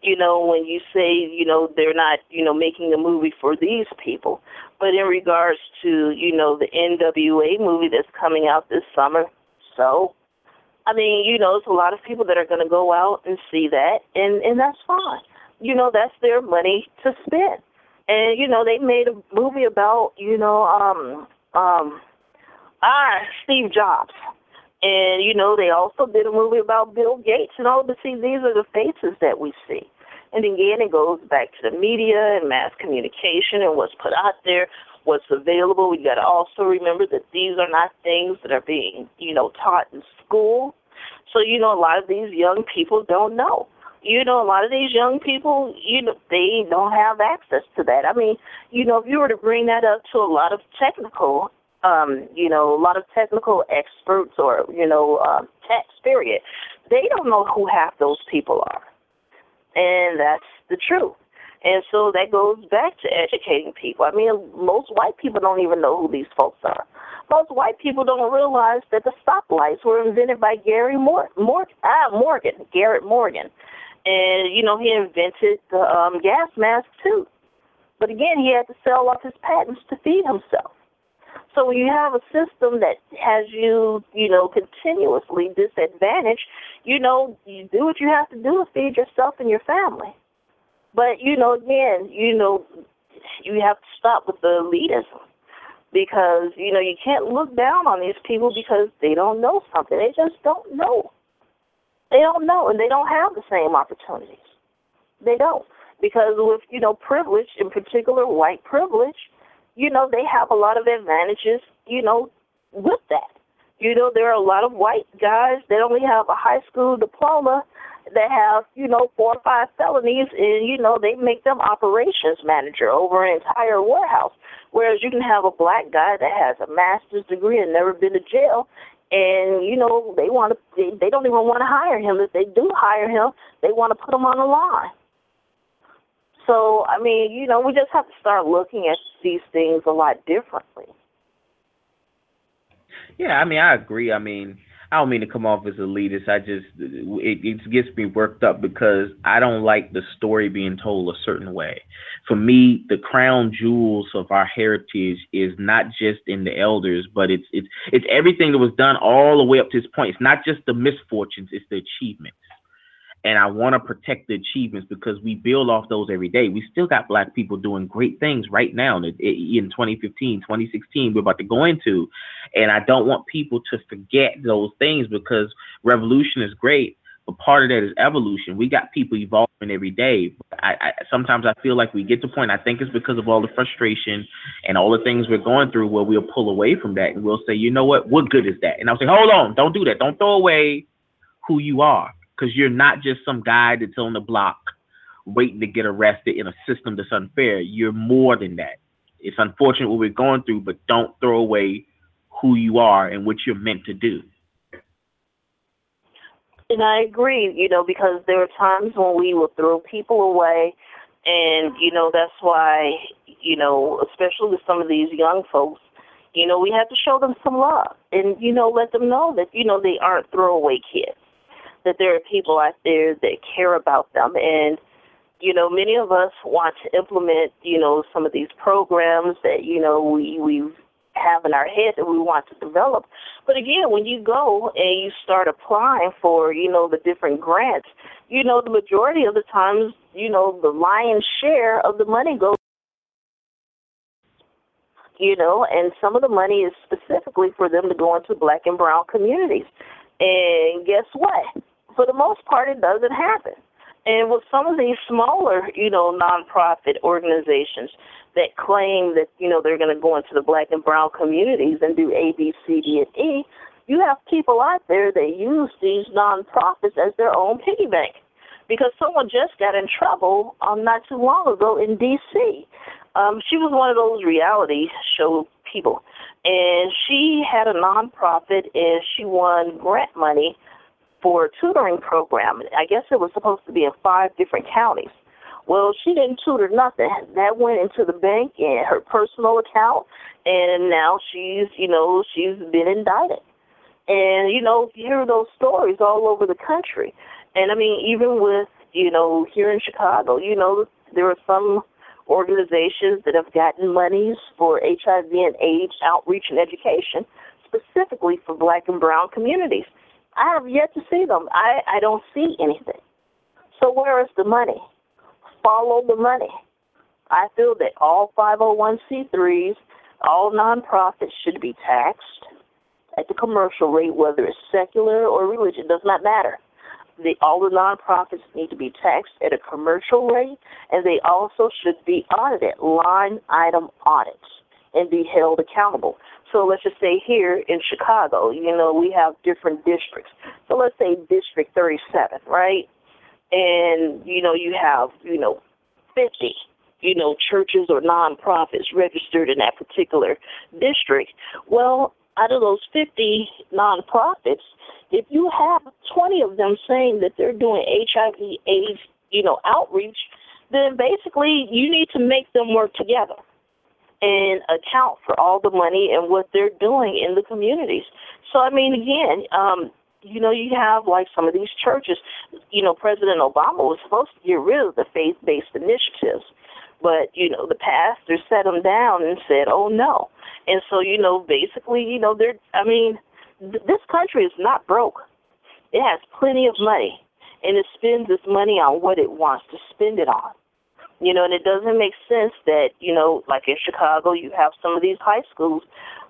You know, when you say, you know, they're not, you know, making a movie for these people. But in regards to, you know, the NWA movie that's coming out this summer, so I mean, you know, it's a lot of people that are going to go out and see that, and and that's fine. You know, that's their money to spend and you know they made a movie about you know um um ah Steve Jobs, and you know they also did a movie about Bill Gates and all. But see, these are the faces that we see. And again, it goes back to the media and mass communication and what's put out there, what's available. We got to also remember that these are not things that are being, you know, taught in school. So, you know, a lot of these young people don't know you know, a lot of these young people, you know, they don't have access to that. I mean, you know, if you were to bring that up to a lot of technical, um, you know, a lot of technical experts or, you know, um, techs, period, they don't know who half those people are. And that's the truth. And so that goes back to educating people. I mean, most white people don't even know who these folks are. Most white people don't realize that the stoplights were invented by Gary Mor- Mor- ah, Morgan, Garrett Morgan and you know he invented the um, gas mask too. But again, he had to sell off his patents to feed himself. So when you have a system that has you, you know, continuously disadvantaged, you know, you do what you have to do to feed yourself and your family. But you know, again, you know, you have to stop with the elitism because you know you can't look down on these people because they don't know something. They just don't know. They don't know, and they don't have the same opportunities. They don't because with you know privilege, in particular white privilege, you know they have a lot of advantages. You know, with that, you know there are a lot of white guys that only have a high school diploma that have you know four or five felonies, and you know they make them operations manager over an entire warehouse. Whereas you can have a black guy that has a master's degree and never been to jail, and you know they want to they, they don't even want to hire him. If they do hire him they want to put him on the line. So i mean you know we just have to start looking at these things a lot differently. Yeah i mean i agree. I mean I don't mean to come off as elitist. I just it, it gets me worked up because I don't like the story being told a certain way. For me, the crown jewels of our heritage is not just in the elders, but it's it's it's everything that was done all the way up to this point. It's not just the misfortunes; it's the achievements and I want to protect the achievements because we build off those every day. We still got black people doing great things right now in 2015, 2016, we're about to go into. And I don't want people to forget those things because revolution is great, but part of that is evolution. We got people evolving every day. I, I sometimes I feel like we get to point. I think it's because of all the frustration and all the things we're going through where we'll pull away from that and we'll say, you know what, what good is that? And I'll say, hold on, don't do that. Don't throw away who you are because you're not just some guy that's on the block waiting to get arrested in a system that's unfair. You're more than that. It's unfortunate what we're going through, but don't throw away who you are and what you're meant to do. And I agree, you know, because there are times when we will throw people away, and you know that's why, you know, especially with some of these young folks, you know, we have to show them some love, and you know, let them know that you know they aren't throwaway kids that there are people out there that care about them and you know many of us want to implement you know some of these programs that you know we we have in our head that we want to develop but again when you go and you start applying for you know the different grants you know the majority of the times you know the lion's share of the money goes you know, and some of the money is specifically for them to go into black and brown communities. And guess what? For the most part, it doesn't happen. And with some of these smaller, you know, nonprofit organizations that claim that, you know, they're going to go into the black and brown communities and do A, B, C, D, and E, you have people out there that use these nonprofits as their own piggy bank. Because someone just got in trouble um, not too long ago in D.C. Um, she was one of those reality show people, and she had a nonprofit and she won grant money for a tutoring program. I guess it was supposed to be in five different counties. Well, she didn't tutor nothing. That went into the bank and her personal account, and now she's, you know, she's been indicted. And you know, you hear those stories all over the country. And I mean, even with, you know, here in Chicago, you know, there are some organizations that have gotten monies for HIV and AIDS outreach and education, specifically for black and brown communities. I have yet to see them. I, I don't see anything. So where is the money? Follow the money. I feel that all 501c3s, all nonprofits should be taxed at the commercial rate, whether it's secular or religious, does not matter. The, all the nonprofits need to be taxed at a commercial rate, and they also should be audited, line item audits, and be held accountable. So let's just say here in Chicago, you know, we have different districts. So let's say District 37, right? And, you know, you have, you know, 50, you know, churches or nonprofits registered in that particular district. Well, out of those 50 nonprofits, if you have 20 of them saying that they're doing HIV AIDS, you know, outreach, then basically you need to make them work together and account for all the money and what they're doing in the communities. So I mean, again, um, you know, you have like some of these churches. You know, President Obama was supposed to get rid of the faith-based initiatives, but you know, the pastor set them down and said, "Oh no." And so, you know, basically, you know, they're. I mean, th- this country is not broke. It has plenty of money, and it spends its money on what it wants to spend it on. You know, and it doesn't make sense that, you know, like in Chicago, you have some of these high schools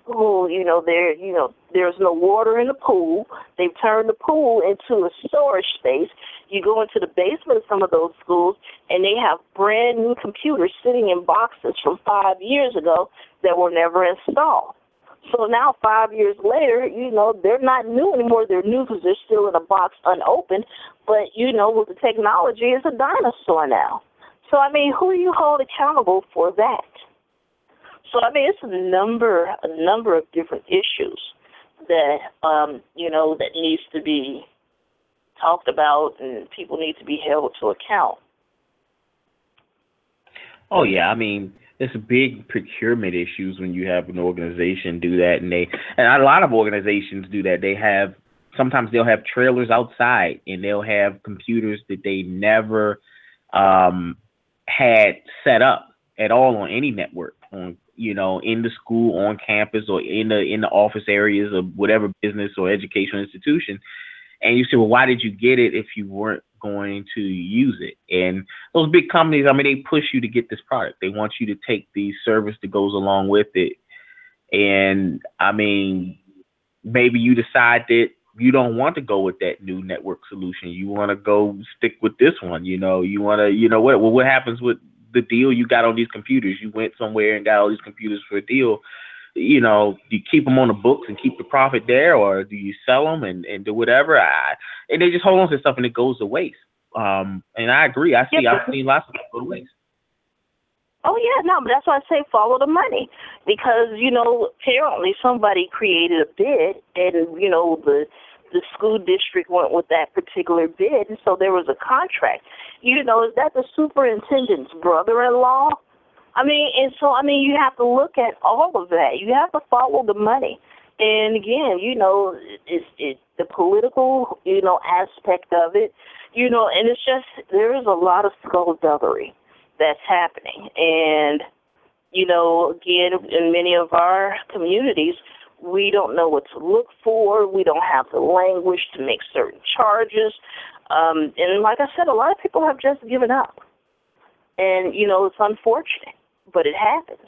who, you know, there, you know, there's no water in the pool. They've turned the pool into a storage space. You go into the basement of some of those schools, and they have brand new computers sitting in boxes from five years ago that were never installed. So now, five years later, you know, they're not new anymore. They're new because they're still in a box unopened. But, you know, with the technology, it's a dinosaur now. So I mean, who do you hold accountable for that? So I mean, it's a number a number of different issues that um, you know that needs to be talked about, and people need to be held to account. Oh yeah, I mean, it's big procurement issues when you have an organization do that, and they and a lot of organizations do that. They have sometimes they'll have trailers outside and they'll have computers that they never um, had set up at all on any network on you know in the school on campus or in the in the office areas of whatever business or educational institution. And you say well why did you get it if you weren't going to use it? And those big companies i mean they push you to get this product. They want you to take the service that goes along with it. And i mean maybe you decide that you don't want to go with that new network solution. You want to go stick with this one. You know, you want to, you know what? Well, what happens with the deal you got on these computers? You went somewhere and got all these computers for a deal. You know, do you keep them on the books and keep the profit there, or do you sell them and, and do whatever? I, and they just hold on to stuff and it goes to waste. Um, and I agree. I see. I've seen lots of people go to waste. Oh yeah, no, but that's why I say follow the money because you know apparently somebody created a bid and you know the the school district went with that particular bid, and so there was a contract. You know, is that the superintendent's brother-in-law? I mean, and so I mean, you have to look at all of that. You have to follow the money. And again, you know, it's it, the political, you know, aspect of it, you know, and it's just there is a lot of skullduggery that's happening. And, you know, again, in many of our communities, we don't know what to look for. We don't have the language to make certain charges. Um, and like I said, a lot of people have just given up. And, you know, it's unfortunate, but it happens.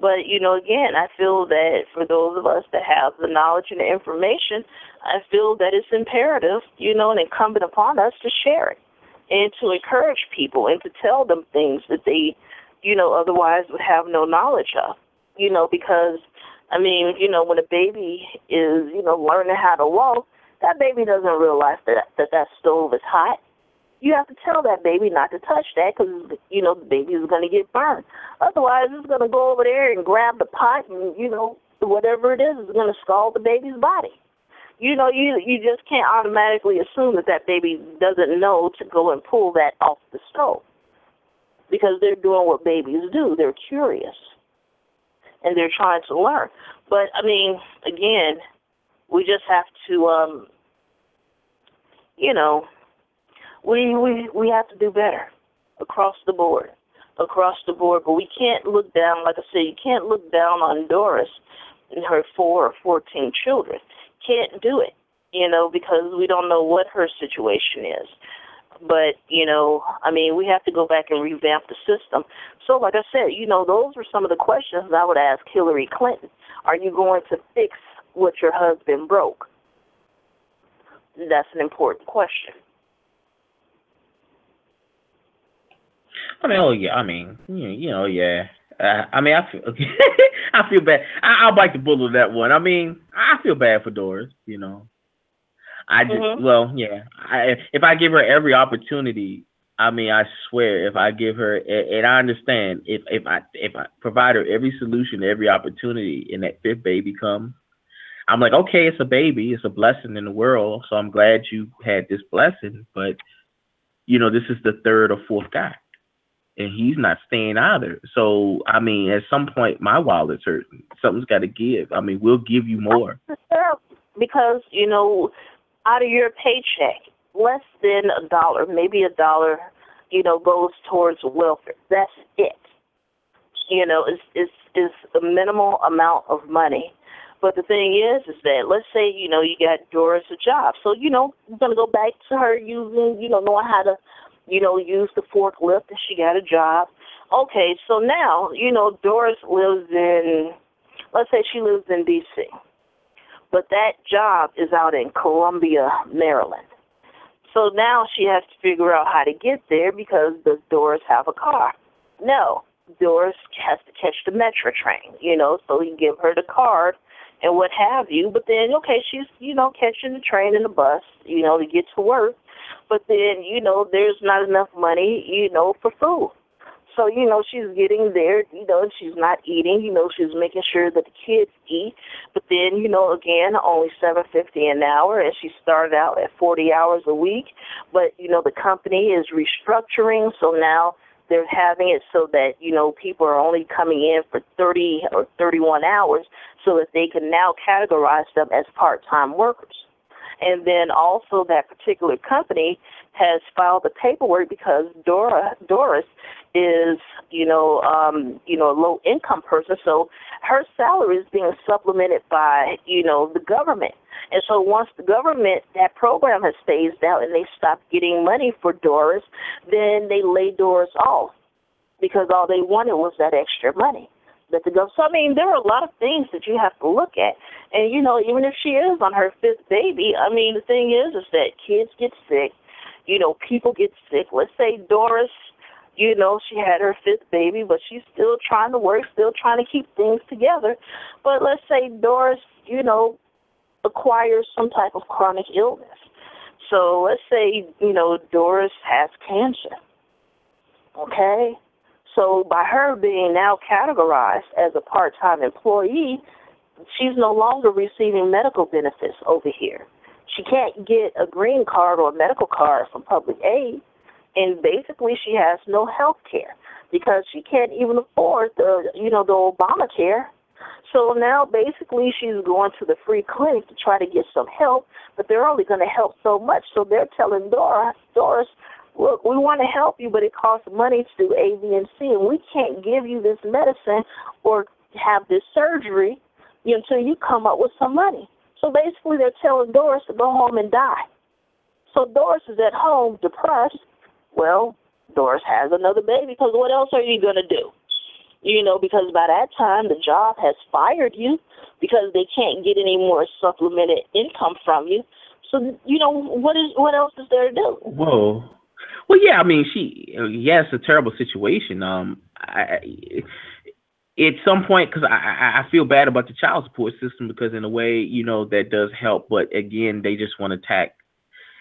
But, you know, again, I feel that for those of us that have the knowledge and the information, I feel that it's imperative, you know, and incumbent upon us to share it and to encourage people and to tell them things that they, you know, otherwise would have no knowledge of. You know, because I mean, you know, when a baby is, you know, learning how to walk, that baby doesn't realize that that, that stove is hot. You have to tell that baby not to touch that because, you know, the baby is going to get burned. Otherwise, it's going to go over there and grab the pot and, you know, whatever it is is going to scald the baby's body you know, you you just can't automatically assume that that baby doesn't know to go and pull that off the stove because they're doing what babies do. They're curious and they're trying to learn. But I mean, again, we just have to, um, you know, we we we have to do better across the board, across the board. But we can't look down, like I said, you can't look down on Doris and her four or fourteen children can't do it, you know, because we don't know what her situation is. But, you know, I mean, we have to go back and revamp the system. So, like I said, you know, those were some of the questions I would ask Hillary Clinton. Are you going to fix what your husband broke? That's an important question. I mean, oh yeah, I mean, you know, yeah. Uh, I mean, I feel I feel bad. I, will bite the bullet on that one. I mean, I feel bad for Doris. You know, I just mm-hmm. well, yeah. I, if I give her every opportunity, I mean, I swear, if I give her, and I understand, if if I if I provide her every solution, every opportunity, and that fifth baby comes, I'm like, okay, it's a baby, it's a blessing in the world. So I'm glad you had this blessing, but you know, this is the third or fourth guy and he's not staying either. So I mean, at some point, my wallet's hurting. Something's got to give. I mean, we'll give you more. Because you know, out of your paycheck, less than a dollar, maybe a dollar, you know, goes towards welfare. That's it. You know, it's it's it's a minimal amount of money. But the thing is, is that let's say you know you got Doris a job, so you know you're gonna go back to her using you know knowing how to you know, use the forklift and she got a job. Okay, so now, you know, Doris lives in, let's say she lives in D.C., but that job is out in Columbia, Maryland. So now she has to figure out how to get there because does Doris have a car? No. Doris has to catch the metro train, you know, so he give her the card and what have you. But then, okay, she's, you know, catching the train and the bus, you know, to get to work but then you know there's not enough money you know for food so you know she's getting there you know she's not eating you know she's making sure that the kids eat but then you know again only seven fifty an hour and she started out at forty hours a week but you know the company is restructuring so now they're having it so that you know people are only coming in for 30 or 31 hours so that they can now categorize them as part-time workers And then also that particular company has filed the paperwork because Dora Doris is, you know, um, you know, a low income person, so her salary is being supplemented by, you know, the government. And so once the government, that program has phased out and they stop getting money for Doris, then they lay Doris off because all they wanted was that extra money that the government. So I mean, there are a lot of things that you have to look at, and you know, even if she is on her fifth baby, I mean, the thing is, is that kids get sick, you know, people get sick. Let's say Doris you know, she had her fifth baby, but she's still trying to work, still trying to keep things together. But let's say Doris, you know, acquires some type of chronic illness. So let's say, you know, Doris has cancer. Okay? So by her being now categorized as a part time employee, she's no longer receiving medical benefits over here. She can't get a green card or a medical card from public aid and basically she has no health care because she can't even afford the you know the Obamacare. So now basically she's going to the free clinic to try to get some help, but they're only going to help so much. So they're telling Dora, Doris, look, we want to help you, but it costs money to do A, B, and C, and we can't give you this medicine or have this surgery until you come up with some money. So basically, they're telling Doris to go home and die. So Doris is at home depressed well, Doris has another baby because what else are you going to do? You know, because by that time the job has fired you because they can't get any more supplemented income from you. So, you know, what is what else is there to do? Whoa. Well, yeah, I mean, she, yes, a terrible situation. Um, I, at some point, because I, I feel bad about the child support system because in a way, you know, that does help, but again, they just want to tack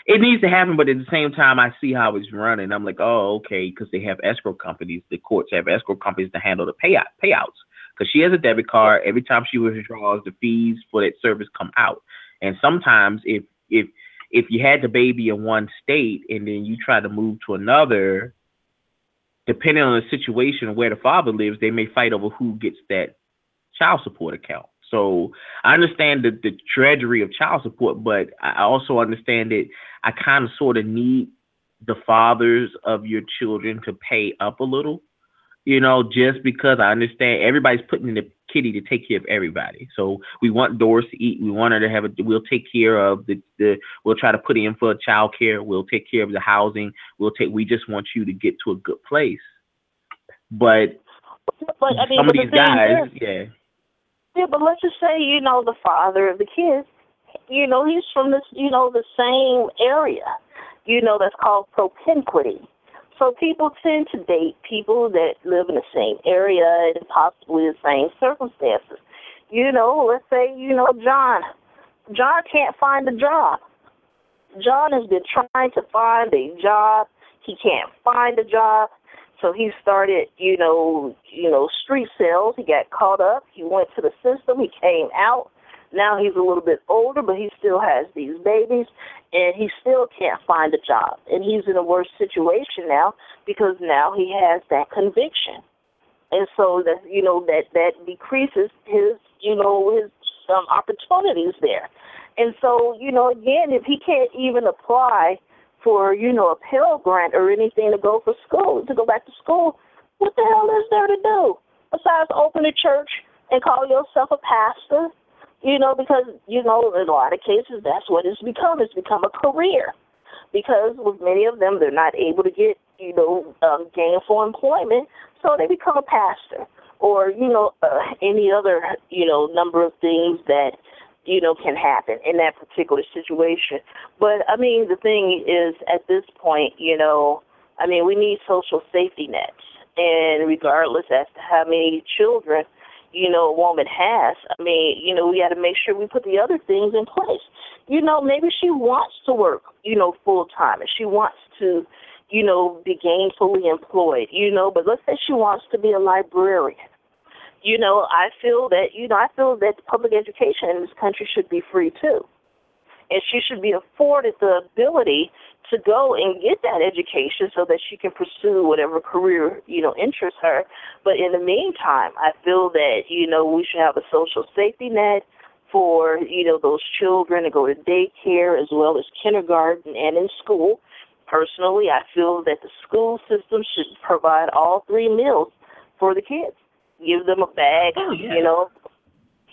it needs to happen, but at the same time, I see how it's running. I'm like, oh, okay, because they have escrow companies. The courts have escrow companies to handle the payout payouts. Because she has a debit card, every time she withdraws, the fees for that service come out. And sometimes, if if if you had the baby in one state and then you try to move to another, depending on the situation where the father lives, they may fight over who gets that child support account. So I understand the, the treasury of child support, but I also understand that I kind of sort of need the fathers of your children to pay up a little, you know, just because I understand everybody's putting in the kitty to take care of everybody. So we want Doris to eat. We want her to have a, we'll take care of the, the we'll try to put in for child care. We'll take care of the housing. We'll take, we just want you to get to a good place. But, but I mean, some of these guys, is, yeah yeah, but let's just say, you know, the father of the kids, you know, he's from this, you know, the same area, you know, that's called propinquity. So people tend to date people that live in the same area and possibly the same circumstances. You know, let's say, you know, John. John can't find a job. John has been trying to find a job. He can't find a job. So he started, you know, you know, street sales. He got caught up. He went to the system. He came out. Now he's a little bit older, but he still has these babies, and he still can't find a job. And he's in a worse situation now because now he has that conviction, and so that you know that that decreases his, you know, his um, opportunities there. And so, you know, again, if he can't even apply for, you know, a Pell Grant or anything to go for school, to go back to school, what the hell is there to do besides open a church and call yourself a pastor? You know, because, you know, in a lot of cases, that's what it's become. It's become a career. Because with many of them, they're not able to get, you know, um, gainful employment, so they become a pastor or, you know, uh, any other, you know, number of things that you know, can happen in that particular situation. But I mean, the thing is, at this point, you know, I mean, we need social safety nets, and regardless as to how many children, you know, a woman has, I mean, you know, we got to make sure we put the other things in place. You know, maybe she wants to work, you know, full time, and she wants to, you know, be gainfully employed, you know, but let's say she wants to be a librarian you know, I feel that you know, I feel that public education in this country should be free too. And she should be afforded the ability to go and get that education so that she can pursue whatever career, you know, interests her. But in the meantime, I feel that, you know, we should have a social safety net for you know those children to go to daycare as well as kindergarten and in school. Personally, I feel that the school system should provide all three meals for the kids. Give them a bag, Oh, yeah. you know.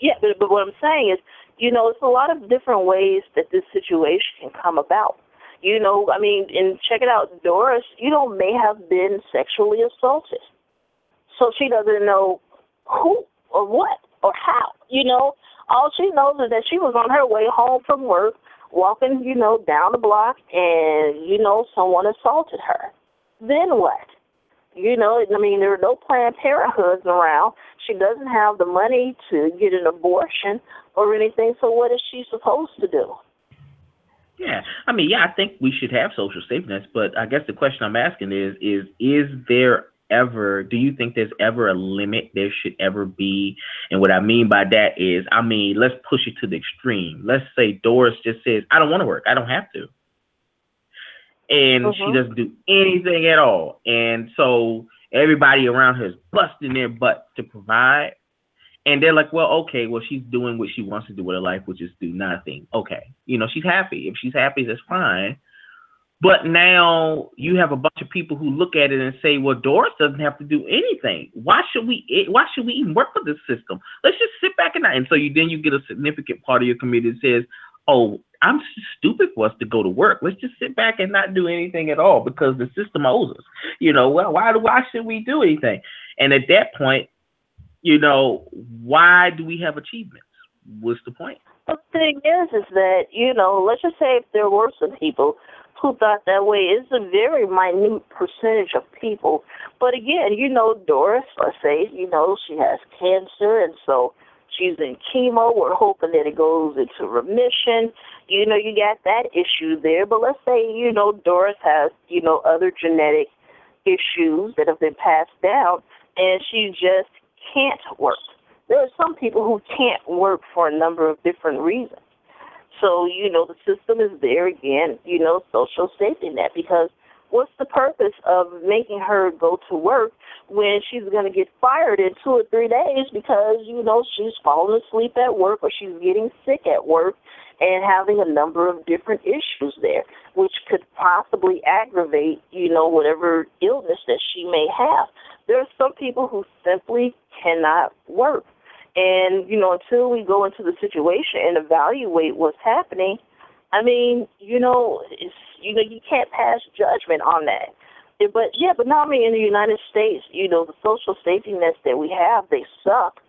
Yeah, but, but what I'm saying is, you know, it's a lot of different ways that this situation can come about. You know, I mean, and check it out, Doris, you know, may have been sexually assaulted. So she doesn't know who or what or how, you know. All she knows is that she was on her way home from work, walking, you know, down the block, and, you know, someone assaulted her. Then what? You know, I mean, there are no Planned Parenthoods around. She doesn't have the money to get an abortion or anything, so what is she supposed to do? Yeah, I mean, yeah, I think we should have social safety nets, but I guess the question I'm asking is, is is there ever? Do you think there's ever a limit there should ever be? And what I mean by that is, I mean, let's push it to the extreme. Let's say Doris just says, "I don't want to work. I don't have to," and she Mhm. doesn't do anything at all, and so everybody around her is busting their butt to provide. And they're like, well, okay, well, she's doing what she wants to do with her life, which is do nothing. Okay. You know, she's happy. If she's happy, that's fine. But now you have a bunch of people who look at it and say, well, Doris doesn't have to do anything. Why should we why should we even work with this system? Let's just sit back and Not. and so you then you get a significant part of your committee that says, Oh, I'm stupid for us to go to work. Let's just sit back and not do anything at all because the system owes us. You know, well, why do why should we do anything? And at that point, you know, why do we have achievements? What's the point? The thing is, is that you know, let's just say if there were some people who thought that way, it's a very minute percentage of people. But again, you know, Doris, let's say, you know, she has cancer, and so she's in chemo. We're hoping that it goes into remission. You know, you got that issue there. But let's say, you know, Doris has, you know, other genetic issues that have been passed down, and she just can't work. There are some people who can't work for a number of different reasons. So, you know, the system is there again, you know, social safety net because what's the purpose of making her go to work when she's going to get fired in two or three days because, you know, she's falling asleep at work or she's getting sick at work and having a number of different issues there, which could possibly aggravate, you know, whatever illness that she may have. There are some people who simply cannot work. And, you know, until we go into the situation and evaluate what's happening, I mean, you know, it's you know, you can't pass judgment on that. But yeah, but not only in the United States, you know, the social safety nets that we have, they suck.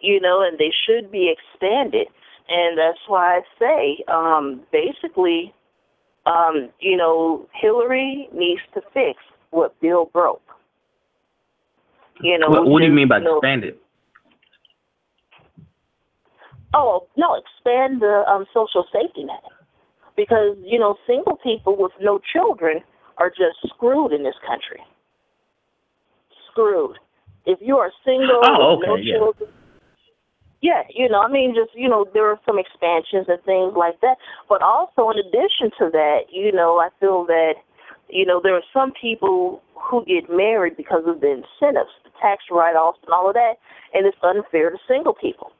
You know, and they should be expanded. And that's why I say, um, basically, um, you know, Hillary needs to fix what Bill broke. You know, what, what do you mean by know, expanded? Oh no, expand the um, social safety net because you know single people with no children are just screwed in this country. Screwed. If you are single Oh, with no okay, yeah. children, yeah, you know, I mean, just you know, there are some expansions and things like that. But also, in addition to that, you know, I feel that you know there are some people who get married because of the incentives, the tax write-offs, and all of that, and it's unfair to single people.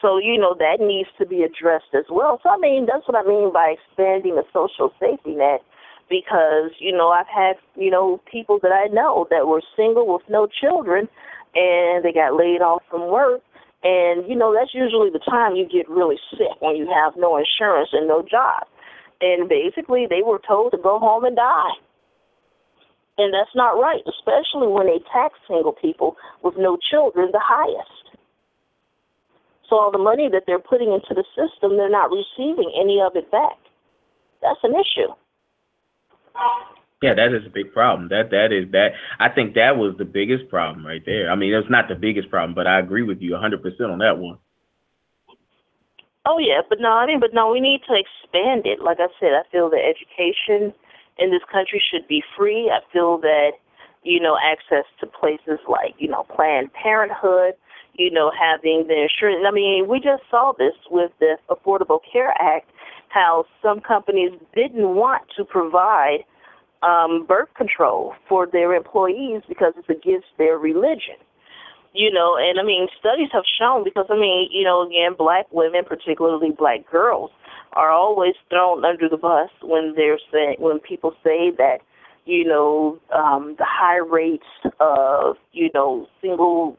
So, you know, that needs to be addressed as well. So, I mean, that's what I mean by expanding the social safety net because, you know, I've had, you know, people that I know that were single with no children and they got laid off from work. And, you know, that's usually the time you get really sick when you have no insurance and no job. And basically, they were told to go home and die. And that's not right, especially when they tax single people with no children the highest. So all the money that they're putting into the system, they're not receiving any of it back. That's an issue. Yeah, that is a big problem. That that is that. I think that was the biggest problem right there. I mean, it's not the biggest problem, but I agree with you 100% on that one. Oh yeah, but no, I mean, but no, we need to expand it. Like I said, I feel that education in this country should be free. I feel that you know access to places like you know Planned Parenthood, you know having the insurance. I mean, we just saw this with the Affordable Care Act, how some companies didn't want to provide um, birth control for their employees because it's against their religion. You know, and I mean, studies have shown because I mean, you know, again, black women, particularly black girls, are always thrown under the bus when they're saying when people say that you know um, the high rates of you know single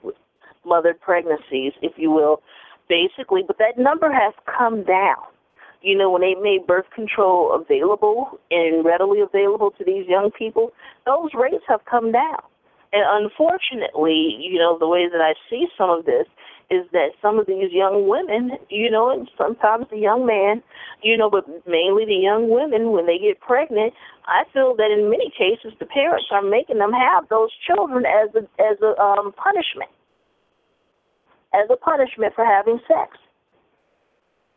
mother pregnancies, if you will, basically. But that number has come down. You know, when they made birth control available and readily available to these young people, those rates have come down. And unfortunately, you know, the way that I see some of this is that some of these young women, you know, and sometimes the young man, you know, but mainly the young women, when they get pregnant, I feel that in many cases the parents are making them have those children as a as a um, punishment, as a punishment for having sex.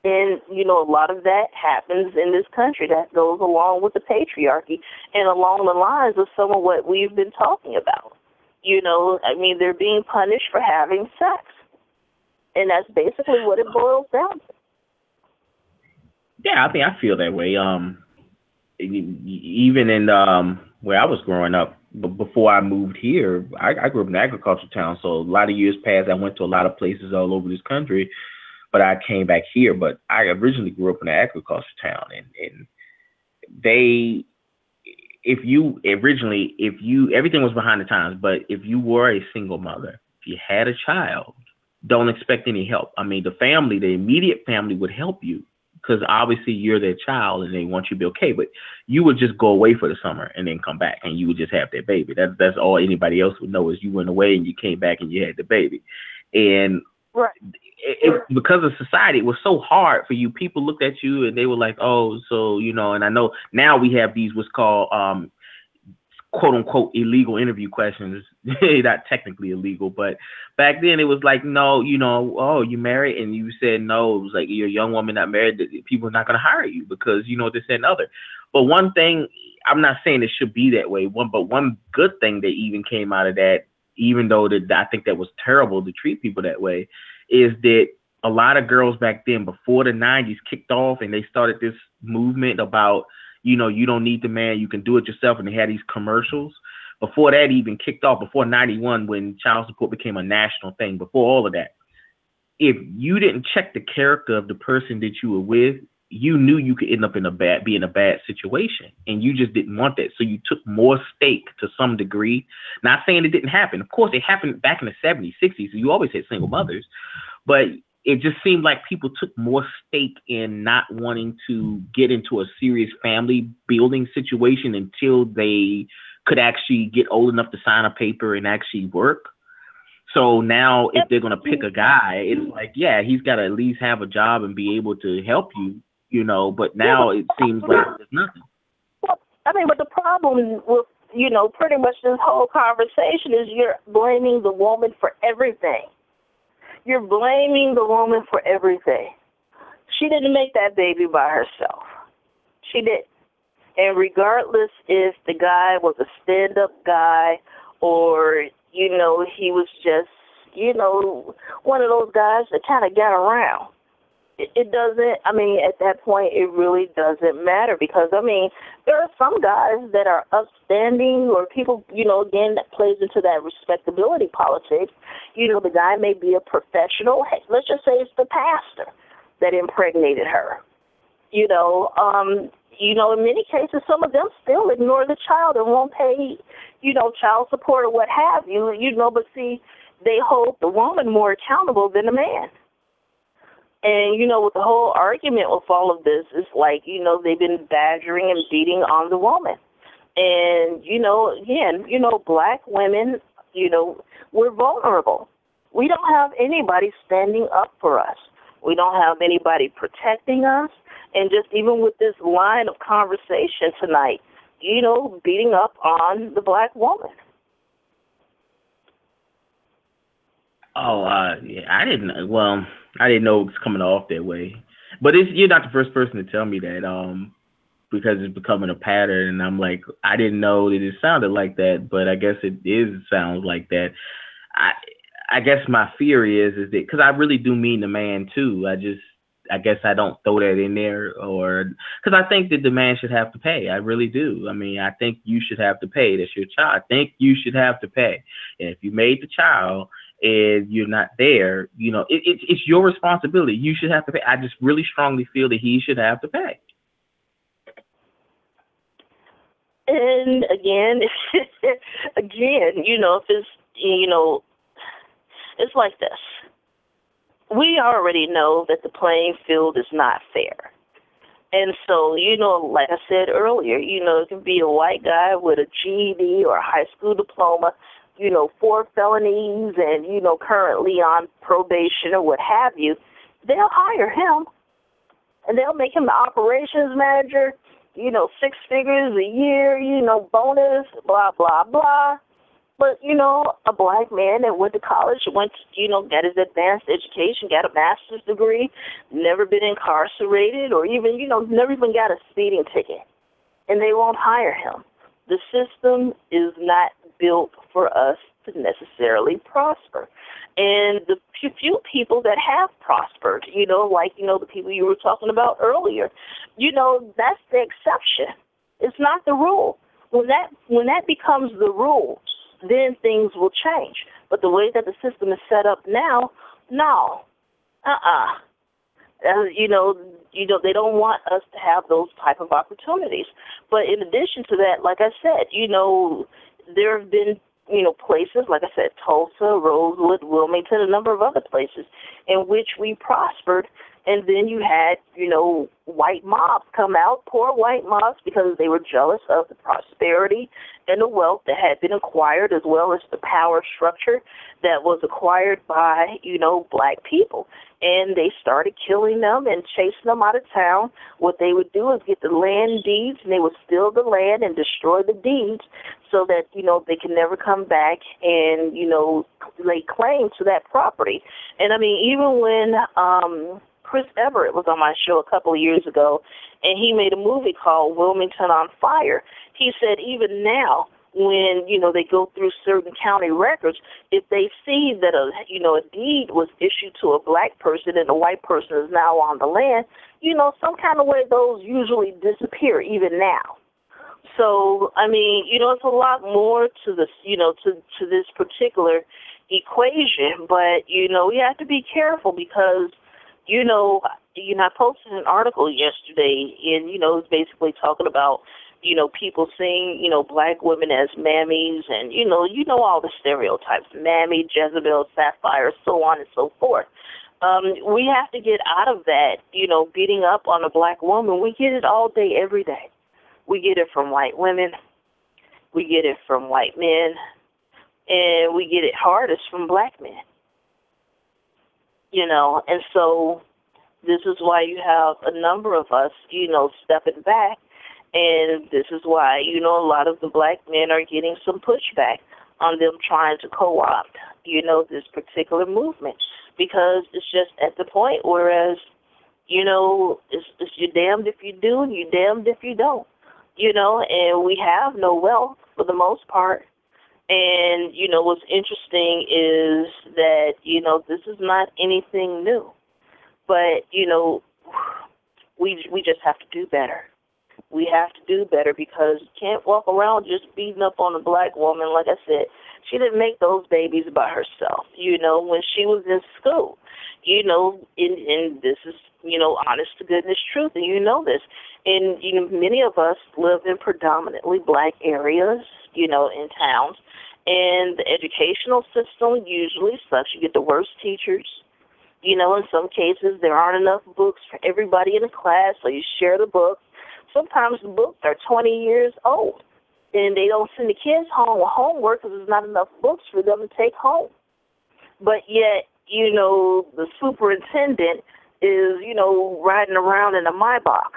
And you know, a lot of that happens in this country. That goes along with the patriarchy and along the lines of some of what we've been talking about. You know, I mean, they're being punished for having sex, and that's basically what it boils down to. Yeah, I think I feel that way. Um, even in um where I was growing up, but before I moved here, I, I grew up in an agricultural town. So a lot of years passed. I went to a lot of places all over this country, but I came back here. But I originally grew up in an agricultural town, and and they if you originally, if you, everything was behind the times, but if you were a single mother, if you had a child, don't expect any help. I mean, the family, the immediate family would help you because obviously you're their child and they want you to be okay. But you would just go away for the summer and then come back and you would just have that baby. That's that's all anybody else would know is you went away and you came back and you had the baby. And right. it, it, because of society, it was so hard for you. People looked at you and they were like, "Oh, so you know." And I know now we have these what's called um, quote unquote illegal interview questions. Not technically illegal, but back then it was like, no, you know, oh, you married, and you said no. It was like you're a young woman not married. People are not going to hire you because you know this and other. But one thing, I'm not saying it should be that way. One, but one good thing that even came out of that, even though that I think that was terrible to treat people that way, is that a lot of girls back then, before the '90s kicked off, and they started this movement about you know, you don't need the man, you can do it yourself. And they had these commercials. Before that even kicked off, before 91, when child support became a national thing, before all of that, if you didn't check the character of the person that you were with, you knew you could end up in a bad, be in a bad situation, and you just didn't want that. So you took more stake to some degree. Not saying it didn't happen. Of course, it happened back in the 70s, 60s. So you always had single mm-hmm. mothers, but it just seemed like people took more stake in not wanting to get into a serious family building situation until they could actually get old enough to sign a paper and actually work. So now, if they're gonna pick a guy, it's like, yeah, he's got to at least have a job and be able to help you, you know. But now it seems like there's nothing. Well, I mean, but the problem with you know pretty much this whole conversation is you're blaming the woman for everything. You're blaming the woman for everything. She didn't make that baby by herself. She did. And regardless if the guy was a stand up guy or, you know, he was just, you know, one of those guys that kind of got around it doesn't i mean at that point it really doesn't matter because i mean there are some guys that are upstanding or people you know again that plays into that respectability politics. You know the guy may be a professional let's just say it's the pastor that impregnated her. You know um you know in many cases some of them still ignore the child and won't pay you know child support or what have you you know but see they hold the woman more accountable than the man and you know, with the whole argument with all of this, it's like you know they've been badgering and beating on the woman, and you know, again, you know, black women, you know, we're vulnerable. We don't have anybody standing up for us. We don't have anybody protecting us, and just even with this line of conversation tonight, you know, beating up on the black woman. Oh, uh, I didn't. Well, I didn't know it was coming off that way. But it's you're not the first person to tell me that. Um, because it's becoming a pattern, and I'm like, I didn't know that it sounded like that, but I guess it is sounds like that. I I guess my fear is is that because I really do mean the man too. I just I guess I don't throw that in there, or because I think that the man should have to pay. I really do. I mean, I think you should have to pay. That's your child. I think you should have to pay. And if you made the child and you're not there, you know, it, it, it's your responsibility. You should have to pay. I just really strongly feel that he should have to pay. And again, again, you know, if it's you know, it's like this. We already know that the playing field is not fair. And so, you know, like I said earlier, you know, it can be a white guy with a GED or a high school diploma, you know, four felonies and, you know, currently on probation or what have you. They'll hire him and they'll make him the operations manager, you know, six figures a year, you know, bonus, blah, blah, blah. But, you know, a black man that went to college, went, to, you know, got his advanced education, got a master's degree, never been incarcerated or even, you know, never even got a speeding ticket. And they won't hire him. The system is not built for us to necessarily prosper. And the few people that have prospered, you know, like, you know, the people you were talking about earlier, you know, that's the exception. It's not the rule. When that when that becomes the rule, then things will change. But the way that the system is set up now, no, uh-uh. Uh, you know, you know, they don't want us to have those type of opportunities. But in addition to that, like I said, you know, there have been you know, places, like I said, Tulsa, Rosewood, Wilmington, a number of other places in which we prospered. And then you had, you know, white mobs come out, poor white mobs, because they were jealous of the prosperity and the wealth that had been acquired, as well as the power structure that was acquired by, you know, black people. And they started killing them and chasing them out of town. What they would do is get the land deeds, and they would steal the land and destroy the deeds so that, you know, they can never come back and, you know, lay claim to that property. And I mean, even when, um, Chris Everett was on my show a couple of years ago, and he made a movie called Wilmington on Fire. He said even now, when you know they go through certain county records, if they see that a you know a deed was issued to a black person and a white person is now on the land, you know some kind of way those usually disappear even now. So I mean, you know, it's a lot more to this, you know, to to this particular equation, but you know, we have to be careful because you know, you know, I posted an article yesterday, and you know, it's basically talking about, you know, people seeing, you know, black women as mammies, and you know, you know all the stereotypes, mammy, Jezebel, sapphire, so on and so forth. Um, we have to get out of that, you know, beating up on a black woman. We get it all day, every day. We get it from white women. We get it from white men. And we get it hardest from black men you know, and so this is why you have a number of us, you know, stepping back, and this is why, you know, a lot of the black men are getting some pushback on them trying to co-opt, you know, this particular movement because it's just at the point whereas, you know, it's, it's you're damned if you do and you're damned if you don't, you know, and we have no wealth for the most part and, you know, what's interesting is that, you know, this is not anything new. But, you know, we we just have to do better. We have to do better because you can't walk around just beating up on a black woman. Like I said, she didn't make those babies by herself. You know, when she was in school, you know, and, and this is, you know, honest to goodness truth, and you know this. And you know, many of us live in predominantly black areas, you know, in towns, and the educational system usually sucks. You get the worst teachers. You know, in some cases, there aren't enough books for everybody in the class, so you share the books. Sometimes the books are 20 years old, and they don't send the kids home with homework because there's not enough books for them to take home. But yet, you know, the superintendent is, you know, riding around in a Maybach.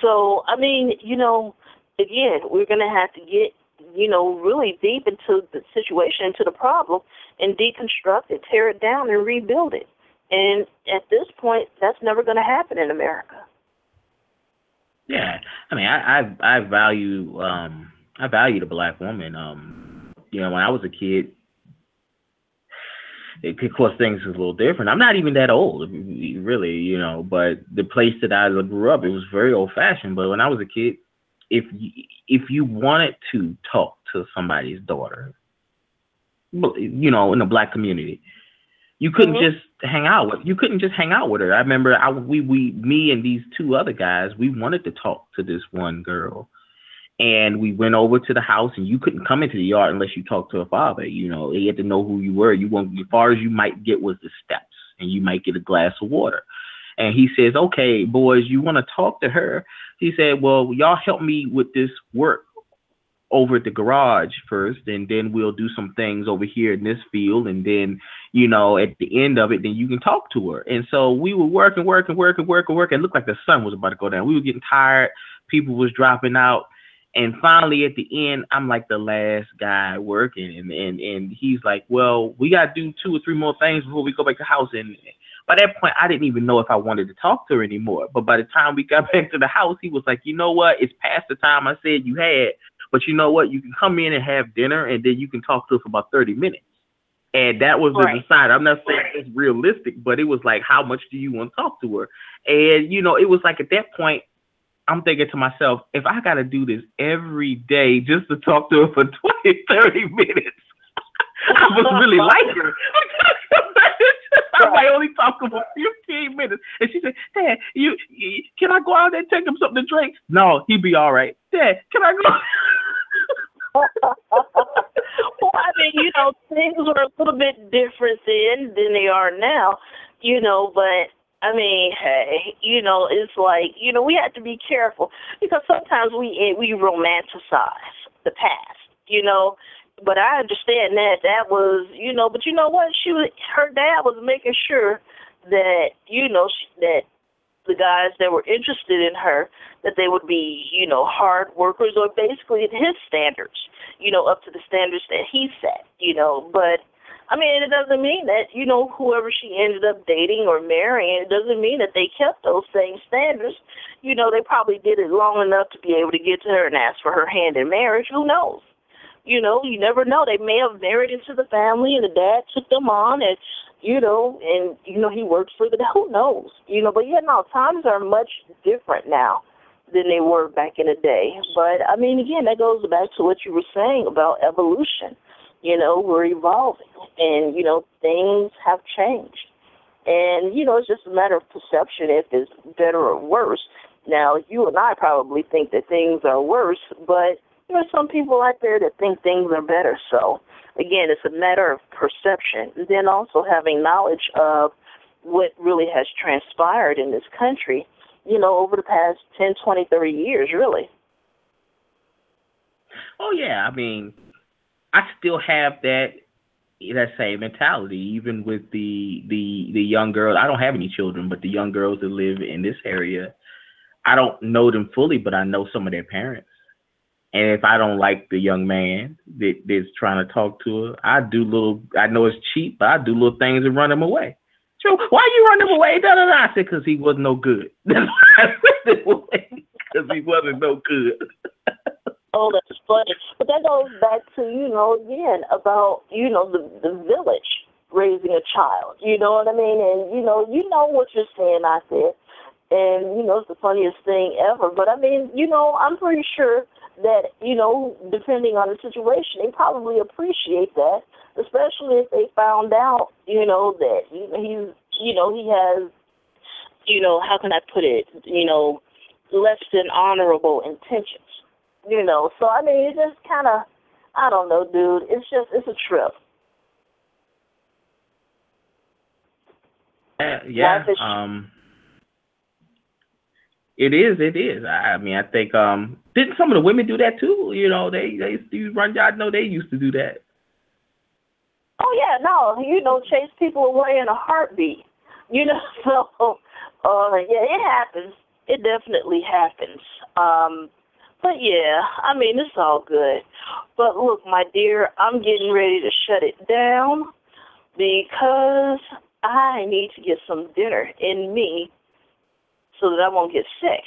So, I mean, you know, again, we're going to have to get you know, really deep into the situation, into the problem, and deconstruct it, tear it down, and rebuild it. And at this point, that's never going to happen in America. Yeah, I mean, I I, I value um I value the black woman. Um, you know, when I was a kid, it, of course things was a little different. I'm not even that old, really, you know. But the place that I grew up, it was very old fashioned. But when I was a kid, if you, if you wanted to talk to somebody's daughter, you know, in the black community. You couldn't Mhm. just hang out with. You couldn't just hang out with her. I remember, I we we me and these two other guys, we wanted to talk to this one girl, and we went over to the house, and you couldn't come into the yard unless you talked to her father. You know, he had to know who you were. You want as far as you might get was the steps, and you might get a glass of water. And he says, "Okay, boys, you want to talk to her?" He said, "Well, y'all help me with this work over at the garage first, and then we'll do some things over here in this field, and then, you know, at the end of it, then you can talk to her." And so we were working, working, working, working, working. It looked like the sun was about to go down. We were getting tired. People was dropping out. And finally, at the end, I'm like the last guy working, and and and he's like, "Well, we gotta do two or three more things before we go back to the house." And by that point, I didn't even know if I wanted to talk to her anymore. But by the time we got back to the house, he was like, "You know what? It's past the time I said you had, but you know what? You can come in and have dinner, and then you can talk to us for about 30 minutes." And that was the Right. decide. I'm not saying it's realistic, but it was like, how much do you want to talk to her? And you know, it was like at that point, I'm thinking to myself, if I got to do this every day just to talk to her for 20, 30 minutes, I must really like her. I might only talk for 15 minutes. And she said, Dad, you, you can I go out there and take him something to drink? No, he'd be all right. Dad, can I go? well, I mean, you know, things were a little bit different then than they are now, you know, but I mean, hey, you know, it's like, you know, we have to be careful because sometimes we eh, we romanticize the past, you know. But I understand that that was, you know, but you know what? She was her dad was making sure that, you know, she, that the guys that were interested in her that they would be, you know, hard workers or basically his standards, you know, up to the standards that he set, you know. But I mean, it doesn't mean that, you know, whoever she ended up dating or marrying, it doesn't mean that they kept those same standards. You know, they probably did it long enough to be able to get to her and ask for her hand in marriage. Who knows? You know, you never know. They may have married into the family and the dad took them on and you know, and you know, he worked for the who knows? You know, but yeah, no, times are much different now than they were back in the day. But I mean again, that goes back to what you were saying about evolution. You know, we're evolving and, you know, things have changed. And, you know, it's just a matter of perception if it's better or worse. Now, you and I probably think that things are worse, but there are some people out there that think things are better. So, again, it's a matter of perception. And then also having knowledge of what really has transpired in this country, you know, over the past 10, 20, 30 years, really. Oh yeah, I mean, I still have that that same mentality, even with the the the young girls. I don't have any children, but the young girls that live in this area, I don't know them fully, but I know some of their parents. And if I don't like the young man that that's trying to talk to her, I do little. I know it's cheap, but I do little things and run him away. Joe, why you run him away? Da, da, da. I said, because he was no good. I because he wasn't no good. Oh, that's funny. But that goes back to, you know, again, about, you know, the the village raising a child. You know what I mean? And, you know, you know what you're saying out there. And, you know, it's the funniest thing ever. But I mean, you know, I'm pretty sure that, you know, depending on the situation, they probably appreciate that, especially if they found out, you know, that he's you know, he has you know, how can I put it, you know, less than honorable intentions you know. So I mean, it just kind of, I don't know, dude. It's just, it's a trip. Uh, yeah. Um. It is. It is. I mean, I think. Um. Didn't some of the women do that too? You know, they they used to run. I know they used to do that. Oh yeah, no, you know, chase people away in a heartbeat. You know, so uh, yeah, it happens. It definitely happens. Um, but yeah, I mean, it's all good. But look, my dear, I'm getting ready to shut it down because I need to get some dinner in me so that I won't get sick.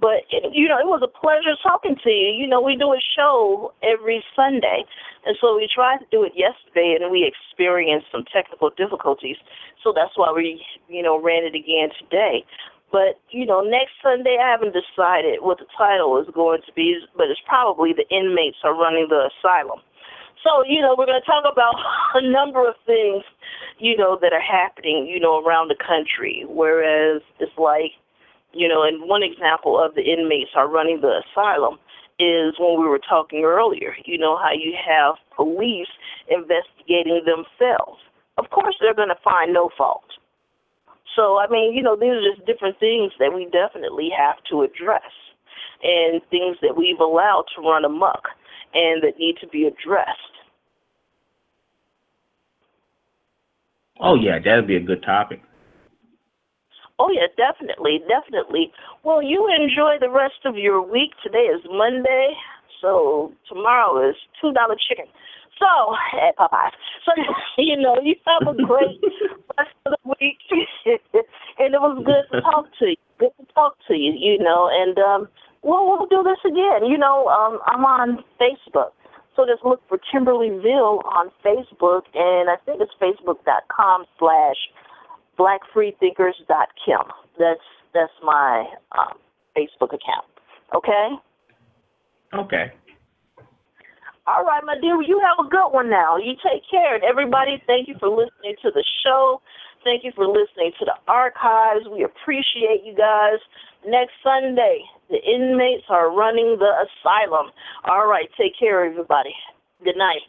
But you know, it was a pleasure talking to you. You know, we do a show every Sunday, and so we tried to do it yesterday, and we experienced some technical difficulties. So that's why we, you know, ran it again today. But you know, next Sunday I haven't decided what the title is going to be, but it's probably the inmates are running the asylum. So, you know, we're going to talk about a number of things, you know, that are happening, you know, around the country. Whereas it's like, you know, and one example of the inmates are running the asylum is when we were talking earlier, you know, how you have police investigating themselves. Of course, they're going to find no fault. So, I mean, you know, these are just different things that we definitely have to address and things that we've allowed to run amok and that need to be addressed. Oh yeah, that'd be a good topic. Oh yeah, definitely, definitely. Well, you enjoy the rest of your week. Today is Monday, so tomorrow is two dollar chicken. So, at Popeyes. So, you know, you have a great rest of the week, and it was good to talk to you. Good to talk to you. You know, and um, well, we'll do this again. You know, um, I'm on Facebook. So just look for Kimberlyville on Facebook, and I think it's facebook.com slash blackfreethinkers.kim. That's that's my um, Facebook account. Okay. Okay. All right, my dear. You have a good one now. You take care, and everybody. Thank you for listening to the show. Thank you for listening to the archives. We appreciate you guys. Next Sunday, the inmates are running the asylum. All right, take care, everybody. Good night.